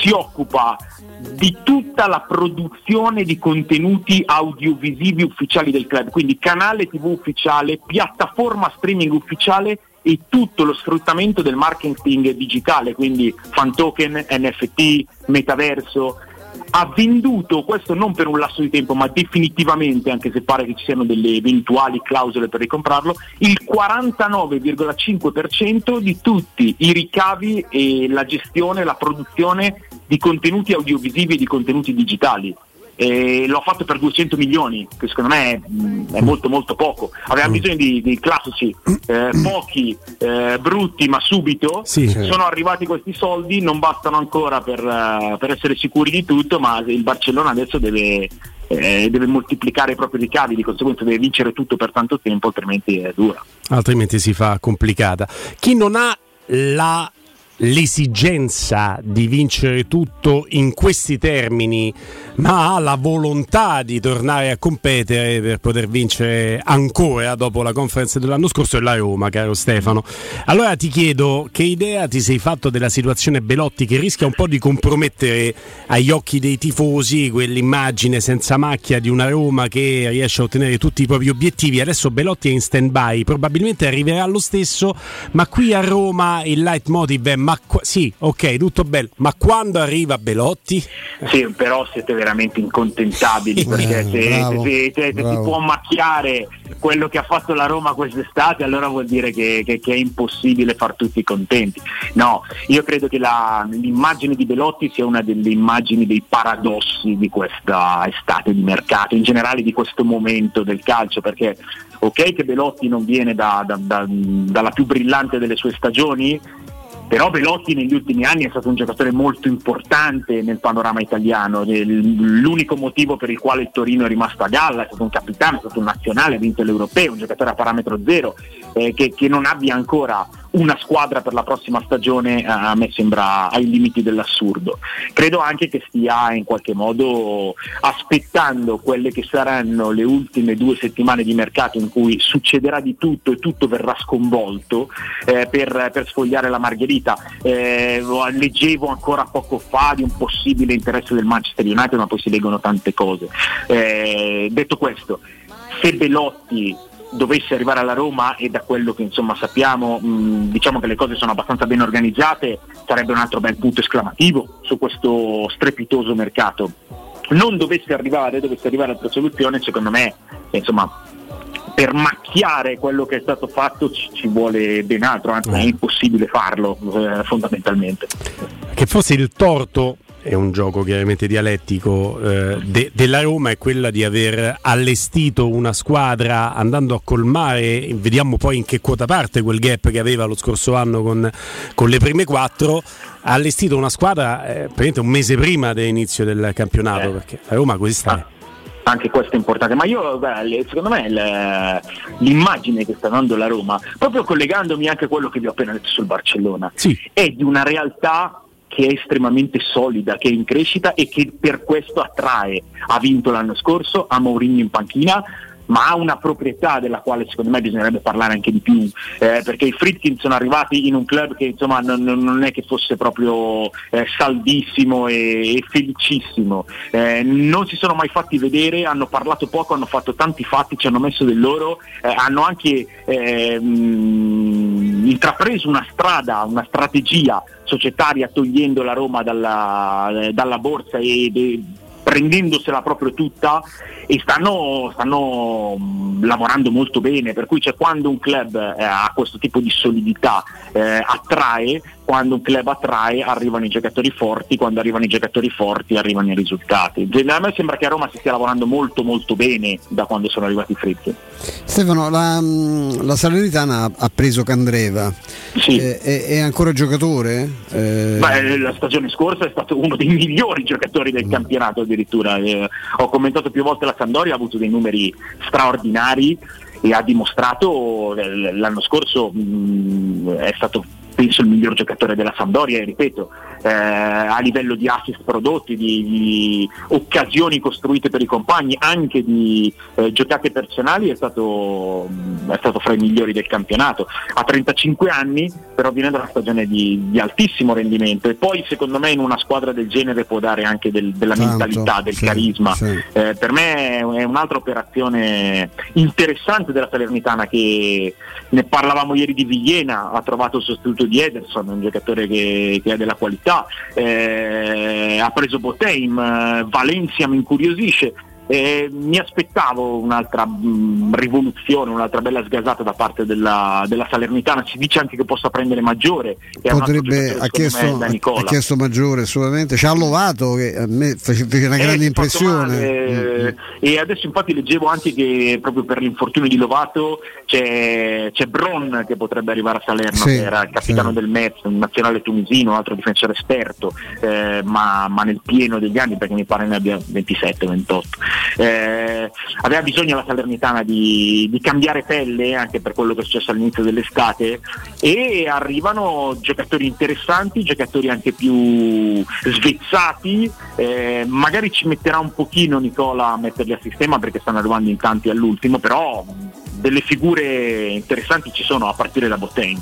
si occupa di tutta la produzione di contenuti audiovisivi ufficiali del club, quindi canale TV ufficiale, piattaforma streaming ufficiale e tutto lo sfruttamento del marketing digitale, quindi fan token, NFT, metaverso, ha venduto, questo non per un lasso di tempo, ma definitivamente, anche se pare che ci siano delle eventuali clausole per ricomprarlo, il 49,5% di tutti i ricavi e la gestione, la produzione di contenuti audiovisivi e di contenuti digitali e l'ho fatto per 200 milioni, che secondo me è, è molto molto poco. Avevamo mm. bisogno di, di classici, eh, pochi, eh, brutti, ma subito. Sì. Sono arrivati questi soldi, non bastano ancora per, uh, per essere sicuri di tutto, ma il Barcellona adesso deve, eh, deve moltiplicare i propri ricavi, di conseguenza deve vincere tutto per tanto tempo, altrimenti è dura. Altrimenti si fa complicata. Chi non ha la l'esigenza di vincere tutto in questi termini, ma ha la volontà di tornare a competere per poter vincere ancora dopo la conferenza dell'anno scorso è la Roma, caro Stefano. Allora ti chiedo che idea ti sei fatto della situazione Belotti che rischia un po' di compromettere agli occhi dei tifosi quell'immagine senza macchia di una Roma che riesce a ottenere tutti i propri obiettivi. Adesso Belotti è in stand by, probabilmente arriverà lo stesso, ma qui a Roma il leitmotiv è ma qu- sì, ok, tutto bello, ma quando arriva Belotti? Sì, però siete veramente incontentabili perché se, bravo, se- se- se bravo. può macchiare quello che ha fatto la Roma quest'estate, allora vuol dire che, che- che è impossibile far tutti contenti. No, io credo che la- l'immagine di Belotti sia una delle immagini dei paradossi di questa estate di mercato, in generale di questo momento del calcio, perché ok che Belotti non viene da- da- da- dalla più brillante delle sue stagioni, però Belotti negli ultimi anni è stato un giocatore molto importante nel panorama italiano, l'unico motivo per il quale il Torino è rimasto a galla, è stato un capitano, è stato un nazionale, ha vinto l'Europeo, un giocatore a parametro zero, eh, che, che non abbia ancora una squadra per la prossima stagione eh, a me sembra ai limiti dell'assurdo. Credo anche che stia in qualche modo aspettando quelle che saranno le ultime due settimane di mercato in cui succederà di tutto e tutto verrà sconvolto eh, per, per sfogliare la margherita. Eh, leggevo ancora poco fa di un possibile interesse del Manchester United, ma poi si leggono tante cose. Eh, detto questo, se Belotti dovesse arrivare alla Roma e da quello che insomma sappiamo mh, diciamo che le cose sono abbastanza ben organizzate sarebbe un altro bel punto esclamativo su questo strepitoso mercato. Non dovesse arrivare dovesse arrivare altra soluzione secondo me insomma per macchiare quello che è stato fatto ci, ci vuole ben altro anzi è impossibile farlo eh, fondamentalmente. Che forse il torto è un gioco chiaramente dialettico eh, de- della Roma è quella di aver allestito una squadra andando a colmare, vediamo poi in che quota parte quel gap che aveva lo scorso anno con, con le prime quattro, ha allestito una squadra eh, praticamente un mese prima dell'inizio del campionato, Eh. perché la Roma questa è. anche questo è importante, ma io beh, secondo me l'immagine che sta dando la Roma, proprio collegandomi anche a quello che vi ho appena detto sul Barcellona, è di una realtà che è estremamente solida, che è in crescita e che per questo attrae. Ha vinto l'anno scorso, ha Mourinho in panchina, ma ha una proprietà della quale secondo me bisognerebbe parlare anche di più, eh, perché i Fritkin sono arrivati in un club che insomma non, non- è che fosse proprio eh, saldissimo e, e felicissimo, Eh, non si sono mai fatti vedere, hanno parlato poco, hanno fatto tanti fatti, ci hanno messo del loro, eh, hanno anche ehm, intrapreso una strada, una strategia societaria togliendo la Roma dalla, dalla borsa e, e prendendosela proprio tutta e stanno, stanno mh, lavorando molto bene, per cui cioè, quando un club eh, ha questo tipo di solidità eh, attrae, quando un club attrae arrivano i giocatori forti, quando arrivano i giocatori forti arrivano i risultati. A me sembra che a Roma si stia lavorando molto molto bene da quando sono arrivati i Fritz. Stefano, la, mm, la Salernitana ha- preso Candreva. Eh, è, è ancora giocatore? Eh, Beh, la stagione scorsa è stato uno dei migliori giocatori del campionato addirittura. Eh, ho commentato più volte la Sandoria, ha avuto dei numeri straordinari e ha dimostrato eh, l'anno scorso mh, è stato penso il miglior giocatore della Sampdoria e ripeto eh, a livello di assist prodotti di, di occasioni costruite per i compagni anche di eh, giocate personali è stato, mh, è stato fra i migliori del campionato. Ha 35 anni però viene da una stagione di, di altissimo rendimento. E poi secondo me in una squadra del genere può dare anche del- della Tanto, mentalità del sì, carisma. sì. eh, per me è un'altra operazione interessante della Salernitana che ne parlavamo ieri di Villena, ha trovato il sostituto di Ederson, un giocatore che, che ha della qualità, eh, ha preso Boteim, eh, Valencia mi incuriosisce. Eh, mi aspettavo un'altra mh, rivoluzione, un'altra bella sgasata da parte della, della Salernitana. Si dice anche che possa prendere maggiore. potrebbe, ha, me, chiesto, da ha chiesto maggiore assolutamente. Ci ha Lovato che a me fece, una Eh, grande impressione. eh, E adesso infatti leggevo anche che proprio per l'infortunio di Lovato c'è, c'è Bron che potrebbe arrivare a Salerno, Sì, che era il capitano sì. del Metz, un nazionale tunisino, un altro difensore esperto, eh, ma, ma nel pieno degli anni perché mi pare ne abbia 27-28. Eh, aveva bisogno la Salernitana di, di cambiare pelle anche per quello che è successo all'inizio dell'estate e arrivano giocatori interessanti, giocatori anche più svezzati, eh, magari ci metterà un pochino Nicola a metterli a sistema perché stanno arrivando in tanti all'ultimo, però delle figure interessanti ci sono a partire da Botteni.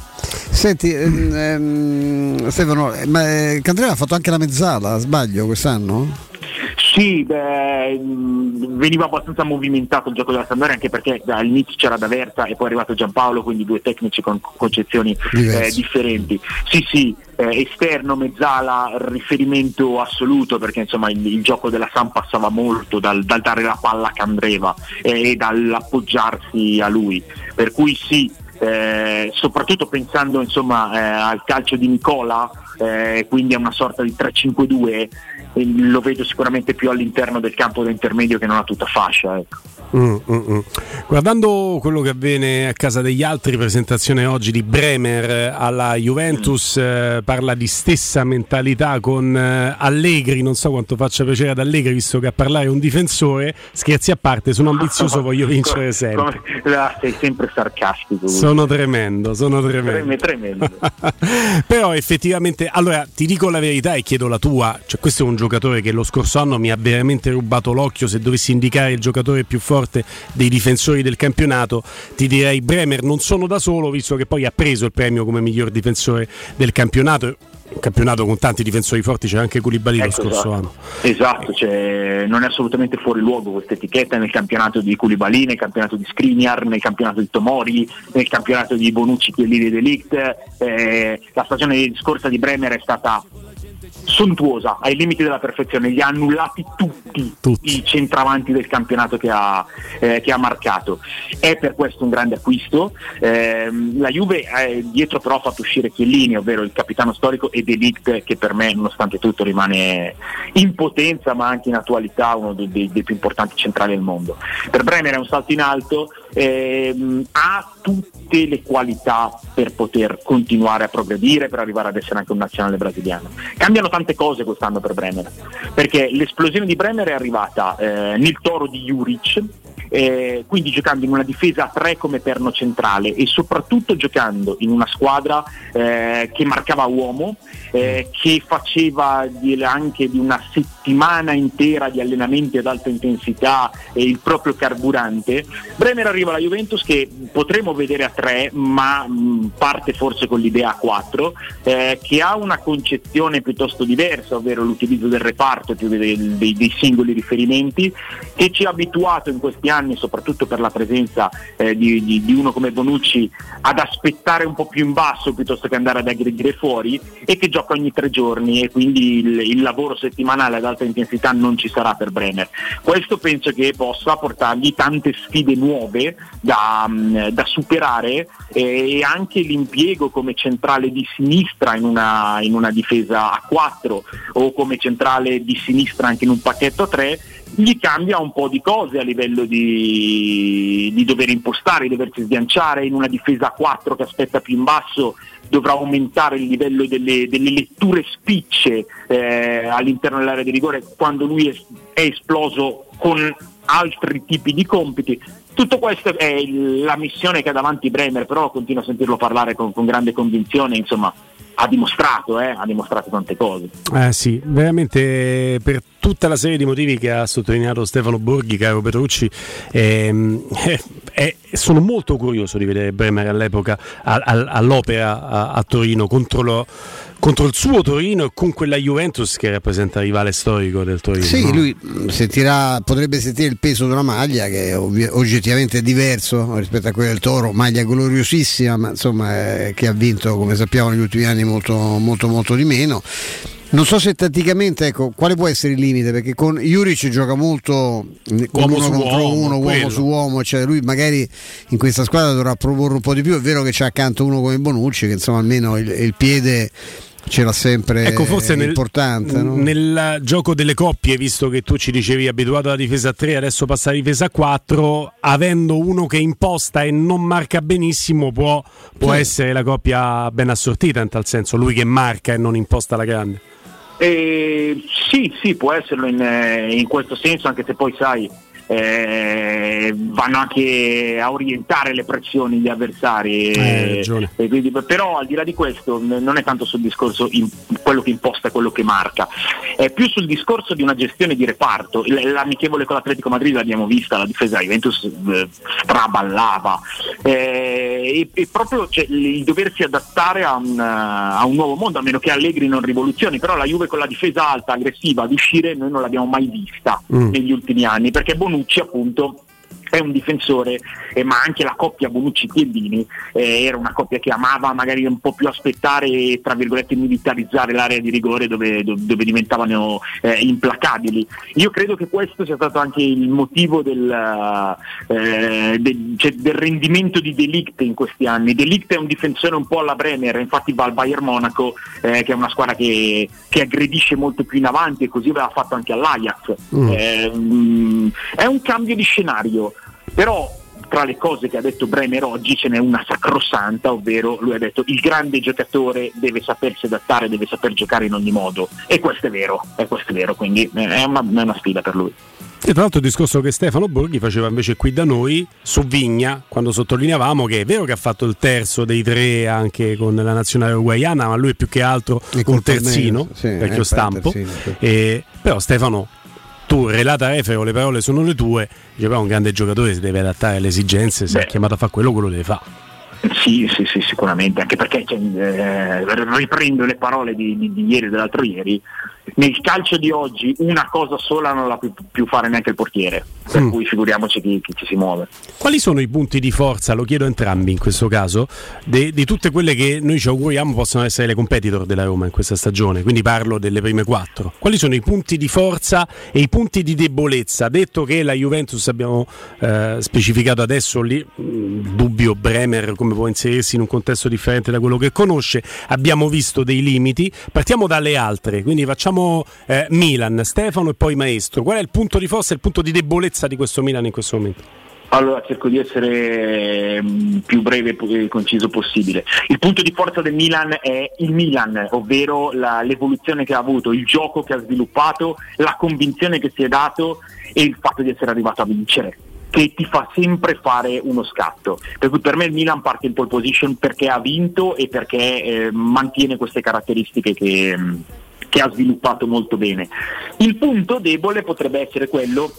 Senti, ehm, ehm, Stefano, ma eh, Candreva ha fatto anche la mezzala, sbaglio quest'anno? Sì, beh, mh, veniva abbastanza movimentato il gioco della Sampdoria anche perché all'inizio c'era D'Aversa e poi è arrivato Giampaolo, quindi due tecnici con concezioni eh, differenti. Sì, sì, eh, esterno, mezzala, riferimento assoluto perché insomma il, il gioco della Sam passava molto dal, dal dare la palla a Candreva eh, e dall'appoggiarsi a lui. Per cui sì, eh, soprattutto pensando insomma, eh, al calcio di Nicola, eh, quindi a una sorta di 3-5-2, eh, lo vedo sicuramente più all'interno del campo da intermedio che non a tutta fascia. ecco. Mm, mm, mm. Guardando quello che avviene a casa degli altri, presentazione oggi di Bremer alla Juventus, eh, parla di stessa mentalità con eh, Allegri, non so quanto faccia piacere ad Allegri visto che a parlare è un difensore, scherzi a parte, sono ambizioso, voglio vincere sempre. Come- sei sempre sarcastico. Sono tremendo, sono tremendo. Tremendo, tremendo. Però effettivamente, allora ti dico la verità e chiedo la tua, cioè questo è un giocatore che lo scorso anno mi ha veramente rubato l'occhio, se dovessi indicare il giocatore più forte dei difensori del campionato ti direi Bremer non sono da solo visto che poi ha preso il premio come miglior difensore del campionato, un campionato con tanti difensori forti, c'è anche Koulibaly lo Ecco, scorso esatto. anno. Esatto, cioè, non è assolutamente fuori luogo questa etichetta nel campionato di Koulibaly, nel campionato di Skriniar, nel campionato di Tomori, nel campionato di Bonucci, Chiellini e Delict. Eh, la stagione scorsa di Bremer è stata sontuosa, ai limiti della perfezione, li ha annullati tutti tutti, i centravanti del campionato che ha, eh, che ha, marcato. È per questo un grande acquisto. Eh, la Juve eh, dietro però ha fatto uscire Chiellini, ovvero il capitano storico, e Delict che per me nonostante tutto rimane in potenza ma anche in attualità uno dei, dei, dei più importanti centrali del mondo. Per Bremer è un salto in alto, ehm, ha tutte le qualità per poter continuare a progredire, per arrivare ad essere anche un nazionale brasiliano. Cambiano tante cose quest'anno per Bremer, perché l'esplosione di Bremer è arrivata eh, nel toro di Juric, eh, quindi giocando in una difesa a tre come perno centrale e soprattutto giocando in una squadra eh, che marcava uomo, eh, che faceva di, anche di una settimana intera di allenamenti ad alta intensità e il proprio carburante. Bremer arriva alla Juventus che potremo vedere a tre, ma mh, parte forse con l'idea a quattro, eh, che ha una concezione piuttosto diversa, ovvero l'utilizzo del reparto più dei, dei, dei singoli riferimenti, che ci ha abituato in questi anni, soprattutto per la presenza eh, di, di, di, uno come Bonucci, ad aspettare un po' più in basso piuttosto che andare ad aggredire fuori e che gioca ogni tre giorni e quindi il, il lavoro settimanale ad alta intensità non ci sarà per Bremer. Questo penso che possa portargli tante sfide nuove da, mm, da superare e anche l'impiego come centrale di sinistra in una, in una difesa a 4 o come centrale di sinistra anche in un pacchetto a 3 gli cambia un po' di cose a livello di, di dover impostare, di doversi sganciare in una difesa a 4 che aspetta più in basso dovrà aumentare il livello delle, delle letture spicce eh, all'interno dell'area di rigore quando lui è, è esploso con altri tipi di compiti. Tutto questo è la missione che ha davanti Bremer, però continuo a sentirlo parlare con, con grande convinzione, insomma, ha dimostrato, eh, ha dimostrato tante cose. Eh sì, veramente per tutta la serie di motivi che ha sottolineato Stefano Borghi, caro Petrucci, ehm, eh, eh, sono molto curioso di vedere Bremer all'epoca all'opera a, a Torino contro, lo, contro, il suo Torino e con quella Juventus che rappresenta il rivale storico del Torino. Sì, no? lui sentirà, potrebbe sentire il peso di una maglia che è oggettivamente diverso rispetto a quella del Toro, maglia gloriosissima, ma insomma eh, che ha vinto come sappiamo negli ultimi anni molto molto molto di meno non so se tatticamente, ecco, quale può essere il limite? Perché con Juric gioca molto con uomo uno contro uomo, uno, uomo quello. su uomo, cioè lui magari in questa squadra dovrà proporre un po' di più. È vero che c'è accanto uno come Bonucci, che insomma almeno il, il piede ce l'ha sempre ecco, forse importante. Nel, no? nel gioco delle coppie, visto che tu ci dicevi abituato alla difesa a 3, adesso passa alla difesa a 4, avendo uno che imposta e non marca benissimo, può, può sì. essere la coppia ben assortita in tal senso, lui che marca e non imposta la grande. Eh, sì, sì, può esserlo in, eh, in, questo senso, anche se poi sai, eh, vanno anche a orientare le pressioni gli avversari. Eh, e, quindi, però al di là di questo non è tanto sul discorso in, quello che imposta quello che marca, è più sul discorso di una gestione di reparto. L'amichevole con l'Atletico Madrid l'abbiamo vista, la difesa Juventus eh, straballava eh, e, e, proprio cioè, il doversi adattare a un, a un, nuovo mondo, a meno che Allegri non rivoluzioni, però la Juve con la difesa alta, aggressiva, ad uscire noi non l'abbiamo mai vista mm. negli ultimi anni, perché Bonucci appunto è un difensore, eh, ma anche la coppia Bonucci-Chiellini eh, era una coppia che amava magari un po' più aspettare e tra virgolette militarizzare l'area di rigore dove, dove, dove diventavano eh, implacabili. Io credo che questo sia stato anche il motivo del, eh, del, cioè, del rendimento di Delict in questi anni. Delict è un difensore un po' alla Bremer, infatti va al Bayern Monaco, eh, che è una squadra che, che, aggredisce molto più in avanti e così aveva fatto anche all'Ajax. Mm. Eh, è un cambio di scenario però tra le cose che ha detto Bremer oggi ce n'è una sacrosanta, ovvero lui ha detto il grande giocatore deve sapersi adattare, deve saper giocare in ogni modo e questo è vero, e questo è vero, quindi è una, è una sfida per lui. E tra l'altro il discorso che Stefano Borghi faceva invece qui da noi su Vigna, quando sottolineavamo che è vero che ha fatto il terzo dei tre anche con la nazionale uruguayana, ma lui più che altro un terzino, sì, vecchio stampo. Terzino, sì. e, però Stefano tu relata Efero, le parole sono le tue, dice però un grande giocatore si deve adattare alle esigenze, se Beh. è chiamato a fare quello, quello deve fare. Sì, sì, sì, sicuramente, anche perché cioè, eh, riprendo le parole di, di, di ieri e dell'altro ieri, nel calcio di oggi una cosa sola non la può più fare neanche il portiere, per Mm. cui figuriamoci chi, chi ci si muove. Quali sono i punti di forza, lo chiedo a entrambi in questo caso, di tutte quelle che noi ci auguriamo possano essere le competitor della Roma in questa stagione? Quindi parlo delle prime quattro. Quali sono i punti di forza e i punti di debolezza? Detto che la Juventus abbiamo eh, specificato adesso lì, mh, dubbio Bremer come può inserirsi in un contesto differente da quello che conosce, abbiamo visto dei limiti. Partiamo dalle altre, quindi facciamo eh, Milan, Stefano e poi Maestro. Qual è il punto di forza e il punto di debolezza di questo Milan in questo momento? Allora cerco di essere mm, più breve e conciso possibile. Il punto di forza del Milan è il Milan, ovvero la- l'evoluzione che ha avuto, il gioco che ha sviluppato, la convinzione che si è dato e il fatto di essere arrivato a vincere che ti fa sempre fare uno scatto. Per cui per me il Milan parte in pole position perché ha vinto e perché eh, mantiene queste caratteristiche che, mm, che ha sviluppato molto bene. Il punto debole potrebbe essere quello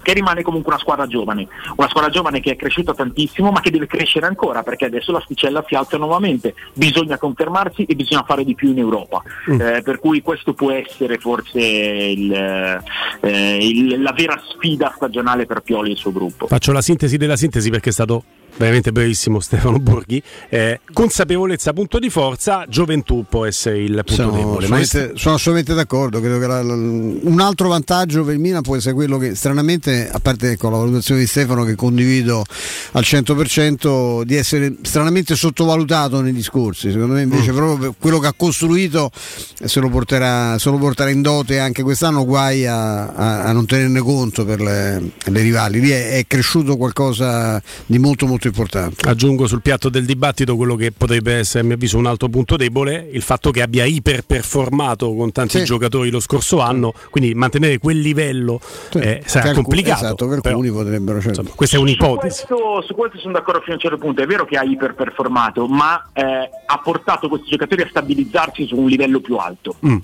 che rimane comunque una squadra giovane, una squadra giovane che è cresciuta tantissimo ma che deve crescere ancora perché adesso l'asticella si alza nuovamente, bisogna confermarsi e bisogna fare di più in Europa, Eh, per cui questo può essere forse il, eh, il- la vera sfida stagionale per Pioli e il suo gruppo. Faccio la sintesi della sintesi perché è stato veramente brevissimo Stefano Borghi. Eh, consapevolezza, punto di forza, gioventù può essere il punto Sono debole. Maestro? sono assolutamente d'accordo. Credo che la- la- un altro vantaggio per il Milan può essere quello che, stranamente, a parte con la valutazione di Stefano che condivido al 100%, di essere stranamente sottovalutato nei discorsi. Secondo me, invece, proprio per quello che ha costruito se lo porterà, se lo porterà in dote anche quest'anno. Guai a, a- a non tenerne conto per le, le rivali. Lì è, è cresciuto qualcosa di molto, molto importante. Aggiungo sul piatto del dibattito quello che potrebbe essere, a mio avviso, un altro punto debole, il fatto che abbia iperperformato con tanti Sì. giocatori lo scorso anno, quindi mantenere quel livello eh, sarà Che alcuni- complicato. Esatto, che alcuni potrebbero. certo. questa è Su un'ipotesi. questo, su questo sono d'accordo fino a un certo punto, è vero che ha iperperformato, ma eh, ha portato questi giocatori a stabilizzarsi su un livello più alto. Mm.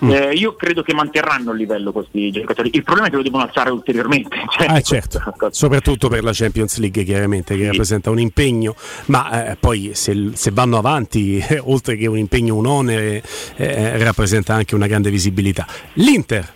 Eh, io credo che manterranno il livello questi giocatori. Il problema è che lo devono alzare ulteriormente. Cioè, Ah, certo, soprattutto per la Champions League chiaramente che rappresenta un impegno, ma eh, poi se, se vanno avanti, eh, oltre che un impegno, un onere, eh, rappresenta anche una grande visibilità. L'Inter,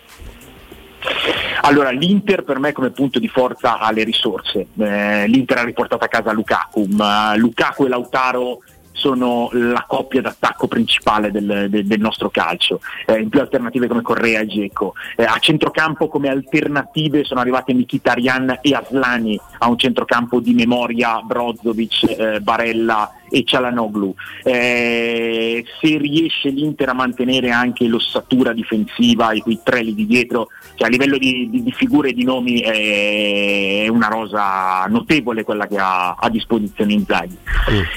Allora, l'Inter per me come punto di forza ha le risorse. Eh, L'Inter ha riportato a casa Lukaku, ma Lukaku e Lautaro sono la coppia d'attacco principale del, del- del nostro calcio, eh, in più alternative come Correa e Geco. Eh, a centrocampo come alternative sono arrivate Mkhitaryan e Aslani, a un centrocampo di memoria Brozovic, eh, Barella e Cialanoglu. Eh, se riesce l'Inter a mantenere anche l'ossatura difensiva e quei tre lì di dietro, cioè a livello di, di- di figure e di nomi è una rosa notevole quella che ha a disposizione Inzaghi.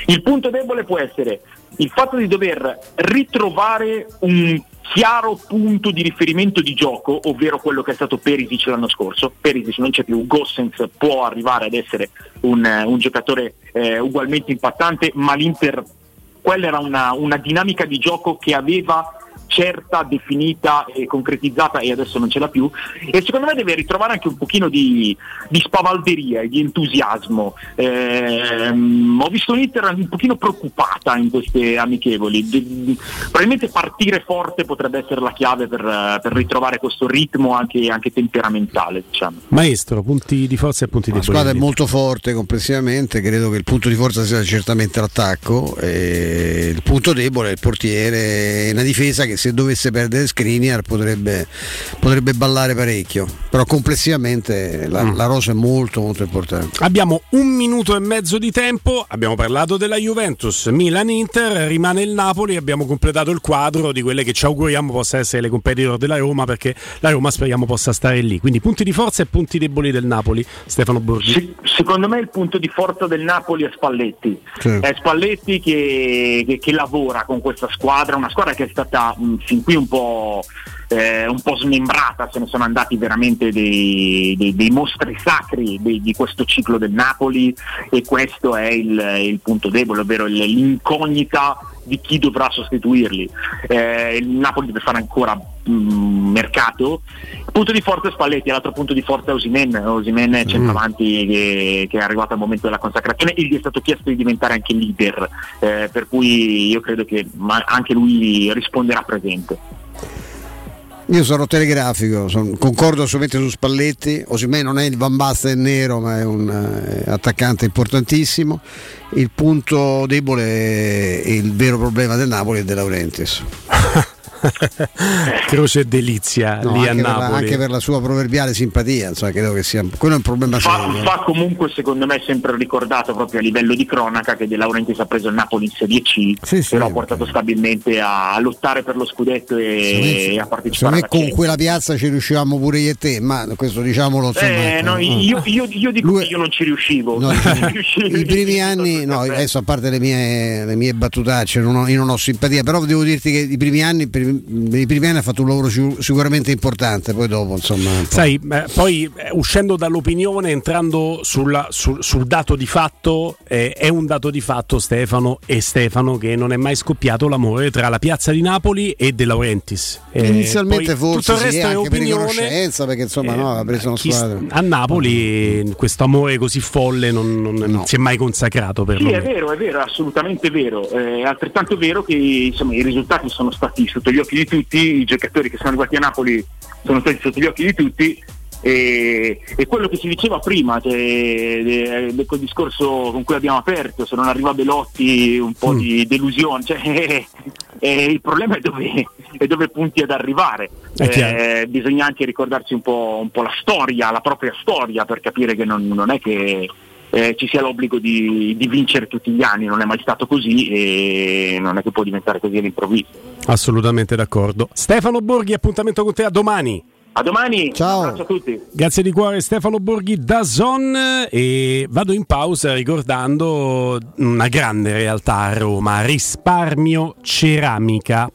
Il punto debole può essere il fatto di dover ritrovare un chiaro punto di riferimento di gioco, ovvero quello che è stato Perisic l'anno scorso. Perisic non c'è più, Gossens può arrivare ad essere un, eh, un giocatore eh, ugualmente impattante, ma l'Inter quella era una, una dinamica di gioco che aveva certa, definita e concretizzata e adesso non ce l'ha più e secondo me deve ritrovare anche un pochino di, di spavalderia e di entusiasmo Ehm, ho visto l'Inter un pochino preoccupata in queste amichevoli De- probabilmente partire forte potrebbe essere la chiave per, eh, per ritrovare questo ritmo anche, anche temperamentale diciamo. maestro, punti di forza e punti La deboli. squadra è molto forte complessivamente, credo che il punto di forza sia certamente l'attacco, e il punto debole è il portiere e una difesa che se dovesse perdere Skriniar potrebbe, potrebbe ballare parecchio, però complessivamente la, Mm. la rosa è molto molto importante. Abbiamo un minuto e mezzo di tempo, abbiamo parlato della Juventus, Milan-Inter, rimane il Napoli, abbiamo completato il quadro di quelle che ci auguriamo possa essere le competitor della Roma perché la Roma speriamo possa stare lì. Quindi punti di forza e punti deboli del Napoli, Stefano Borghi. Se- secondo me il punto di forza del Napoli è Spalletti. Certo. È Spalletti che, che- che lavora con questa squadra, una squadra che è stata mh, fin qui un po', eh, un po' smembrata, se ne sono andati veramente dei, dei- dei mostri sacri di, di questo ciclo del Napoli e questo è il, il punto debole, ovvero l'incognita di chi dovrà sostituirli. Eh, il Napoli deve fare ancora mh, mercato. Il punto di forza è Spalletti, l'altro punto di forza è Osimen, Osimen è centravanti che, che è arrivato al momento della consacrazione e gli è stato chiesto di diventare anche leader, eh, per cui io credo che anche lui risponderà presente. Io sono telegrafico, sono, concordo assolutamente su Spalletti, Osimè non è il Van Basten nero ma è un eh, attaccante importantissimo, il punto debole è il vero problema del Napoli è De Laurentiis. Croce e delizia No, lì anche, a per la, Napoli. anche per la sua proverbiale simpatia, insomma, credo che sia quello è un problema Fa, serio. fa comunque secondo me sempre ricordato proprio a livello di cronaca che De Laurentiis ha preso il Napoli in Serie C però ha portato stabilmente a, a lottare per lo scudetto e, e a partecipare Secondo me con quella piazza ci riuscivamo pure io e te, ma questo diciamolo Eh, ecco, no, mm. io, io- io dico che io non ci riuscivo. No, Non riuscivo. I primi anni, no, adesso a parte le mie, le mie battutacce, non ho- io non ho simpatia, però devo dirti che i primi anni, per i- i primi anni ha fatto un lavoro sicu- sicuramente importante, poi dopo insomma... po'. Sai, eh, poi eh, uscendo dall'opinione, entrando sulla- sul, sul dato di fatto, eh, è un dato di fatto Stefano e Stefano che non è mai scoppiato l'amore tra la piazza di Napoli e De Laurentiis. Eh, Inizialmente poi forse tutto il sì, resto è anche per opinione. riconoscenza, perché insomma no, ha preso una squadra. a Napoli questo amore così folle non, non- non si è mai consacrato per Sì, è me. vero, è vero, è assolutamente vero. È altrettanto vero che insomma, i risultati sono stati sotto gli occhi di tutti, i giocatori che sono arrivati a Napoli sono stati sotto gli occhi di tutti e, e quello che si diceva prima, cioè, de- de- quel discorso con cui abbiamo aperto, se non arriva Belotti un po' di delusione, cioè, eh, il problema è dove, è dove punti ad arrivare. Eh, bisogna anche ricordarsi un po', un po' la storia, la propria storia, per capire che non, non è che eh, ci sia l'obbligo di, di vincere tutti gli anni, non è mai stato così e non è che può diventare così all'improvviso. Assolutamente d'accordo. Stefano Borghi, appuntamento con te a domani. A domani, Ciao. a tutti. Grazie di cuore Stefano Borghi da Zon e vado in pausa ricordando una grande realtà a Roma, risparmio ceramica.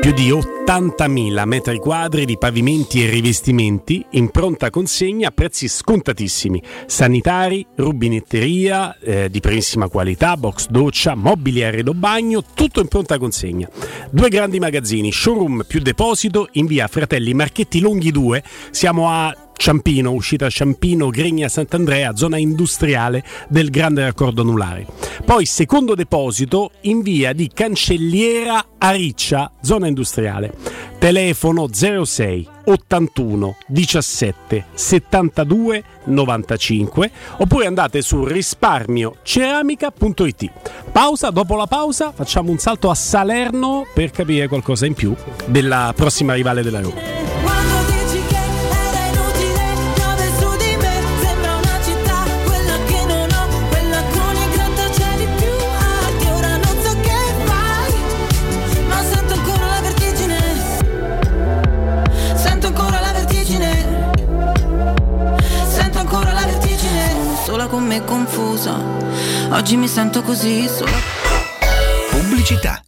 Più di 80.000 metri quadri di pavimenti e rivestimenti in pronta consegna a prezzi scontatissimi. Sanitari, rubinetteria eh, di primissima qualità, box doccia, mobili arredo bagno, tutto in pronta consegna. Due grandi magazzini, showroom più deposito in via Fratelli Marchetti Lunghi 2. Siamo a Ciampino, uscita Ciampino, Gregna Sant'Andrea, zona industriale del grande raccordo anulare. Poi secondo deposito in via di Cancelliera a Riccia, zona industriale. Telefono 06 81 17 72 95 oppure andate su risparmioceramica.it. Pausa, dopo la pausa facciamo un salto a Salerno per capire qualcosa in più della prossima rivale della Roma. Oggi mi sento così sola Pubblicità.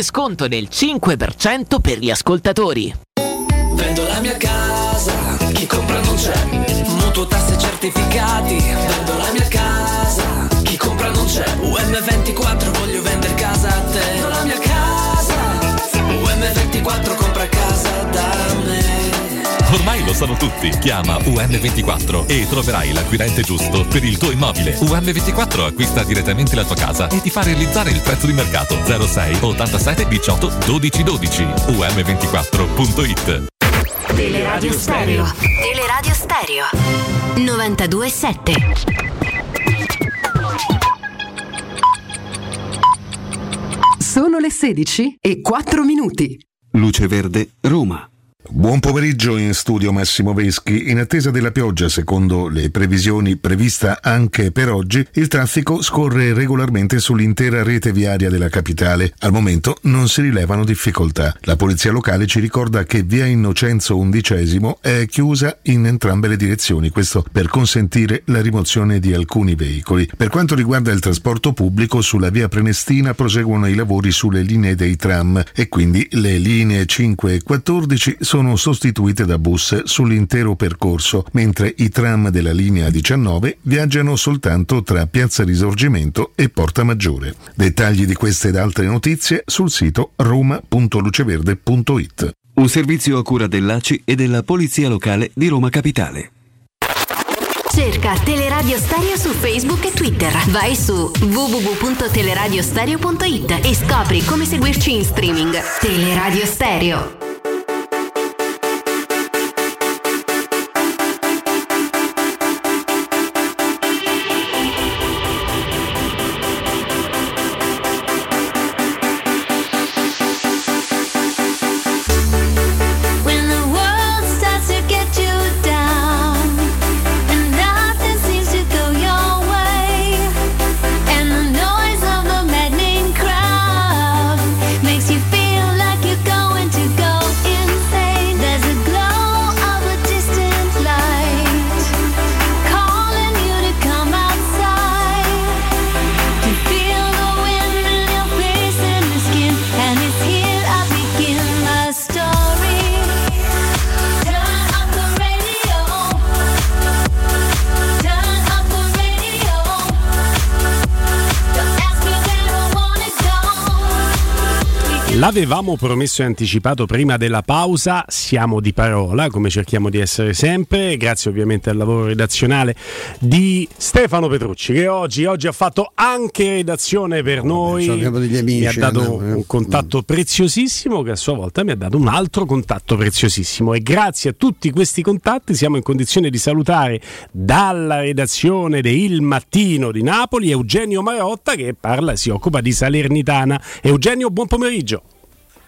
Ulteriore sconto del 5% per gli ascoltatori. Vendo la mia casa, chi compra non c'è. Mutuo tasse certificati, vendo la mia casa, chi compra non c'è. UM24 voglio vendere casa a te. Vendo la mia casa, UM24 compra casa da me. Ormai lo sanno tutti. Chiama UM24 e troverai l'acquirente giusto per il tuo immobile. UM24 acquista direttamente la tua casa e ti fa realizzare il prezzo di mercato 06 87 18 12 12. UM24.it Teleradio Stereo. Teleradio Stereo. 927. Sono le 16 e 4 minuti. Luce Verde, Roma. Buon pomeriggio in studio Massimo Veschi. In attesa della pioggia, secondo le previsioni prevista anche per oggi, il traffico scorre regolarmente sull'intera rete viaria della capitale. Al momento non si rilevano difficoltà. La polizia locale ci ricorda che via Innocenzo XI è chiusa in entrambe le direzioni, questo per consentire la rimozione di alcuni veicoli. Per quanto riguarda il trasporto pubblico, sulla via Prenestina proseguono i lavori sulle linee dei tram e quindi le linee 5 e 14 sono sostituite da bus sull'intero percorso, mentre i tram della linea 19 viaggiano soltanto tra Piazza Risorgimento e Porta Maggiore. Dettagli di queste ed altre notizie sul sito roma.luceverde.it. Un servizio a cura dell'ACI e della Polizia Locale di Roma Capitale. Cerca Teleradio Stereo su Facebook e Twitter. Vai su www.teleradiostereo.it e scopri come seguirci in streaming. Teleradio Stereo. L'avevamo promesso e anticipato prima della pausa, siamo di parola, come cerchiamo di essere sempre, grazie ovviamente al lavoro redazionale di Stefano Petrucci, che oggi, oggi ha fatto anche redazione per noi, amici, mi ha dato andiamo, eh. un contatto preziosissimo che a sua volta mi ha dato un altro contatto preziosissimo e grazie a tutti questi contatti siamo in condizione di salutare dalla redazione de Il Mattino di Napoli Eugenio Marotta che parla, si occupa di Salernitana. Eugenio, buon pomeriggio.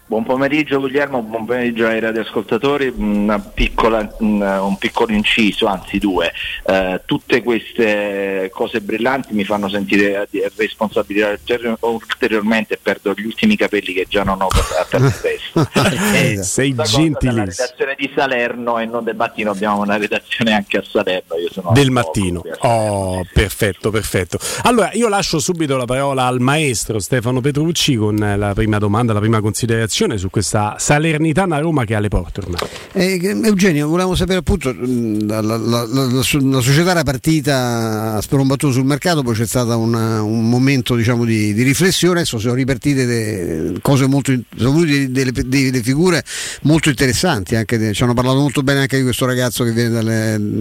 Buon pomeriggio Guglielmo, buon pomeriggio ai radioascoltatori, Una piccola, un, piccolo inciso, anzi due. Eh, tutte queste cose brillanti mi fanno sentire responsabilità ulteriormente e perdo gli ultimi capelli che già non ho per, per la testa. Eh, Sei gentilissimo. La redazione di Salerno e non del mattino abbiamo una redazione anche a Salerno. Io sono Del mattino. Oh, perfetto, perfetto. Allora, io lascio subito la parola al maestro Stefano Petrucci con la prima domanda, la prima considerazione su questa Salernitana Roma che è alle porte ormai. Eh, Eugenio, volevamo sapere appunto, mh, la, la, la, la società era partita a sprombattuto sul mercato, poi c'è stato una, un momento diciamo, di, di, riflessione, adesso sono ripartite de, cose molto, sono delle, delle, delle, figure molto interessanti, anche, ci hanno parlato molto bene anche di questo ragazzo che viene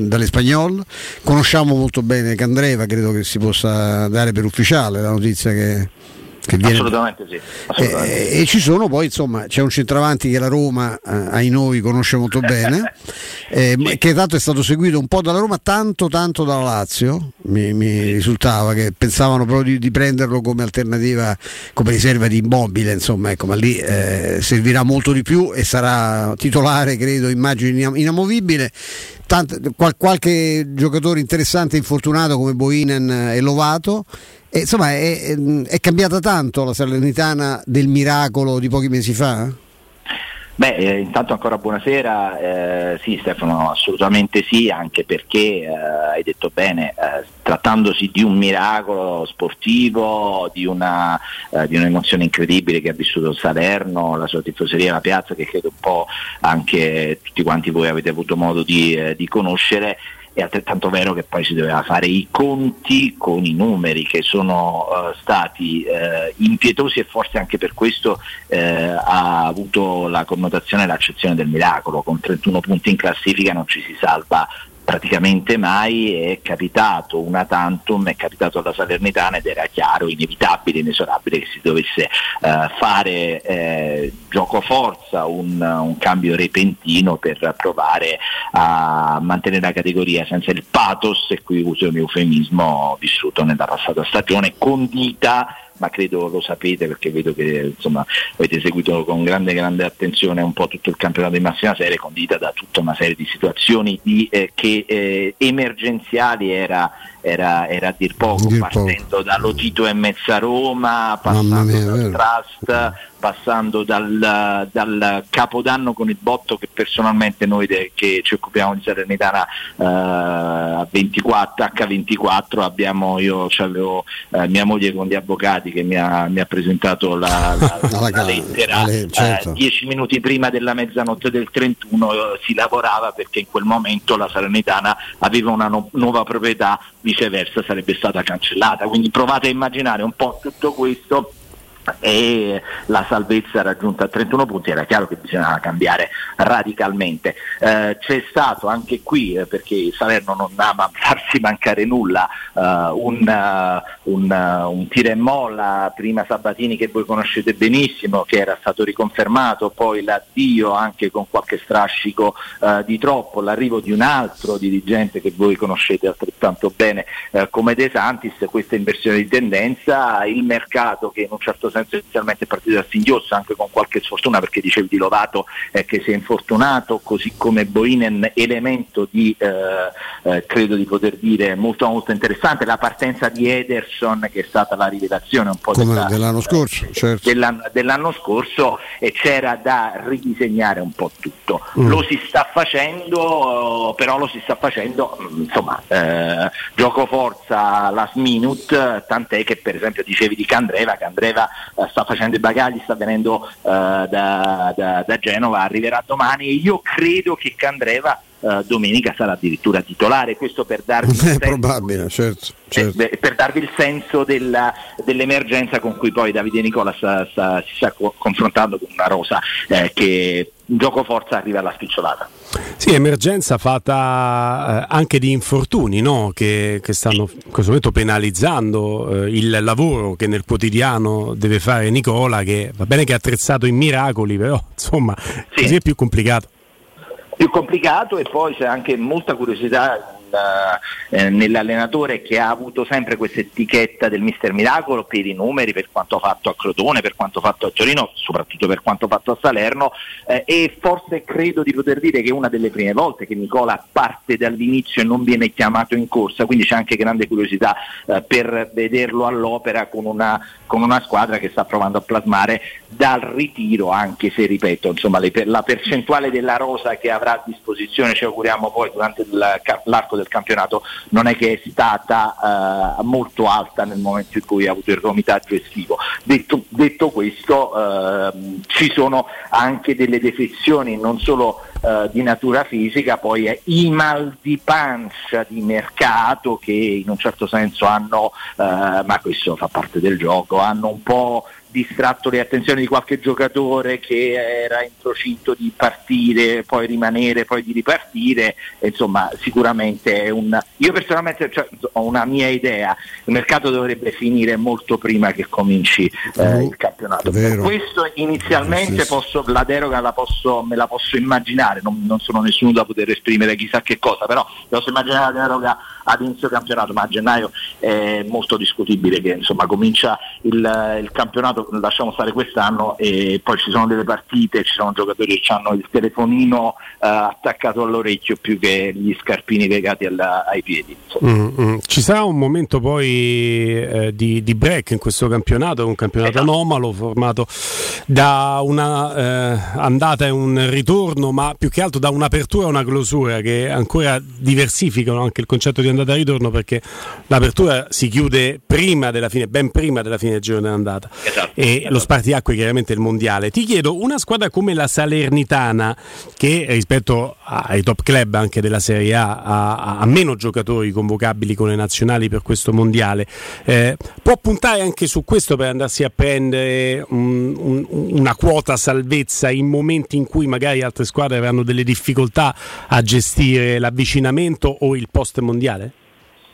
dalle Spagnol, conosciamo molto bene Candreva, credo che si possa dare per ufficiale la notizia che Viene... Assolutamente sì. Assolutamente. Eh, e ci sono poi, insomma, c'è un centravanti che la Roma, eh, ai noi, conosce molto bene, eh, sì. che tanto è stato seguito un po' dalla Roma, tanto tanto dalla Lazio, mi, mi risultava che pensavano proprio di, di, prenderlo come alternativa, come riserva di immobile, insomma, ecco, ma lì eh, servirà molto di più e sarà titolare, credo, immagino inamovibile. Tant- qual- qualche giocatore interessante infortunato come Boinen e Lovato e, insomma, è, è, cambiata tanto la Salernitana del miracolo di pochi mesi fa? Beh, eh, intanto ancora buonasera, eh, sì Stefano, assolutamente sì, anche perché eh, hai detto bene, eh, trattandosi di un miracolo sportivo, di, una, eh, di, un'emozione incredibile che ha vissuto Salerno, la sua tifoseria, la piazza, che credo un po' anche tutti quanti voi avete avuto modo di, eh, di conoscere, è altrettanto vero che poi si doveva fare i conti con i numeri che sono uh, stati uh, impietosi e forse anche per questo uh, ha avuto la connotazione e l'accezione del miracolo, con 31 punti in classifica non ci si salva praticamente mai è capitato una tantum, è capitato alla Salernitana ed era chiaro, inevitabile, inesorabile che si dovesse eh, fare eh, gioco forza, un, un, cambio repentino per provare a mantenere la categoria senza il pathos, e qui uso un eufemismo vissuto nella passata stagione, condita ma credo lo sapete perché vedo che insomma, avete seguito con grande, grande attenzione un po' tutto il campionato di massima serie condita da tutta una serie di situazioni di, eh, che eh, emergenziali era, era, era, a dir poco, dir partendo poco. da Lotito e Mezza Roma, passando mia, dal Trust, passando dal, dal, capodanno con il botto che personalmente noi de, che ci occupiamo di Salernitana eh, a 24, H24 abbiamo, io avevo eh, mia moglie con gli avvocati che mi ha, mi ha presentato la, la, la lettera eh, certo. dieci minuti prima della mezzanotte del 31 eh, si lavorava perché in quel momento la Salernitana aveva una no, nuova proprietà viceversa sarebbe stata cancellata. Quindi provate a immaginare un po' tutto questo e la salvezza raggiunta a 31 punti era chiaro che bisognava cambiare radicalmente. Eh, c'è stato anche qui eh, perché Salerno non ama farsi mancare nulla uh, un, uh, un, uh, un tira e molla prima Sabatini che voi conoscete benissimo che era stato riconfermato poi l'addio anche con qualche strascico di troppo l'arrivo di un altro dirigente che voi conoscete altrettanto bene come De Santis questa inversione di tendenza il mercato che in un certo senso inizialmente partito da singhiozzo anche con qualche sfortuna perché dicevi di Lovato eh, che si è infortunato così come Boinen elemento di eh, eh, credo di poter dire molto molto interessante la partenza di Ederson che è stata la rivelazione un po' della, dell'anno scorso certo. dell'anno, dell'anno, scorso e c'era da ridisegnare un po' tutto mm. lo si sta facendo però lo si sta facendo insomma eh, gioco forza last minute tant'è che per esempio dicevi di Candreva Candreva eh, sta facendo i bagagli, sta venendo uh, da, da, da, Genova, arriverà domani io credo che Candreva eh, domenica sarà addirittura titolare, questo per darvi il senso probabile, certo. certo. eh, per darvi il senso della- dell'emergenza con cui poi Davide Nicola sta- sta- si sta co- confrontando con una rosa eh, che gioco forza arriva alla spicciolata. Sì, emergenza fatta eh, anche di infortuni no? che, che stanno in questo momento penalizzando eh, il lavoro che nel quotidiano deve fare Nicola, che va bene che è attrezzato in miracoli, però insomma così è più complicato. Più complicato e poi c'è anche molta curiosità eh, nell'allenatore che ha avuto sempre questa etichetta del mister miracolo per i numeri, per quanto fatto a Crotone, per quanto fatto a Torino, soprattutto per quanto fatto a Salerno eh, e forse credo di poter dire che è una delle prime volte che Nicola parte dall'inizio e non viene chiamato in corsa, quindi c'è anche grande curiosità eh, per vederlo all'opera con una, con una squadra che sta provando a plasmare dal ritiro, anche se ripeto, insomma, le per- la percentuale della rosa che avrà a disposizione, ci auguriamo poi durante il l'arco del campionato, non è che è stata eh, molto alta nel momento in cui ha avuto il romitaggio estivo. Detto, detto questo, ehm, ci sono anche delle defezioni, non solo eh, di natura fisica, poi i mal di pancia di mercato che in un certo senso hanno, eh, ma questo fa parte del gioco, hanno un po' distratto le attenzioni di qualche giocatore che era in procinto di partire, poi rimanere, poi di ripartire, insomma sicuramente è un... Io personalmente cioè, ho una mia idea, il mercato dovrebbe finire molto prima che cominci eh, il campionato. vero. Questo inizialmente posso, la deroga la posso, me la posso immaginare, non, non sono nessuno da poter esprimere chissà che cosa, però posso immaginare la deroga ad inizio campionato, ma a gennaio è molto discutibile che insomma comincia il, il campionato, lasciamo stare quest'anno e poi ci sono delle partite, ci sono giocatori che hanno il telefonino eh, attaccato all'orecchio più che gli scarpini legati alla- ai piedi. Mm, mm. Ci sarà un momento poi eh, di, di break in questo campionato, un campionato anomalo formato da una eh, andata e un ritorno, ma più che altro da un'apertura e una clausura che ancora diversificano anche il concetto di andata e ritorno perché l'apertura si chiude prima della fine, ben prima della fine del giro dell'andata e lo spartiacque chiaramente il mondiale. Ti chiedo, una squadra come la Salernitana che rispetto ai top club anche della Serie A ha, ha meno giocatori convocabili con le nazionali per questo mondiale, eh, può puntare anche su questo per andarsi a prendere un- un- una quota salvezza in momenti in cui magari altre squadre avranno delle difficoltà a gestire l'avvicinamento o il post mondiale?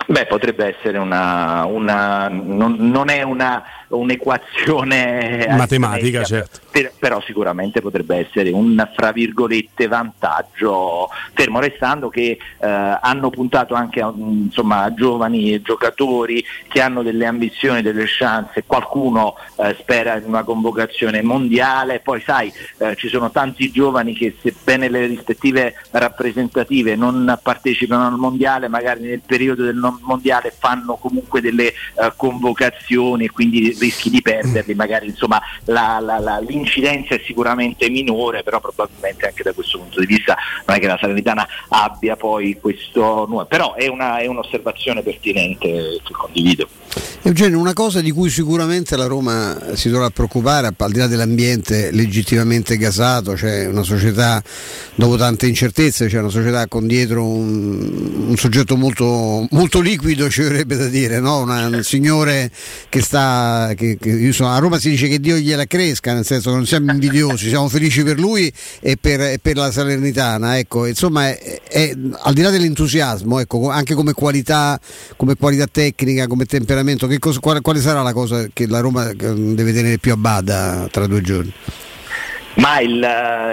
Beh, potrebbe essere una, una non, non è una, un'equazione Matematica, certo. per- però sicuramente potrebbe essere un fra virgolette vantaggio, fermo restando che eh, hanno puntato anche a mm, insomma, giovani giocatori che hanno delle ambizioni, delle chance, qualcuno eh, spera in una convocazione mondiale, poi sai eh, ci sono tanti giovani che sebbene le rispettive rappresentative non partecipano al mondiale, magari nel periodo del non mondiale fanno comunque delle eh, convocazioni e quindi rischi di perderli, magari insomma la- la- la- l'incidenza è sicuramente minore, però probabilmente anche da questo punto di vista non è che la Salernitana abbia poi questo nuovo, però è, una- è un'osservazione pertinente che condivido. Eugenio, una cosa di cui sicuramente la Roma si dovrà preoccupare, al di là dell'ambiente legittimamente gasato, c'è una società dopo tante incertezze, c'è una società con dietro un, un soggetto molto, molto liquido, ci verrebbe da dire, no? Una- un signore che sta, che, che- sono- a Roma si dice che Dio gliela cresca, nel senso che non siamo invidiosi, siamo felici per lui e per, e per la Salernitana, ecco, insomma, è- è- al di là dell'entusiasmo, ecco, anche come qualità, come qualità tecnica, come temperamento, cosa- quale, quale sarà la cosa che la Roma eh, deve tenere più a bada tra due giorni? Ma il,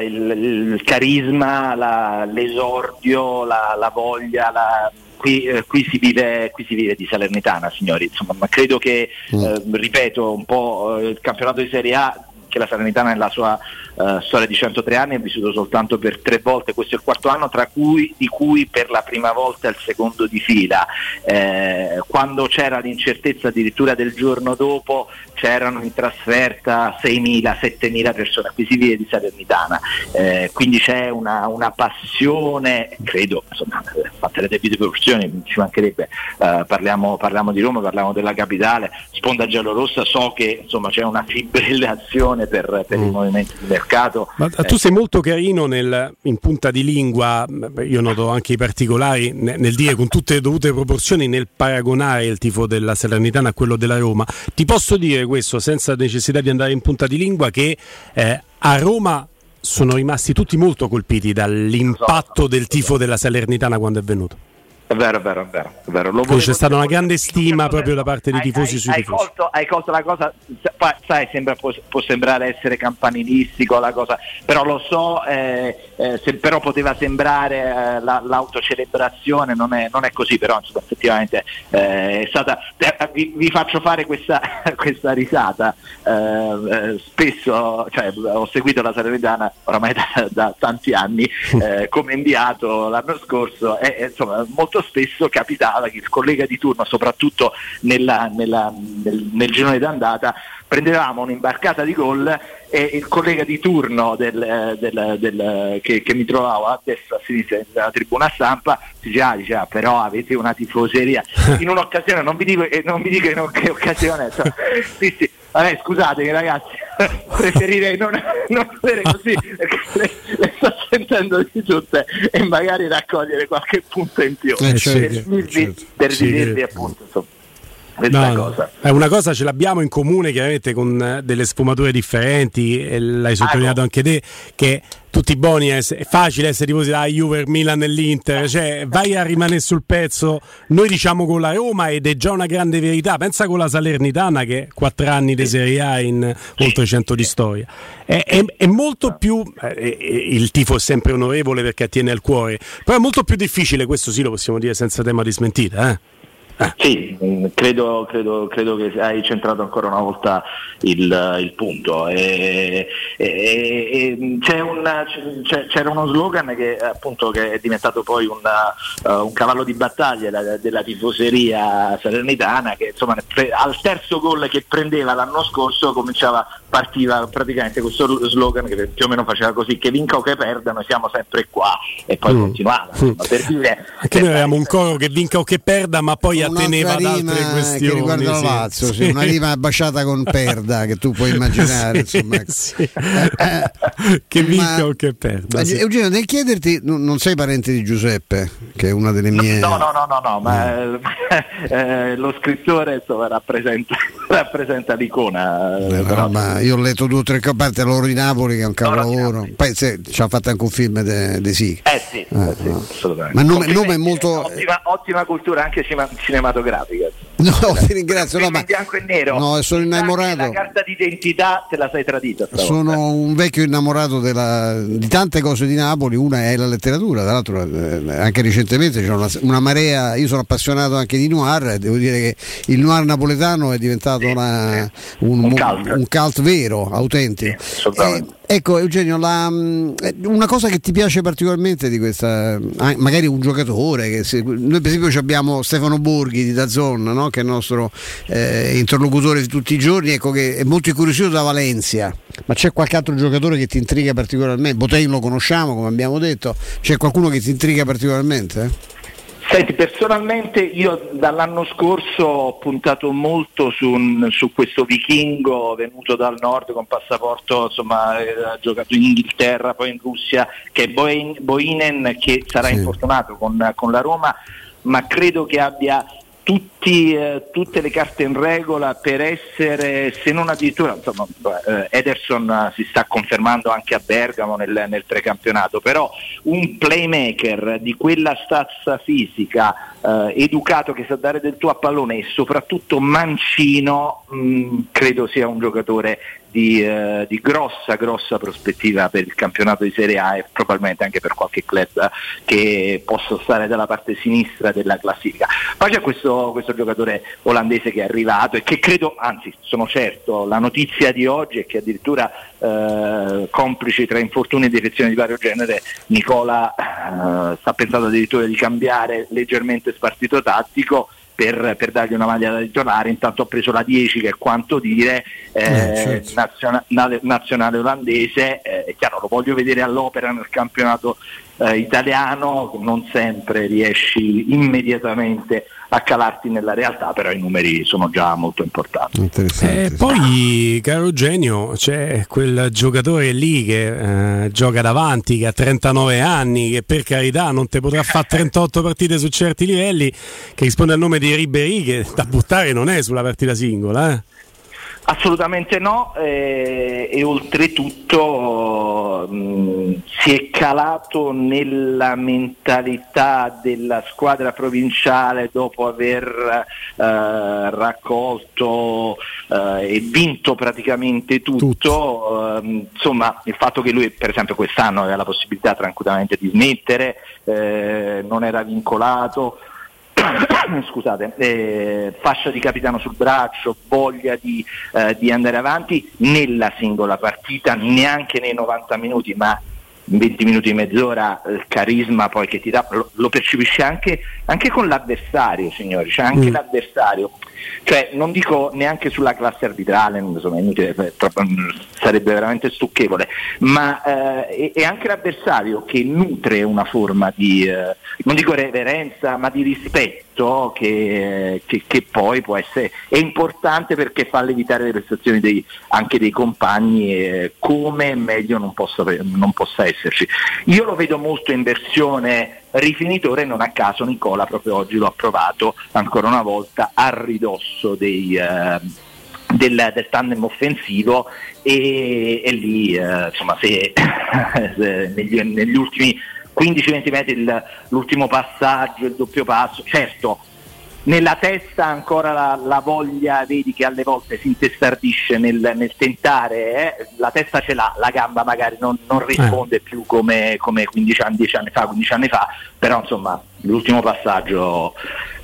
il- il carisma, la- l'esordio, la, la voglia, la- qui, eh, qui si vive, qui si vive di Salernitana, signori. Insomma, ma credo che, eh, ripeto, un po' eh, il campionato di Serie A che la Salernitana nella sua eh, storia di 103 anni ha vissuto soltanto per tre volte, questo è il quarto anno, cui, di cui per la prima volta il secondo di fila. Eh, quando c'era l'incertezza addirittura del giorno dopo c'erano in trasferta 6.000-7.000 persone acquisite di Salernitana, eh, quindi c'è una, una, passione, credo, insomma, fatte le debite proporzioni, ci mancherebbe, eh, parliamo, parliamo, di Roma, parliamo della capitale, sponda giallorossa, so che insomma, c'è una fibrillazione per, per mm. i movimenti di mercato. Ma tu eh. sei molto carino nel, in punta di lingua, io noto anche i particolari, nel dire con tutte le dovute proporzioni, nel paragonare il tifo della Salernitana a quello della Roma. Ti posso dire questo senza necessità di andare in punta di lingua che eh, a Roma sono rimasti tutti molto colpiti dall'impatto del tifo della Salernitana quando è venuto. È vero, è vero, è vero. È vero. C'è stata una grande stima proprio da parte dei tifosi hai, sui hai tifosi. Colto, hai colto la cosa, sai, sembra, può, può, sembrare essere campanilistico la cosa, però lo so, eh, eh, se, però poteva sembrare eh, la, l'autocelebrazione, non è, non è, così, però insomma, effettivamente eh, è stata... Eh, vi, vi, faccio fare questa, questa risata, eh, spesso cioè, ho seguito la Salernitana oramai da, da tanti anni come inviato l'anno scorso e insomma molto molto spesso capitava che il collega di turno, soprattutto nella, nella, nel, nel girone d'andata, prendevamo un'imbarcata di gol e il collega di turno del, del, del, che, che, mi trovavo a destra a sinistra della tribuna stampa diceva, ah, diceva però avete una tifoseria. In un'occasione non vi dico, non vi dico in che occasione sì, sì, vabbè scusatemi ragazzi preferirei non, non avere così perché le, le, sto sentendo di tutte e magari raccogliere qualche punto in più. Eh, per, certo, dirvi, certo. per dirvi appunto insomma No, cosa. È una cosa ce l'abbiamo in comune chiaramente con eh, delle sfumature differenti e l'hai sottolineato ah, anche te che tutti buoni è, è facile essere tifosi da Juve, Milan e l'Inter. Cioè vai a rimanere sul pezzo noi diciamo con la Roma ed è già una grande verità. Pensa con la Salernitana che 4 anni di Serie A in oltre 100 di storia. È, è, è molto più eh, il tifo è sempre onorevole perché attiene al cuore però è molto più difficile questo sì lo possiamo dire senza tema di smentita eh Ah. Sì, credo, credo, credo, che hai centrato ancora una volta il, il punto. E, e, e una, c'era uno slogan che, appunto, che è diventato poi una, uh, un cavallo di battaglia della, della tifoseria salernitana che insomma, al terzo gol che prendeva l'anno scorso cominciava, partiva praticamente questo slogan che più o meno faceva così che vinca o che perda noi siamo sempre qua e poi mm. continuava. Mm. Per dire, Anche noi avevamo un coro che vinca o che perda ma poi atteneva ad altre questioni. Che riguarda la Lazio, sì. Sì, una rima baciata con perda che tu puoi immaginare. insomma. che vinca o che perda. Eugenio, nel chiederti, non sei parente di Giuseppe, che è una delle mie. No, no, no, no, no ma eh, lo scrittore insomma, rappresenta, rappresenta l'icona. Eh, no, ma io ho letto due o tre parti l'Oro di Napoli, che è un capolavoro. Poi se, ci ha fatto anche un film di sì. Eh sì, eh, sì assolutamente. Ma il nome, nome è molto. Ottima, ottima cultura anche cinematografica cinematografica. No, ti ringrazio. No, ma... bianco e nero. No, sono innamorato. La carta d'identità te la sei tradita. Sono un vecchio innamorato della... di tante cose di Napoli. Una è la letteratura, tra l'altro eh, anche recentemente c'è una, una, marea. Io sono appassionato anche di noir e devo dire che il noir napoletano è diventato una, un, un, cult. un, cult. vero, autentico. Sì, Ecco Eugenio, la, mm, una cosa che ti piace particolarmente di questa, magari un giocatore, se, noi per esempio abbiamo Stefano Borghi di Dazon, no? che è il nostro eh, interlocutore di tutti i giorni, ecco, che è molto incuriosito da Valencia, ma c'è qualche altro giocatore che ti intriga particolarmente? Botein lo conosciamo come abbiamo detto, c'è qualcuno che ti intriga particolarmente? Senti, personalmente io dall'anno scorso ho puntato molto su, un, su, questo vichingo venuto dal nord con passaporto, insomma, eh, ha giocato in Inghilterra, poi in Russia, che è Boinen, che sarà sì. infortunato con, con la Roma, ma credo che abbia tutti, eh, tutte le carte in regola per essere, se non addirittura, insomma, eh, Ederson eh, si sta confermando anche a Bergamo nel, nel precampionato, però un playmaker di quella stazza fisica, eh, educato che sa dare del tuo a pallone e soprattutto mancino, mh, mm, credo sia un giocatore di, eh, di, grossa, grossa prospettiva per il campionato di Serie A e probabilmente anche per qualche club che possa stare dalla parte sinistra della classifica. Poi c'è questo, questo giocatore olandese che è arrivato e che credo, anzi sono certo, la notizia di oggi è che addirittura eh, complici tra infortuni e defezioni di vario genere, Nicola eh, sta pensando addirittura di cambiare leggermente spartito tattico per, per dargli una maglia da titolare, intanto ho preso la 10 che è quanto dire, eh, Eh, certo. nazionale, nazionale olandese, eh, è chiaro lo voglio vedere all'opera nel campionato eh, italiano, non sempre riesci immediatamente a calarti nella realtà, però i numeri sono già molto importanti. E poi, caro Eugenio, c'è quel giocatore lì che eh, gioca davanti, che ha 39 anni, che per carità non te potrà fare 38 partite su certi livelli, che risponde al nome di Ribéry, che da buttare non è sulla partita singola. Eh? Assolutamente no, eh, e oltretutto mh, si è calato nella mentalità della squadra provinciale dopo aver eh, raccolto eh, e vinto praticamente tutto. ehm, insomma, il fatto che lui, per esempio, quest'anno aveva la possibilità tranquillamente di smettere, eh, non era vincolato. scusate, eh, fascia di capitano sul braccio, voglia di, eh, di andare avanti nella singola partita, neanche nei 90 minuti, ma in 20 minuti e mezz'ora il carisma poi che ti dà, lo, lo percepisci anche, anche con l'avversario, signori, cioè anche Mm. l'avversario. Cioè, non dico neanche sulla classe arbitrale, insomma, inutile, troppo- mm, sarebbe veramente stucchevole, ma eh, è anche l'avversario che nutre una forma di, eh, non dico reverenza, ma di rispetto che, che- che poi può essere è importante perché fa levitare le prestazioni dei- anche dei compagni eh, come meglio non possa, non possa esserci. Io lo vedo molto in versione rifinitore, non a caso Nicola proprio oggi lo ha provato ancora una volta a ridosso dei, eh, del, del tandem offensivo e, e lì eh, insomma se, se negli, negli ultimi 15-20 metri il- l'ultimo passaggio, il doppio passo, certo nella testa ancora la, la voglia, vedi che alle volte si intestardisce nel, nel tentare, eh, la testa ce l'ha, la gamba magari non, non risponde più come, come 15 anni, 10 anni fa, 15 anni fa, però insomma l'ultimo passaggio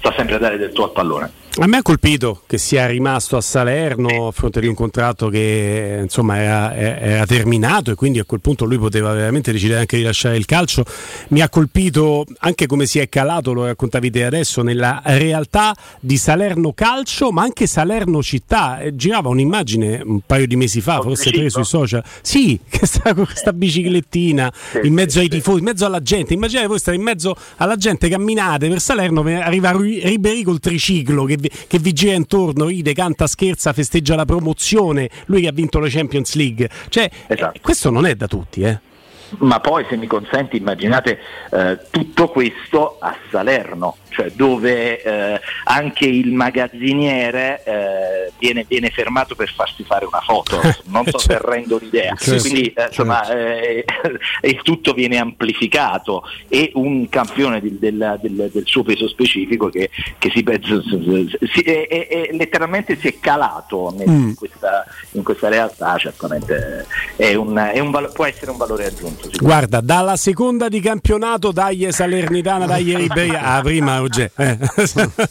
fa sempre dare del tuo al pallone. A me ha colpito che sia rimasto a Salerno a fronte di un contratto che insomma era, era terminato e quindi a quel punto lui poteva veramente decidere anche di lasciare il calcio. Mi ha colpito anche come si è calato, lo raccontavi te adesso, nella realtà di Salerno Calcio, ma anche Salerno Città. Eh, Girava un'immagine un paio di mesi fa, forse tre sui social. Sì, che sta con questa biciclettina in mezzo ai tifosi, in mezzo alla gente. Immaginate voi stare in mezzo alla gente, camminate per Salerno, arriva Ri- Ribéry col triciclo che, vi- che vi gira intorno, ride, canta, scherza, festeggia la promozione, lui che ha vinto la Champions League. Cioè, eh, questo non è da tutti, eh. Ma poi se mi consenti immaginate eh, tutto questo a Salerno, cioè dove eh, anche il magazziniere eh, viene, viene fermato per farsi fare una foto, non so se rendo l'idea, Certo. quindi eh, insomma eh, il tutto viene amplificato e un campione del, del- del- del suo peso specifico che, che si, si- è- è- è- letteralmente si è calato Mm. in, questa, in questa realtà, certamente è un, è un può essere un valore aggiunto. Guarda, dalla seconda di campionato, dai Salernitana, dai Ribéry, ah, prima oggi. Eh.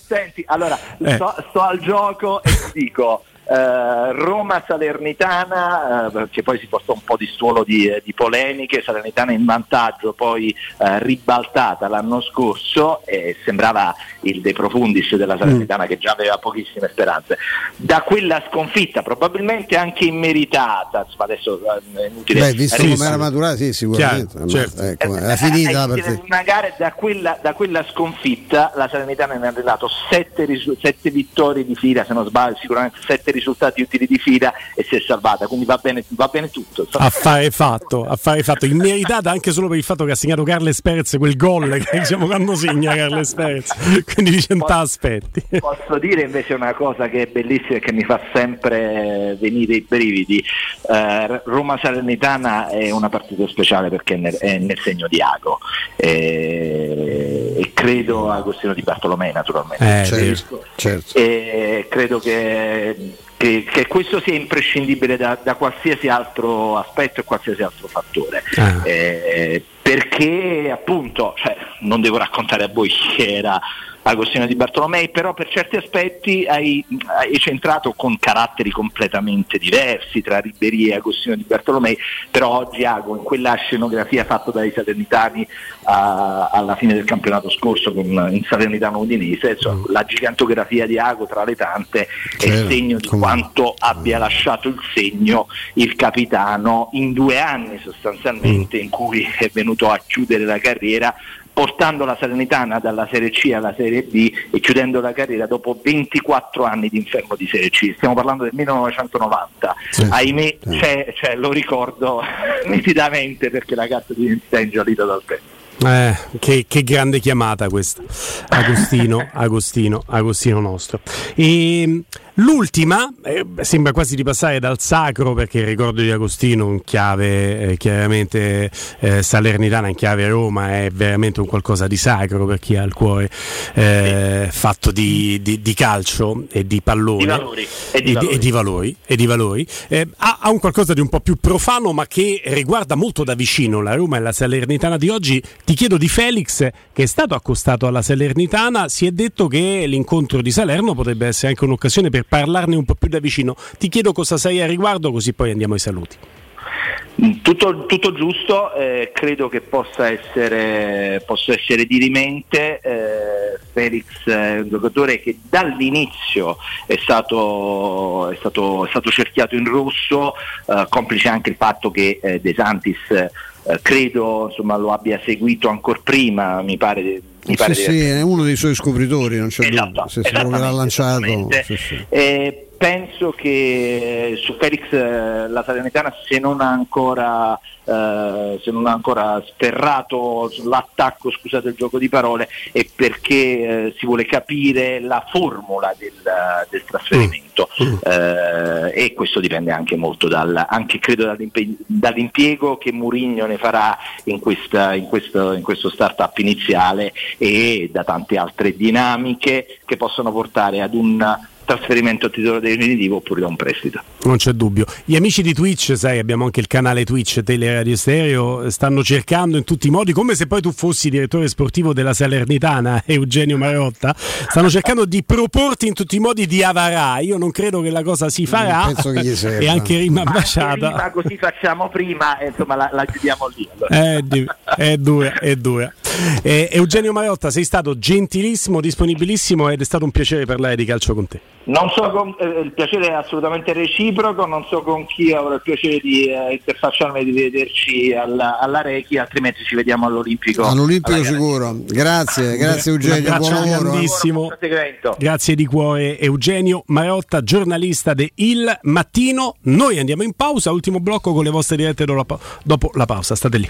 Senti, allora Eh. sto, sto al gioco e dico. Eh, Roma Salernitana eh, che poi si portò un po' di stuolo di, eh, di polemiche Salernitana in vantaggio poi eh, ribaltata l'anno scorso e sembrava il De Profundis della Salernitana che già aveva pochissime speranze da quella sconfitta probabilmente anche immeritata insomma, adesso è inutile Beh, visto come era maturata, sì, sicuramente. Chiaro, Ma, certo. ecco, era finita eh, partita. magari da quella, da quella sconfitta la Salernitana ne ha arrivato sette, risu- sette vittorie di fila, se non sbaglio, sicuramente sette risultati utili di fila e si è salvata, quindi va bene, va bene tutto. Affare fatto, affare fatto, immeritata anche solo per il fatto che ha segnato Carles Perez quel gol che diciamo quando segna Carles Perez, quindi di cento aspetti. Posso dire invece una cosa che è bellissima e che mi fa sempre venire i brividi. Eh, Roma Salernitana è una partita speciale perché è nel, è nel segno di Ago e, e credo a Agostino di Bartolomei naturalmente. Eh, certo, certo. E credo che, che- che questo sia imprescindibile da, da qualsiasi altro aspetto e qualsiasi altro fattore. Eh, perché appunto, cioè, non devo raccontare a voi chi era Agostino Di Bartolomei, però per certi aspetti hai, hai centrato con caratteri completamente diversi tra Ribery e Agostino Di Bartolomei, però oggi Ago in quella scenografia fatta dai Salernitani a, alla fine del campionato scorso con, in Salernitano Udinese, insomma, la gigantografia di Ago tra le tante è il segno di quanto abbia lasciato il segno il capitano in due anni sostanzialmente in cui è venuto a chiudere la carriera portando la Salernitana dalla Serie C alla Serie B e chiudendo la carriera dopo 24 anni di inferno di Serie C. Stiamo parlando del 1990. Ahimè, c'è- c'è- lo ricordo nitidamente perché la carta di identità è ingiallita dal tempo. Eh, che, che grande chiamata questa, Agostino, Agostino, Agostino nostro. E l'ultima, eh, sembra quasi di passare dal sacro perché il ricordo di Agostino in chiave eh, chiaramente eh, salernitana, in chiave Roma, è veramente un qualcosa di sacro per chi ha il cuore eh, fatto di, di- di calcio e di pallone. Di valori, e di valori. e di valori, e di valori. Eh, ha, ha un qualcosa di un po' più profano ma che riguarda molto da vicino la Roma e la Salernitana di oggi. Ti chiedo di Felix che è stato accostato alla Salernitana, si è detto che l'incontro di Salerno potrebbe essere anche un'occasione per parlarne un po' più da vicino. Ti chiedo cosa sai a riguardo così poi andiamo ai saluti. Tutto, tutto giusto, eh, credo che possa essere, possa essere dirimente. Eh, Felix è un giocatore che dall'inizio è stato, è stato, è stato cerchiato in rosso, eh, complice anche il fatto che eh, De Santis eh, credo insomma, lo abbia seguito ancora prima, mi pare. Mi Sì, sì, è uno dei suoi scopritori, non c'è Esatto, dubbio. Se si troverà lanciato. sì, sì. Eh, penso che su Felix eh, la Salernitana se non ha ancora, eh, se non ha ancora sferrato l'attacco, scusate il gioco di parole, è perché eh, si vuole capire la formula del, del trasferimento. Eh, e questo dipende anche molto dal, anche dall'impiego che Murigno ne farà in, questa- in questo, in questo startup iniziale e da tante altre dinamiche che possono portare ad un trasferimento a titolo definitivo oppure da un prestito. Non c'è dubbio. Gli amici di Twitch, sai, abbiamo anche il canale Twitch Teleradio Stereo, stanno cercando in tutti i modi, come se poi tu fossi direttore sportivo della Salernitana, Eugenio Marotta, stanno cercando di proporti in tutti i modi di avarà. Io non credo che la cosa si farà. penso che gli serva. e anche Rima Ma Basciata. prima così facciamo prima e insomma la, la chiudiamo lì. allora. È, di- è dura, è dura. Eh, Eugenio Marotta, sei stato gentilissimo, disponibilissimo ed è stato un piacere parlare di calcio con te. Non so con- eh, il piacere è assolutamente reciproco, non so con chi avrò il piacere di eh, interfacciarmi e di vederci alla, alla Rechi, altrimenti ci vediamo all'Olimpico. All'Olimpico sicuro. Grazie, grazie Eugenio, buon lavoro. eh. Grazie di cuore Eugenio Marotta, giornalista de Il Mattino. Noi andiamo in pausa, ultimo blocco con le vostre dirette dopo la pa- dopo la pausa. State lì.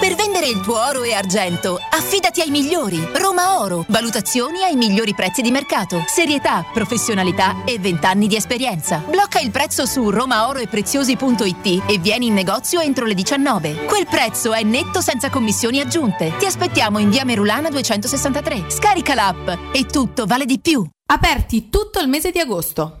Per vendere il tuo oro e argento, affidati ai migliori. Roma Oro. Valutazioni ai migliori prezzi di mercato. Serietà, professionalità e 20 anni di esperienza. Blocca il prezzo su romaoroepreziosi.it e vieni in negozio entro le 19. Quel prezzo è netto senza commissioni aggiunte. Ti aspettiamo in via Merulana 263. Scarica l'app e tutto vale di più. Aperti tutto il mese di agosto.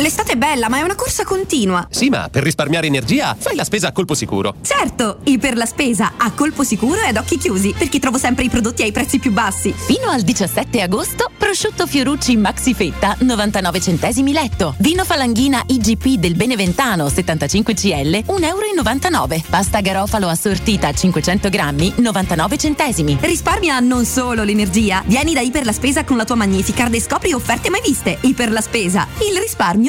L'estate è bella, ma è una corsa continua. Sì, ma per risparmiare energia fai la spesa a colpo sicuro. Certo, i per la spesa a colpo sicuro e ad occhi chiusi, perché trovo sempre i prodotti ai prezzi più bassi. Fino al 17 agosto, prosciutto Fiorucci Maxi Fetta 99 centesimi letto. Vino Falanghina IGP del Beneventano 75 CL 1,99 euro. Pasta garofalo assortita 500 grammi 99 centesimi. Risparmia non solo l'energia. Vieni da Iper la Spesa con la tua Magnificard e scopri offerte mai viste. Iper la Spesa, il risparmio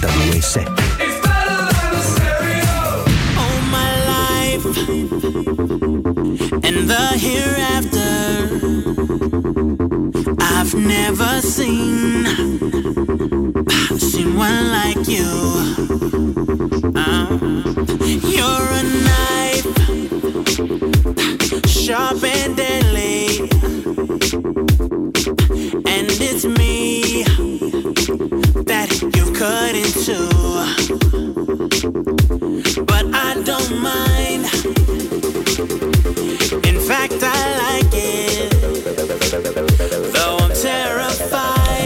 92.7 All my life and the hereafter, I've never seen seen one like you. Uh, you're a knife, sharp and deadly, cut in two. But I don't mind.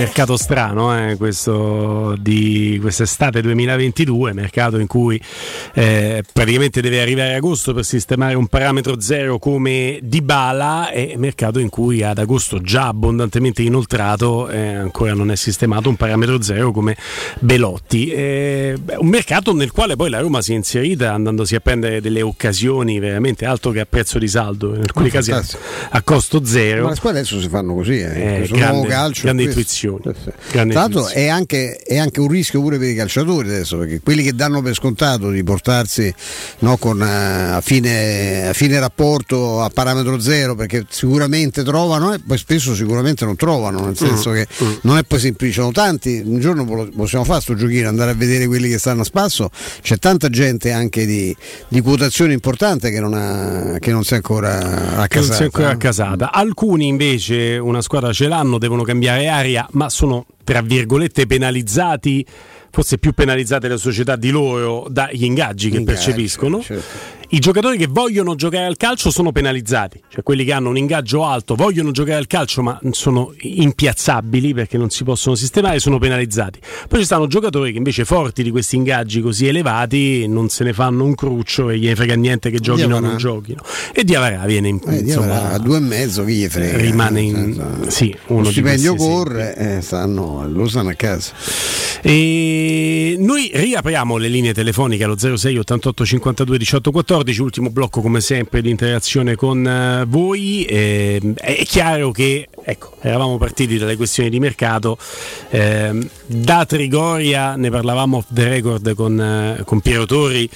Mercato strano, eh, questo di quest'estate 2022, mercato in cui eh, praticamente deve arrivare agosto per sistemare un parametro zero come Dybala e mercato in cui ad agosto già abbondantemente inoltrato eh, ancora non è sistemato un parametro zero come Belotti. Eh, un mercato nel quale poi la Roma si è inserita andandosi a prendere delle occasioni veramente altro che a prezzo di saldo, in alcuni Oh, casi a, a costo zero. Ma le squadre adesso si fanno così, eh. Eh, grande- nuovo calcio. grande intuizione. Grande Tra l'altro è anche, è anche un rischio pure per i calciatori adesso, perché quelli che danno per scontato di portarsi no, con, eh, a, fine, a fine rapporto a parametro zero, perché sicuramente trovano e poi spesso sicuramente non trovano, nel senso Mm, che non è poi semplice. Sono tanti, un giorno possiamo fare sto giochino, andare a vedere quelli che stanno a spasso, c'è tanta gente anche di, di quotazione importante che non, ha, che non si è ancora si è accasata. ancora accasata. Alcuni invece una squadra ce l'hanno, devono cambiare aria, ma sono tra virgolette penalizzati, forse più penalizzate le società di loro dagli ingaggi che Ingaggi, percepiscono. certo. I giocatori che vogliono giocare al calcio sono penalizzati, cioè quelli che hanno un ingaggio alto vogliono giocare al calcio ma sono impiazzabili perché non si possono sistemare, sono penalizzati. Poi ci stanno giocatori che invece forti di questi ingaggi così elevati non se ne fanno un cruccio e gli frega niente che giochino o non giochino. E Diavara viene in, Eh, insomma, a due e mezzo chi gli frega rimane in senso, sì, uno lo di stipendio questi corre eh, stanno, lo stanno a casa E noi riapriamo le linee telefoniche allo 06 88 52 18 14, ultimo blocco come sempre di interazione con eh, voi. Eh, è chiaro che ecco, eravamo partiti dalle questioni di mercato. ehm, da Trigoria ne parlavamo off the record con, eh, con Piero Tori.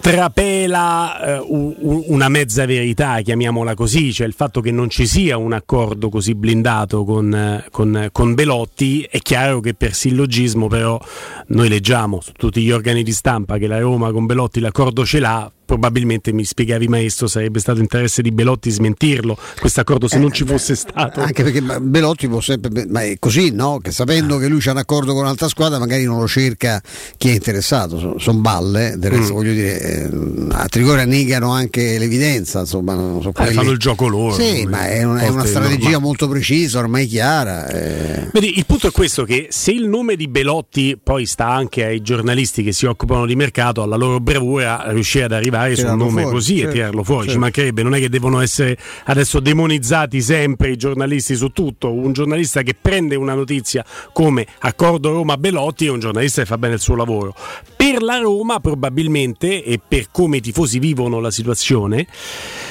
Trapela eh, u- u- una mezza verità, chiamiamola così, cioè il fatto che non ci sia un accordo così blindato con, eh, con- con Belotti, è chiaro che per sillogismo però noi leggiamo su tutti gli organi di stampa che la Roma con Belotti l'accordo ce l'ha, probabilmente mi spiegavi maestro sarebbe stato interesse di Belotti smentirlo questo accordo se non ci fosse stato. Anche perché Belotti può sempre. Ma è così, no? Che sapendo che lui c'ha un accordo con un'altra squadra, magari non lo cerca chi è interessato. Sono son balle, del resto Mm. voglio dire, eh, a Trigoria negano anche l'evidenza, insomma, non so Eh, fanno il gioco loro. Sì, ma è, un- è una strategia normale. molto precisa, ormai chiara. eh. Vedi, il punto è questo: che se il nome di Belotti poi sta anche ai giornalisti che si occupano di mercato, alla loro bravura riuscire ad arrivare su un nome fuori, così certo, e tirarlo fuori. Ci certo. mancherebbe, non è che devono essere adesso demonizzati sempre i giornalisti su tutto. Un giornalista che prende una notizia come accordo Roma-Belotti è un giornalista che fa bene il suo lavoro. Per la Roma, probabilmente, e per come i tifosi vivono la situazione,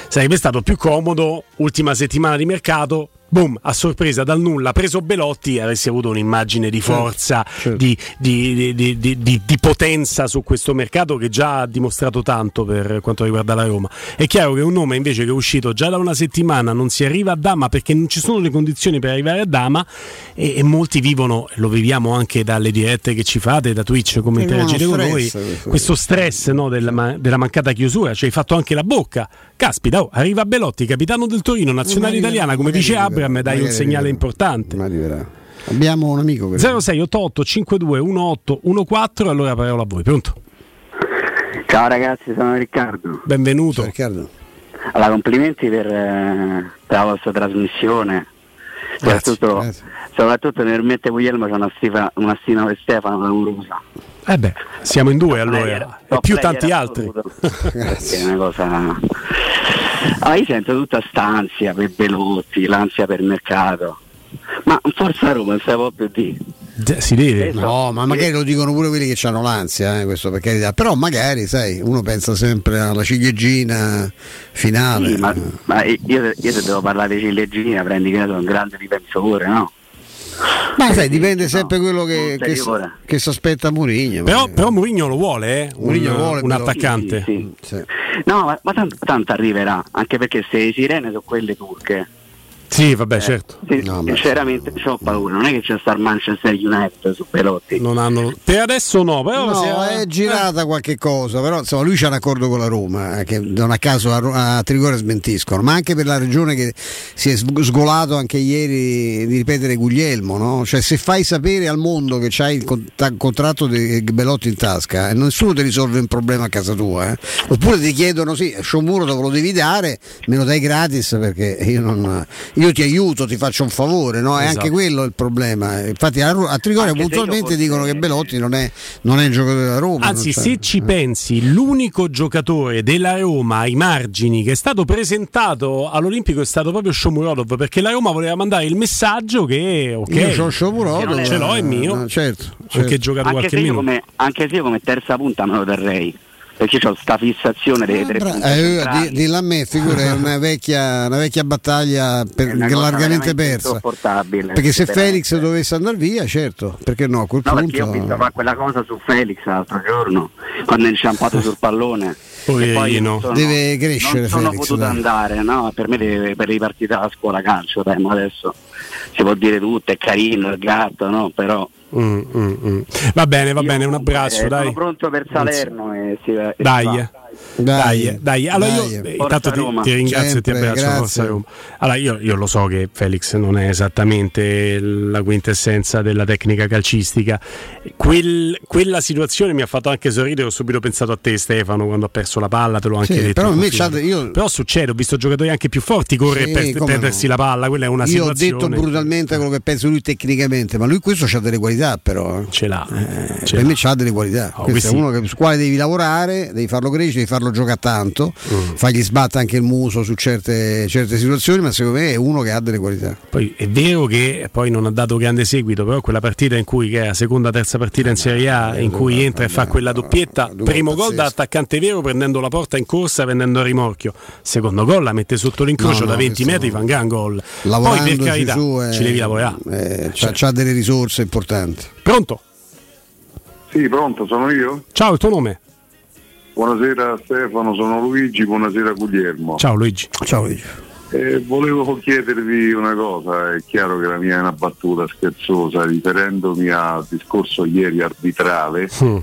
sarebbe stato più comodo, ultima settimana di mercato. Boom, a sorpresa dal nulla, preso Belotti, avessi avuto un'immagine di forza, Di, di- di- di- di- potenza su questo mercato che già ha dimostrato tanto per quanto riguarda la Roma. È chiaro che un nome invece che è uscito già da una settimana non si arriva a Dama perché non ci sono le condizioni per arrivare a Dama e, e molti vivono, lo viviamo anche dalle dirette che ci fate, da Twitch, come interagite con noi, questo. stress no, della, della mancata chiusura, ci hai fatto anche la bocca. Caspita, oh, arriva Belotti, capitano del Torino, nazionale italiana, come dice arriverà, Abram, dai un segnale arriverà. importante. Ma arriverà. Abbiamo un amico che 0688 52 18 14 allora parola a voi, pronto? Ciao ragazzi, sono Riccardo. Benvenuto. Riccardo. Allora, complimenti per, eh, per la vostra trasmissione. Soprattutto, soprattutto nel mette Guglielmo c'è una, stima, una stima per Stefano clamorosa. Eh beh, siamo in due allora, player, e più tanti altri. Perché è una cosa. Ah, io sento tutta stanzia per Belotti, l'ansia per il mercato. Ma forza Roma, non si può più dire. Si deve. No, ma magari lo dicono pure quelli che hanno l'ansia, eh, questo per carità. Però magari, sai, uno pensa sempre alla ciliegina finale. Sì, ma, ma io, io se devo parlare di ciliegina prendi che ne so, un grande difensore, no? Ma sai, dipende sempre quello che, che, che si aspetta Mourinho. Però, però Mourinho lo vuole, eh? un, Mourinho vuole un attaccante. Sì, No, ma, ma tanto, tanto arriverà, anche perché se le sirene sono quelle turche. Sì, vabbè, certo. Sì, sinceramente ho paura, non è che c'è sta il Manchester United su Pelotti. Non hanno... Per adesso no, però No, se- è girata qualche cosa, però insomma lui c'ha un accordo con la Roma, eh, che non a caso a, a Trigoria smentiscono, ma anche per la regione che si è sg- sgolato anche ieri di ripetere Guglielmo, no? Cioè se fai sapere al mondo che c'hai il cont- contratto di Belotti in tasca, eh, nessuno ti risolve un problema a casa tua, eh. oppure ti chiedono sì, Sciomuro dove lo devi dare, me lo dai gratis perché io, non, io ti aiuto, ti faccio un favore, no? È Esatto. anche quello il problema. Infatti a, a Trigoria puntualmente dicono che Belotti non è, non è un giocatore della Roma. Anzi, se ci pensi, l'unico giocatore della Roma ai margini che è stato presentato all'Olimpico è stato proprio Shomurodov perché la Roma voleva mandare il messaggio che ok, Io c'ho Shomurodov, ce l'ho è mio, eh, certo, anche certo. giocato Anche qualche se, come, anche se io come terza punta me lo terrei, perché ho sta fissazione delle tre punte eh, dillo a me, figura, è una vecchia, una vecchia battaglia per- È largamente persa. insopportabile. Perché se. Felix dovesse andare via, certo, perché no, a quel No, perché io ho punto. visto fare quella cosa su Felix l'altro giorno, quando è inciampato sul pallone. E poi Poverino. non sono- Deve crescere Non sono Felix, potuto dai. andare, no? Per me deve, per ripartire dalla scuola calcio, dai, ma adesso si può dire tutto, è carino, il gatto, no? Però Mm, mm, mm. Va bene, va bene, un abbraccio, eh, dai. sono pronto per Salerno e si, e Dai. Dai, dai, allora dai. io eh, intanto ti, ti ringrazio e ti Sempre, abbraccio. Forza Roma. Allora, io, io lo so che Felix non è esattamente la quintessenza della tecnica calcistica. Quel- quella situazione mi ha fatto anche sorridere. Ho subito pensato a te, Stefano, quando ha perso la palla. Te l'ho anche Sì, detto. però me io- Però succede, ho visto giocatori anche più forti correre Sì, per perdersi no. la palla. Quella è una Io ho situazione. detto brutalmente quello che penso lui tecnicamente, ma lui questo ha delle qualità però. eh. Ce l'ha. ce per l'ha. me ha delle qualità. Oh, questo è uno che, sul quale devi lavorare, devi farlo crescere, farlo giocare tanto, Mm. fargli sbatte anche il muso su certe, certe situazioni, ma secondo me è uno che ha delle qualità. Poi è vero che poi non ha dato grande seguito, però quella partita in cui che è la seconda terza partita in Serie A in cui entra e fa quella doppietta, primo gol da attaccante vero prendendo la porta in corsa vendendo a rimorchio. Secondo gol la mette sotto l'incrocio No, no, da 20 questo- metri, fa un gran gol. Poi per carità su, eh, ci devi lavorare. eh, Cioè, c'ha, c'ha delle risorse importanti. Pronto? Sì, pronto, sono io? Ciao, il tuo nome? Buonasera Stefano, sono Luigi, buonasera Guglielmo. Ciao Luigi. Ciao Luigi. Eh, volevo chiedervi una cosa, è chiaro che la mia è una battuta scherzosa, riferendomi al discorso ieri arbitrale, Mm.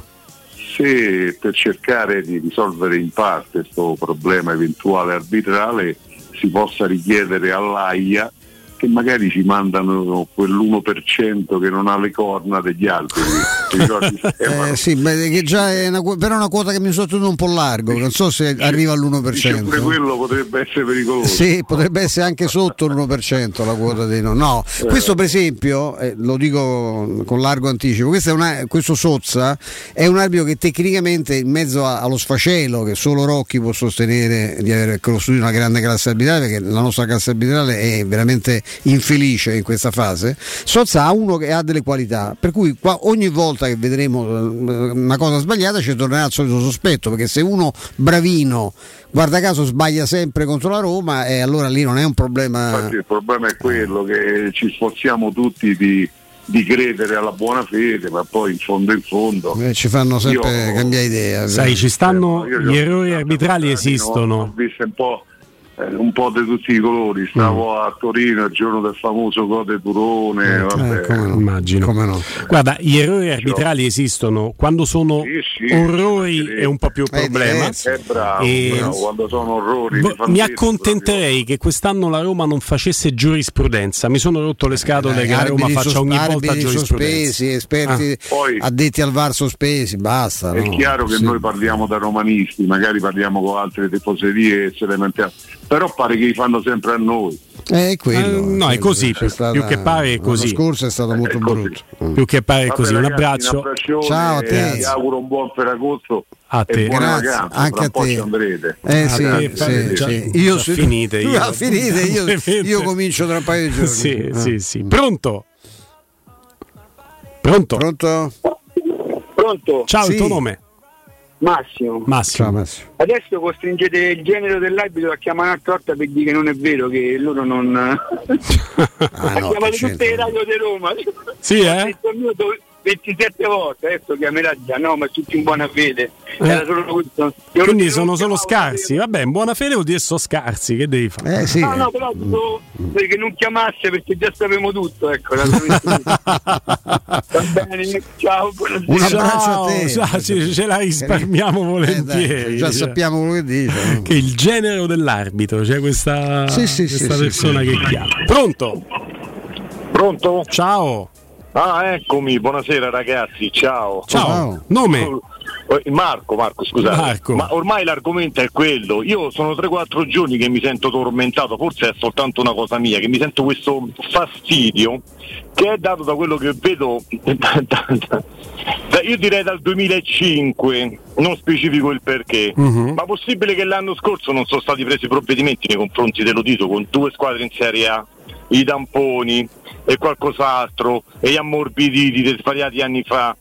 se per cercare di risolvere in parte questo problema eventuale arbitrale si possa richiedere all'AIA che magari ci mandano quell'1% che non ha le corna degli altri. Stefano? Eh, sì, beh, che già è una, però è una quota che mi sono tenuto un po' largo, non so se arriva Dice all'1%. pure quello potrebbe essere pericoloso. Sì, potrebbe essere anche sotto l'1% la quota dei no. No, questo per esempio, eh, lo dico con largo anticipo, questo, è una- questo Sozza è un arbitro che tecnicamente in mezzo a- allo sfacelo che solo Rocchi può sostenere di aver costruito una grande classe arbitrale, perché la nostra classe arbitrale è veramente infelice in questa fase, Sozza ha uno che ha delle qualità, per cui qua- ogni volta che vedremo eh, una cosa sbagliata ci tornerà il solito sospetto, perché se uno bravino guarda caso sbaglia sempre contro la Roma e allora lì non è un problema. Infatti il problema è quello che ci sforziamo tutti di, di credere alla buona fede, ma poi in fondo in fondo eh, ci fanno sempre Io- cambiare idea Sai, ci stanno Io- io- gli errori arbitrali ho esistono. visto un po', eh, un po' di tutti i colori, stavo a Torino il giorno del famoso Code Turone, vabbè. Eh, come no. Immagino. Come no. Guarda, gli errori arbitrali esistono quando sono Sì, sì, orrori è un po' più problema. È bravo, E- bravo, quando sono orrori fan Mi accontenterei che quest'anno la Roma non facesse giurisprudenza. Mi sono rotto le scatole Eh, che la Roma faccia ogni volta giurisprudenza. sospesi, esperti Ah. Poi- addetti al VAR sospesi, basta. È no? chiaro che Sì. noi parliamo da romanisti, magari parliamo con altre tifoserie e se le lamentiamo, però pare che li fanno sempre a noi. Eh, è quello. Eh, no, è così, più- più che pare è così. L'anno scorso è stato molto brutto. Più che pare è Vabbè, così. Un ragazzi, abbraccio. abbraccione Ciao a te. Vi auguro un buon Ferragosto A te. e Grazie, vacanze. anche Tra un a po' te. ci andrete. Eh sì, dai, sì, fate- già- sì. Io se- finite, io. Ah, finite, io, io comincio tra un paio di giorni. Sì, Ah. sì, sì. Pronto? Pronto? Pronto? Pronto? Ciao, il Sì. tuo nome? Massimo. Massimo. Ciao Massimo. Adesso costringete il genere dell'arbitro a chiamare a torta per dire che non è vero, che loro non... Ah, ha no, chiamato tutte le radio di Roma. Sì, eh? Ha detto il mio do- 27 volte, adesso chiamerà già, no, ma tutti in buona fede. Era solo questo. Io Quindi sono solo scarsi. Vabbè, in buona fede vuol dire sono scarsi. Che devi fare? Eh sì. No, no, però dico che non chiamasse perché già sapevamo tutto, ecco. Va bene, ciao. Un abbraccio a te. ciao, ce, ce la risparmiamo Eh, volentieri. dai, già Cioè, sappiamo quello che dice. Che il genero dell'arbitro, c'è questa, Sì, sì, questa sì, persona sì. che chiama. Pronto? Pronto? Ciao. Ah, eccomi, buonasera ragazzi, ciao. Ciao. Nome? Eh, Marco, Marco, scusate. Marco. Ma ormai l'argomento è quello. Io sono 3-4 giorni che mi sento tormentato, forse è soltanto una cosa mia, che mi sento questo fastidio che è dato da quello che vedo, io direi dal 2005, non specifico il perché, Mhm. ma possibile che l'anno scorso non sono stati presi provvedimenti nei confronti dell'Udito con due squadre in Serie A, i tamponi e qualcos'altro e gli ammorbiditi di svariati anni fa.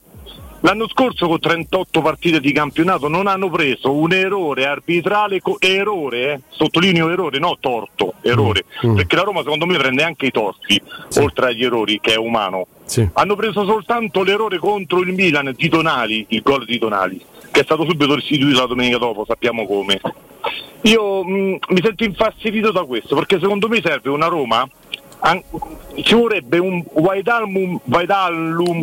L'anno scorso con 38 partite di campionato non hanno preso un errore arbitrale, co- errore, eh, sottolineo errore, no torto, errore, Mm. perché la Roma secondo me prende anche i torti, oltre agli errori che è umano. Sì. Hanno preso soltanto l'errore contro il Milan di Tonali, il gol di Tonali, che è stato subito restituito la domenica dopo, sappiamo come. Io mh, mi sento infastidito da questo, perché secondo me serve una Roma an- ci vorrebbe un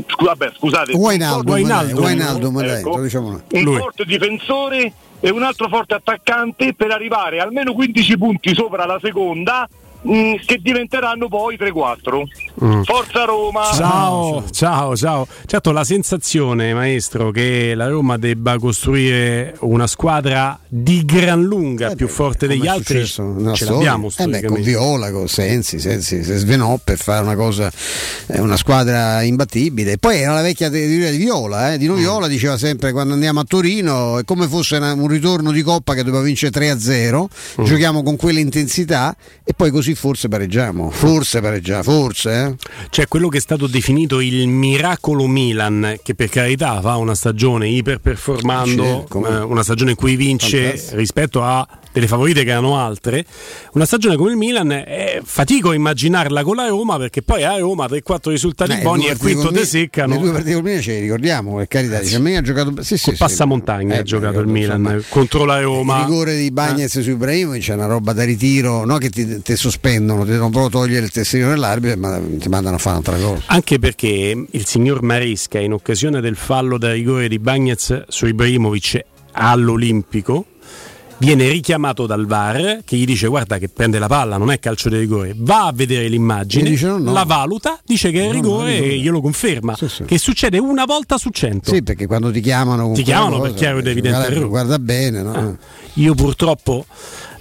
scu- vabbè, scusate, Wijnaldum, Wijnaldum. dai, Wijnaldum, dai, Ecco. diciamo un Lui. forte difensore e un altro forte attaccante per arrivare almeno 15 punti sopra la seconda mh, che diventeranno poi 3-4 Mm. Forza Roma Ciao, ciao, ciao. Certo, la sensazione, maestro, che la Roma debba costruire una squadra di gran lunga più forte degli Eh altri ce storia. l'abbiamo Eh beh, con. Viola, con Sensi, Sensi si svenò per fare una cosa, eh, una squadra imbattibile. Poi era la vecchia teoria di Viola, eh. Dino Viola diceva sempre quando andiamo a Torino è come fosse un ritorno di Coppa che doveva vincere 3-0, giochiamo con quell'intensità e poi così forse pareggiamo, forse pareggiamo, forse. Eh. Cioè quello che è stato definito il miracolo Milan, che per carità fa una stagione iperperformando, eh, una stagione in cui vince Fantastico. rispetto a delle favorite che erano altre, una stagione come il Milan eh, fatico a immaginarla con la Roma perché poi a Roma 3-4 risultati Eh, buoni e quinto te seccano. Le due partite con Milan ce le ricordiamo, per carità. Dice, a me ha giocato. Sì, sì, sì. passamontagna Eh, ha giocato il beh, Milan insomma, contro la Il Roma. rigore di Bagnez su Ibrahimovic è una roba da ritiro, no che ti, ti sospendono, ti devono proprio togliere il testino dell'arbitro ma ti mandano a fare un'altra cosa. Anche perché il signor Maresca, in occasione del fallo da rigore di Bagnez su Ibrahimovic all'Olimpico, viene richiamato dal VAR che gli dice guarda che prende la palla, non è calcio di rigore, va a vedere l'immagine, E dice no, no. la valuta, dice che è No, rigore e glielo conferma, che succede una volta su cento. Sì, perché quando ti chiamano Ti chiamano per chiaro ed evidente guarda, guarda bene, no? Io purtroppo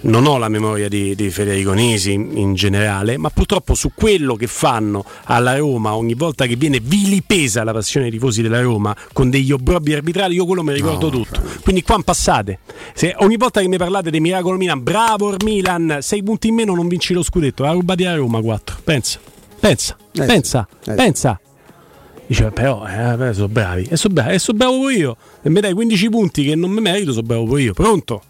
non ho la memoria di, di Federico Nisi in, in generale, ma purtroppo su quello che fanno alla Roma ogni volta che viene vilipesa la passione dei tifosi della Roma con degli obbrobbi arbitrali, io quello mi ricordo tutto. Quindi qua passate. Se ogni volta che mi parlate dei miracolo Milan, bravo il Milan, sei punti in meno non vinci lo scudetto, la ruba di Roma 4. Pensa, pensa, Eh, pensa, eh. pensa. Dice, però, eh, beh, sono bravi, e sono bravi, e sono bravo io. E mi dai 15 punti che non mi merito, sono bravo io. Pronto?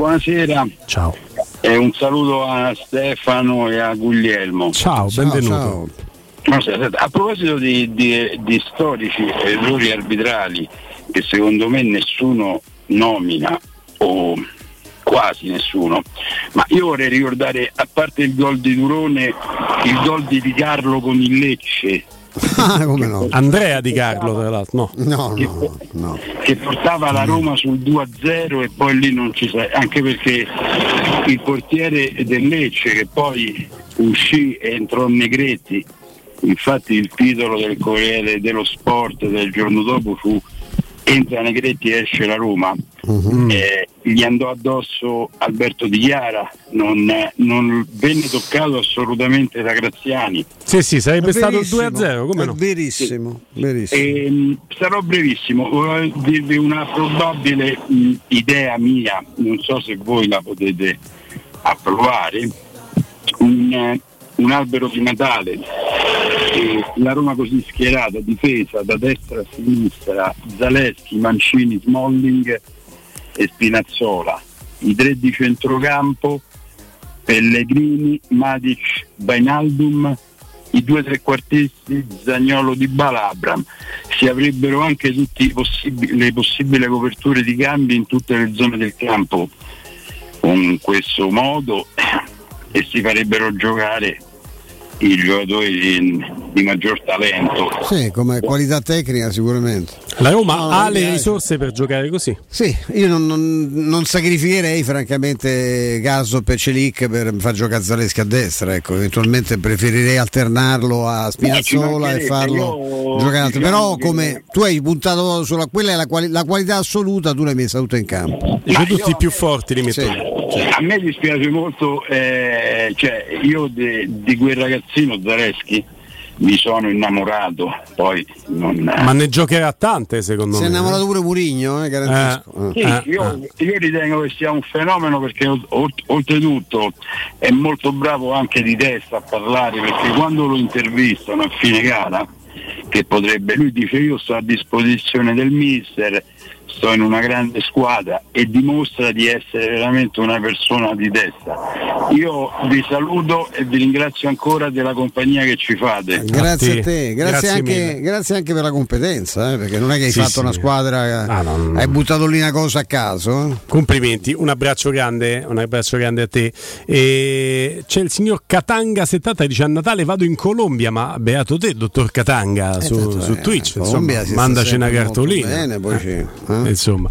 Buonasera. Ciao. E un saluto a Stefano e a Guglielmo. Ciao, benvenuto. No, se- se- a proposito di, di- di storici errori arbitrali che secondo me nessuno nomina o quasi nessuno, ma io vorrei ricordare, a parte il gol di Durone, il gol di Di Carlo con il Lecce, Ah, come no? Andrea Di Carlo, tra l'altro, no. No, no, no. che portava la Roma sul 2-0 e poi lì non ci sei, anche perché il portiere del Lecce che poi uscì e entrò Negretti, infatti il titolo del Corriere dello Sport del giorno dopo fu entra Negretti e esce la Roma, Eh, gli andò addosso Alberto Di Chiara, non, non venne toccato assolutamente da Graziani. Sì, sì, sarebbe È stato il verissimo, 2-0, come no? Verissimo, verissimo. Ehm, sarò brevissimo, vorrei dirvi una probabile mh, idea mia, non so se voi la potete approvare, un, eh, un albero di Natale, la Roma così schierata, difesa da destra a sinistra, Zaleschi, Mancini, Smalling e Spinazzola, i tre di centrocampo, Pellegrini, Matic, Bainaldum, i due trequartisti Zagnolo di Balabram si avrebbero anche tutte le possibili coperture di cambi in tutte le zone del campo. Con questo modo e si farebbero giocare i giocatori di, maggior talento Sì, come qualità tecnica sicuramente. La Roma No, ha le risorse per giocare così. Sì, io non, non- non sacrificherei francamente Gaso per Celic per far giocare Zaleschi a destra, ecco, eventualmente preferirei alternarlo a Spinazzola e farlo io, giocare altro. diciamo Però che- come tu hai puntato sulla quella è la, quali- la qualità assoluta, tu l'hai messa tutta in campo. I più forti li metto Sì. A me dispiace molto, eh, cioè io di quel ragazzino Zareschi mi sono innamorato, poi non... Ma ne giocherà tante, secondo Si è me. innamorato pure Murigno, eh, garantisco. Sì, Eh. io, io ritengo che sia un fenomeno perché ol- oltretutto è molto bravo anche di testa a parlare perché quando lo intervistano a fine gara che potrebbe lui dice io sto a disposizione del mister sto in una grande squadra e dimostra di essere veramente una persona di testa io vi saluto e vi ringrazio ancora della compagnia che ci fate Grazie a te, grazie, anche, mille. grazie anche per la competenza, eh, perché non è che hai Sì, fatto sì. una squadra, Ah, no, no. hai buttato lì una cosa a caso. eh. Complimenti, un abbraccio grande, un abbraccio grande a te. E c'è il signor Katanga 70 che dice a Natale vado in Colombia, ma beato te, dottor Katanga, su, tanto, su eh, Twitch, Colombia insomma, mandaci una cartolina. bene, poi ci- eh. Insomma,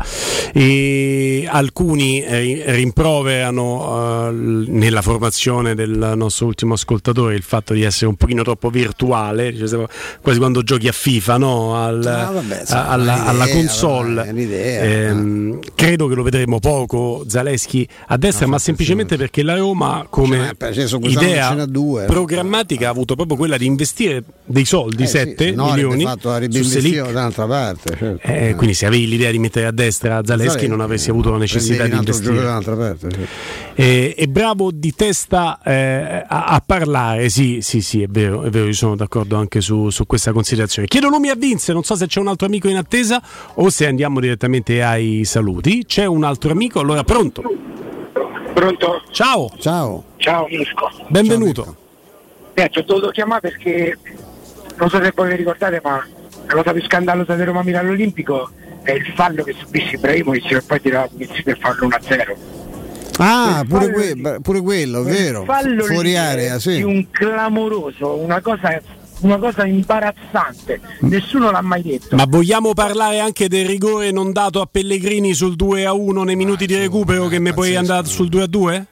e alcuni eh, rimproverano eh, nella formazione del nostro ultimo ascoltatore il fatto di essere un pochino troppo virtuale, siamo quasi quando giochi a FIFA, no? Al- Ah, vabbè, a- alla, alla console. un'idea, Ehm, credo che lo vedremo poco Zaleschi a destra, ma semplicemente perché la Roma come Cioè, cioè, su quest'anno idea due, eh. programmatica ha avuto proprio quella di investire dei soldi, Eh sì, 7 se no avrebbe milioni fatto, su Selic. parte. certo. Eh, quindi se avevi l'idea di mettere a destra Zaleschi non avresti avuto la necessità Prendevi di investire. un'altra parte. certo. Eh, è bravo di testa eh, a, a parlare, sì, sì, sì, è vero, è vero, io sono d'accordo anche su, su questa considerazione. Chiedo nomi a Vince, non so se c'è un altro amico in attesa o se andiamo direttamente ai saluti. C'è un altro amico, allora pronto? Pronto? Ciao. Ciao. Ciao Misco. Benvenuto. Eh, ti ho dovuto chiamare perché non so se voi vi ricordate, ma la cosa più scandalosa del Roma Milano Olimpico è il fallo che subisce Ibrahimovic e poi tira per farlo 1-0. Ah, pure, que- pure quello, Il vero. fallo Fuori area, è sì. di un clamoroso, una cosa, una cosa imbarazzante. Nessuno l'ha mai detto. Ma vogliamo parlare anche del rigore non dato a Pellegrini sul 2 a 1 nei minuti di recupero che mi poi andare sul 2 a 2?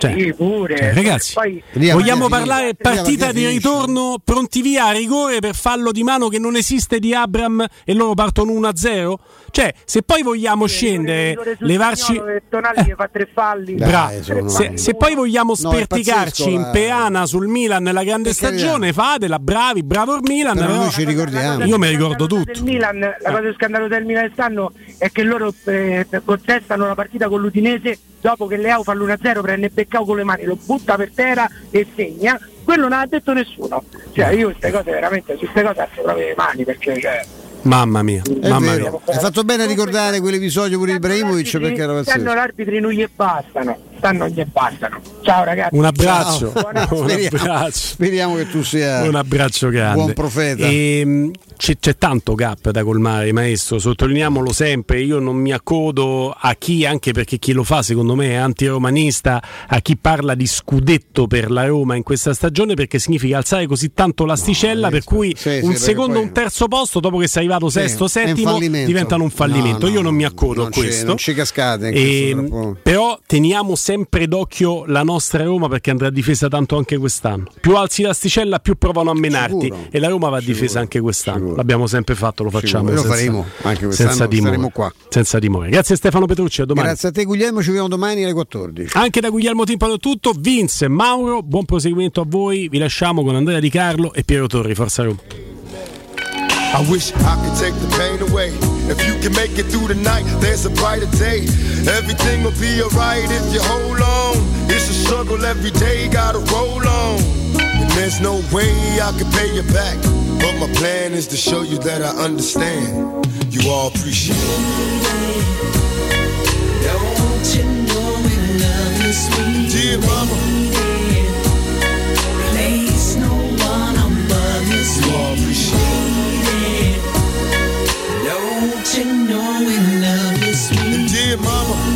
Cioè, sì, pure. cioè, ragazzi, Poi- vogliamo Poi- parlare Poi- partita Poi- di ritorno pronti via a rigore per fallo di mano che non esiste di Abram e loro partono 1 a 0? Cioè, se poi vogliamo scendere, levarci Tonali che fa tre falli. Bra- Tre se, falli. se poi vogliamo No, sperticarci pazzesco in la- peana sul Milan nella grande stagione, fatela, bravi, bravo il Milan. Però però- noi ci ricordiamo. Io mi ricordo tutto. Milan, la cosa scandalosa del Milan quest'anno è che loro eh, contestano la partita con l'Udinese dopo che Leao fa l'1-0 prende Beccao con le mani, lo butta per terra e segna. Quello non ha detto nessuno. Cioè io queste cose veramente, su queste cose alzo proprio le mani perché cioè, Mamma mia, È mamma vero. mia. Hai fatto bene a ricordare quell'episodio pure Ibrahimovic perché era pazzesco. l'arbitri non gli bastano, stanno non gli bastano. Ciao ragazzi. Un abbraccio, Ciao. un Speriamo, abbraccio. speriamo che tu sia Un abbraccio grande. buon profeta. Ehm, c'è, c'è tanto gap da colmare, maestro. Sottolineiamolo sempre. Io non mi accodo a chi, anche perché chi lo fa, secondo me, è antiromanista, a chi parla di scudetto per la Roma in questa stagione, perché significa alzare così tanto l'asticella, per cui sì, un perché secondo, poi- un terzo posto, dopo che sei arrivato Sì, sesto, settimo, diventano un fallimento. No, no, Io non mi accodo non a questo. non ci cascate in questo Ehm, però teniamo sempre d'occhio la nostra Roma perché andrà difesa tanto anche quest'anno. Più alzi l'asticella, più provano a menarti. Sicuro. E la Roma va difesa anche quest'anno. L'abbiamo sempre fatto, lo facciamo. Sicuro. Lo senza- faremo anche quest'anno, senza saremo qua. Senza timore. Grazie Stefano Petrucci, a domani. Grazie a te Guglielmo, ci vediamo domani alle 14. Anche da Guglielmo Timpano tutto. Vince, Mauro, buon proseguimento a voi. Vi lasciamo con Andrea Di Carlo e Piero Torri. Forza Roma. I wish I could take the pain away. If you can make it through the night, there's a brighter day. Everything will be alright if you hold on. It's a struggle every day, gotta roll on. And there's no way I can pay you back. But my plan is to show you that I understand. You all appreciate it. Don't you know we love you, sweet Dear mama, you know when love is sweet. Dear mama.